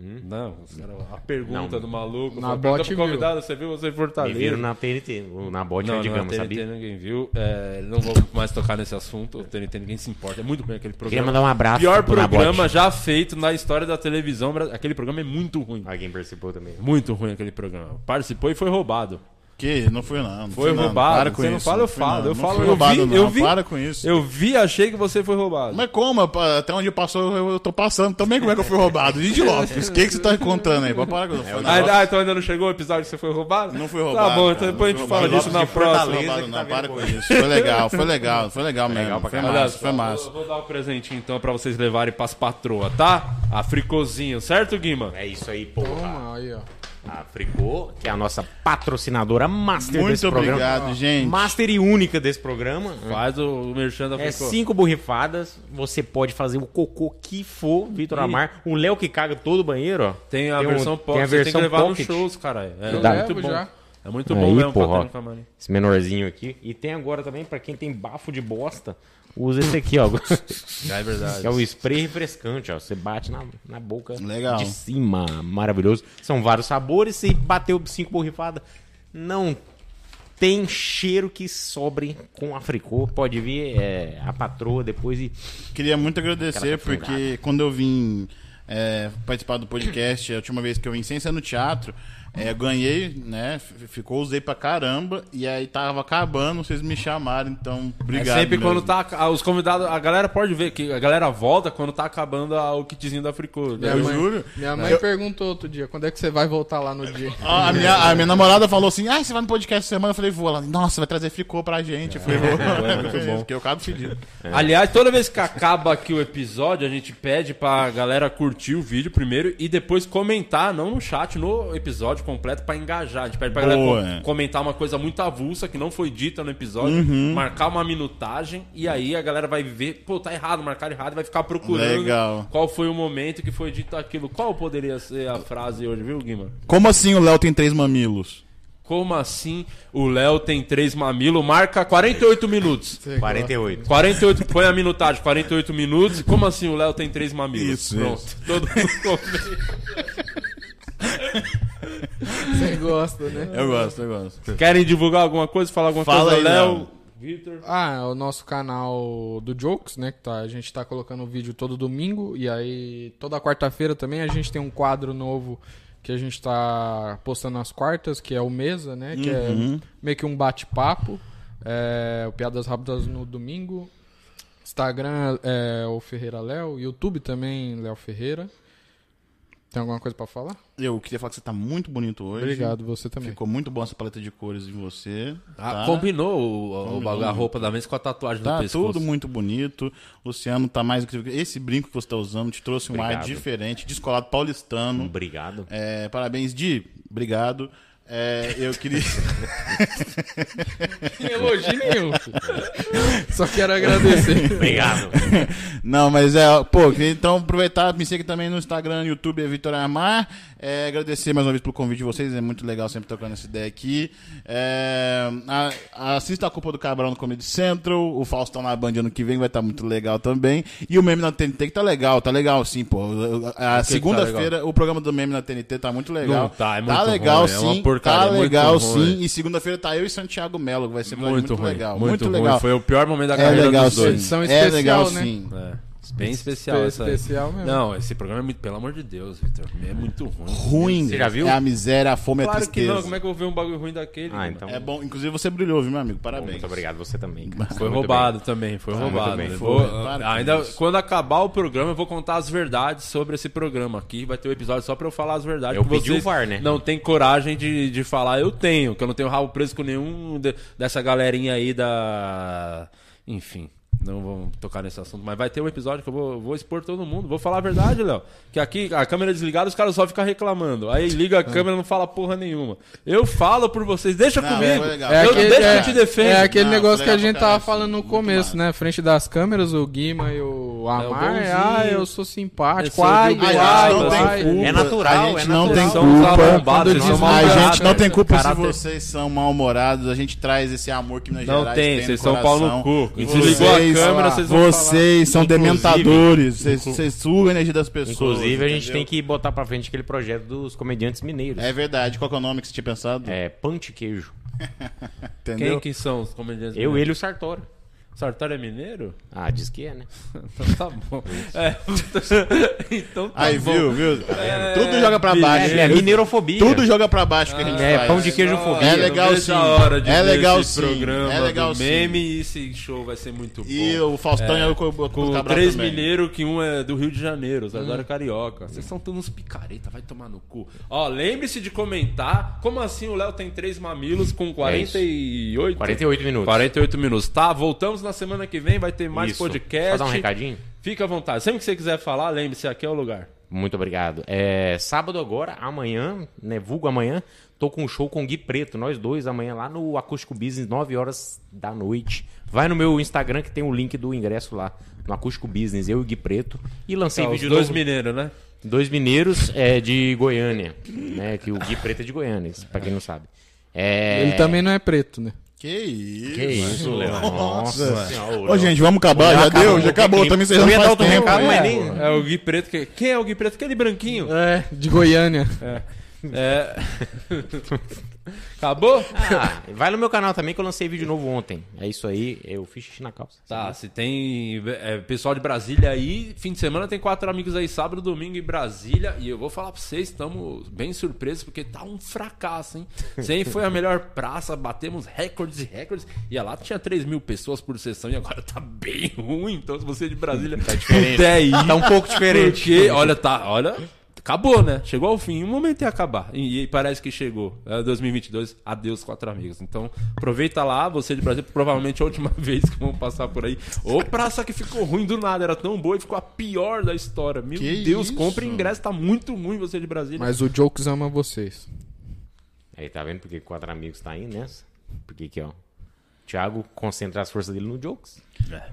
Não, os cara- a pergunta Não. do maluco. Na pro convidado, você viu você em Me Fortaleza? viram na TNT, na bote Não, de não, gama, TNT sabia? ninguém viu. É, não vou mais tocar nesse assunto. O TNT ninguém se importa. É muito ruim aquele Queria programa. mandar um abraço Pior pro Nabote. programa já feito na história da televisão. Aquele programa é muito ruim. Alguém participou também. Muito ruim aquele programa. Participou e foi roubado. Que? Não fui não. não Foi fui, não. roubado. Para com Você não isso. fala, eu falo. não. Eu Não falo, fui eu roubado, vi- não. eu vi- Para com isso. Eu vi, achei que você foi roubado. Mas como? Até onde passou, eu, eu tô passando também. Como é que eu fui roubado? E de Lopes? O que, que você tá contando aí? Para com isso. Ah, então ainda não chegou o episódio que você foi roubado? Não fui roubado. Tá bom, cara, então não depois a gente fala disso na próxima. que não, tá para com isso. Foi legal, foi legal, foi legal mesmo. Foi massa, foi massa. Eu vou dar um presentinho então pra vocês levarem pras patroas, tá? A Fricozinho, certo, Guima? É isso aí, porra. Toma, aí, ó. A Fricô, que é a nossa patrocinadora master Muito desse programa. obrigado, gente. Master e única desse programa. Faz o, o merchan da É Fricô. cinco borrifadas. Você pode fazer o cocô que for, Vitor Amar. O Léo que caga todo o banheiro, ó. Tem a Tem um- versão tem pocket. a Você tem que versão levar pocket. nos shows, caralho. É Dá. muito bom. já. É muito Aí, bom mesmo porra, ó. Esse menorzinho aqui. E tem agora também, pra quem tem bafo de bosta, usa esse aqui, ó. [laughs] É verdade. Que é o spray refrescante, ó. Você bate na, na boca Legal. de cima. Maravilhoso. São vários sabores. Se bateu cinco borrifadas, não tem cheiro que sobre com a fricô. Pode vir é, a patroa depois e. Queria muito agradecer, porque quando eu vim é, participar do podcast, a última vez que eu vim sem ser no teatro, é, ganhei, né? Ficou, usei pra caramba, e aí tava acabando, vocês me chamaram, então É obrigado. sempre mesmo. quando tá. ah, Os convidados. A galera pode ver que a galera volta quando tá acabando a- o kitzinho da Fricô. Minha Eu mãe, juro. Minha mãe Eu- perguntou outro dia, quando é que você vai voltar lá no dia? [laughs] Ah, A minha, a minha namorada falou assim: Ah, você vai no podcast essa semana? Eu falei, vou. Ela, nossa, vai trazer fricô pra gente. Eu falei, vou. é muito [laughs] bom. Porque eu cago fedido. Aliás, toda vez que acaba aqui o episódio, a gente pede pra galera curtir o vídeo primeiro e depois comentar, não no chat, no episódio completo pra engajar. A gente pede pra galera Boa, é. comentar uma coisa muito avulsa que não foi dita no episódio, marcar uma minutagem e aí a galera vai ver, pô, tá errado, marcar errado, e vai ficar procurando Legal. qual foi o momento que foi dito aquilo. Qual poderia ser a frase hoje, viu, Guima? Como assim o Léo tem três mamilos? Como assim o Léo tem três mamilos? Marca 48 minutos. [laughs] 48. 48, põe a minutagem, 48 minutos. Como assim o Léo tem três mamilos? Isso, Pronto. isso. Todo mundo. [laughs] Você gosta, né? Eu gosto, eu gosto. Querem divulgar alguma coisa? Falar alguma Fala coisa, aí, Léo? Vitor? Ah, é o nosso canal do Jokes, né? Que tá, a gente tá colocando vídeo todo domingo. E aí, toda quarta-feira também a gente tem um quadro novo que a gente tá postando nas quartas, que é o Mesa, né? Que é meio que um bate-papo. É, o Piadas Rápidas no domingo. Instagram é o Ferreira Léo. YouTube também, Léo Ferreira. Tem alguma coisa pra falar? Eu queria falar que você tá muito bonito hoje. Obrigado, você também. Ficou muito bom essa paleta de cores em você. Ah, tá? combinou o, o- Combinou. a roupa da vez com a tatuagem Tá no pescoço. tudo muito bonito. Luciano tá mais incrível. Esse brinco que você tá usando te trouxe um ar Obrigado. diferente, descolado paulistano. Obrigado. É, parabéns, Di. Obrigado. É, eu queria. [laughs] Sem elogio nenhum. Só quero agradecer. Obrigado. Não, mas é, pô, queria então aproveitar, me segue também no Instagram, no YouTube, é Vitor Amar. É, agradecer mais uma vez pelo convite de vocês, é muito legal sempre tocando essa ideia aqui. É, a- assista a Culpa do Cabral no Comedy Central, o Faustão na Band ano que vem vai estar muito legal também. E o meme na TNT que tá legal, tá legal sim, pô. A que segunda-feira, o programa do meme na TNT tá muito legal. Não tá, é tá muito legal ruim, é uma sim, porcaria, tá é muito legal ruim. sim. E segunda-feira tá eu e Santiago Melo, que vai ser muito, Muito, muito ruim. legal. Muito, Muito, ruim. legal. Foi o pior momento da É carreira legal dos sim. dois. É especial, legal né? sim. É. Bem especial essa aí. especial mesmo. Não, esse programa é muito, pelo amor de Deus, Vitor. É muito ruim. Ruim. Você já viu? É a miséria, a fome, Claro a que tristeza. não, como é que eu vou ver um bagulho ruim daquele? Ah, então. É bom. Inclusive você brilhou, viu, meu amigo? Parabéns. Muito obrigado, você também. cara. Foi roubado também, foi Ah, roubado. bem. Vou- Foi, com ainda quando acabar o programa, eu vou contar as verdades sobre esse programa aqui. Vai ter um episódio só pra eu falar as verdades. Eu que pedi vocês o VAR, né? Não tem coragem de, de falar. Eu tenho, que eu não tenho rabo preso com nenhum de- dessa galerinha aí da. Enfim. Não vamos tocar nesse assunto, mas vai ter um episódio que eu vou, vou expor todo mundo. Vou falar a verdade, Léo. Que aqui a câmera é desligada, os caras só ficam reclamando. Aí liga a câmera e não fala porra nenhuma. Eu falo por vocês, deixa Não, comigo. foi legal. É eu aquele, deixa que é, eu te defendo. é aquele Não, negócio que a gente tava falando no começo, né? Frente das câmeras, o Guima e o Amar. bonzinho. ah, eu sou simpático. Eu Ai, ai, ai, não tem culpa. É natural, a gente é não natural. tem São uns culpa. são diz A gente não tem culpa Caráter- se vocês são mal-humorados. A gente traz esse amor que Não Gerais tem, tem vocês são pau no cu. Desligou a vocês- câmera, vocês vão Vocês são Inclusive- dementadores. Vocês, vocês sugam a energia das pessoas. Inclusive, a gente tem que botar pra frente aquele projeto dos comediantes mineiros. É verdade. Qual que é o nome que você tinha pensado? É, de queijo. [laughs] Entendeu? Quem que são os comediantes? Eu, mineiros? ele e o Sartori. Sartori é mineiro? Ah, diz que é, né? [laughs] Então tá bom. É. [laughs] então tá Aí, bom. viu, viu? É, Tudo joga pra filho, baixo. É, é mineirofobia. Tudo joga pra baixo que a gente É, faz. pão de queijofobia. É Não legal vejo sim. a hora de É legal esse sim. programa É legal do sim. meme e esse show vai ser muito bom. E o Faustão É, e o Co- o Com Cabral três mineiros, que um é do Rio de Janeiro, os agora é carioca. Vocês são todos uns picareta, vai tomar no cu. Ó, lembre-se de comentar. Como assim o Léo tem três mamilos com 48? 48 minutos. 48 minutos. Tá, voltamos na semana que vem, vai ter mais Isso. podcast. Posso dar um recadinho? Fica à vontade. Sempre que você quiser falar, lembre-se, aqui é o lugar. Muito obrigado. É, sábado agora, amanhã, né, vulgo amanhã, tô com um show com o Gui Preto, nós dois amanhã lá no Acústico Business, 9 horas da noite. Vai no meu Instagram que tem o link do ingresso lá, no Acústico Business, eu e o Gui Preto. E lancei Tá, os vídeo dois novo. mineiros, né? Dois mineiros é, de Goiânia, né, que o Gui Preto é de Goiânia, pra quem não sabe. É... Ele também não é preto, né? Que isso? Que isso, Léo? Nossa senhora. Ô, gente, vamos acabar? Já, deu, já acabou. Também vocês Eu não ia dar faz outro tempo. recado, mas É. nem... É o Gui Preto. Que... Quem é o Gui Preto? Aquele branquinho. É, de Goiânia. É. [laughs] Acabou? Ah, vai no meu canal também que eu lancei vídeo novo ontem. É isso aí, eu fiz xixi na calça. Tá, se tem é, pessoal de Brasília aí, fim de semana tem quatro amigos aí, sábado, domingo em Brasília. E eu vou falar pra vocês, estamos bem surpresos, porque tá um fracasso, hein? Sempre foi a melhor praça, batemos recordes e recordes. E lá tinha 3 mil pessoas por sessão e agora tá bem ruim. Então, se você é de Brasília, tá diferente. Tá um pouco diferente. Porque, olha, tá, olha. Acabou, né? Chegou ao fim. Um momento ia acabar. E, e parece que chegou. É 2022, adeus, quatro amigos. Então, aproveita lá, você de Brasil, provavelmente é a última [laughs] vez que vão passar por aí. Ou praça que ficou ruim do nada, era tão boa e ficou a pior da história. Meu Que Deus, isso? compre ingresso, tá muito ruim você de Brasília. Mas o Jokes ama vocês. Aí tá vendo porque quatro amigos tá aí nessa? Porque aqui, ó. Thiago concentra as forças dele no jokes.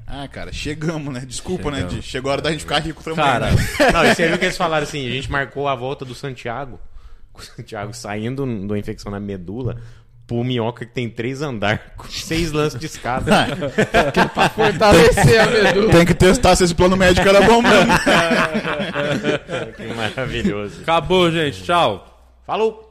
Ah, cara, chegamos, né? Desculpa, né? Chegamos. De... Chegou a hora da gente ficar rico também. Cara, né? [laughs] Não, e você viu que eles falaram assim: a gente marcou a volta do Santiago. Com o Santiago saindo de uma infecção na medula. Pro minhoca que tem três andares, [laughs] com seis lances de escada. [laughs] Fortalecer a medula. Tem que testar se esse plano médico era bom mesmo. que maravilhoso. acabou, gente. Tchau. Falou!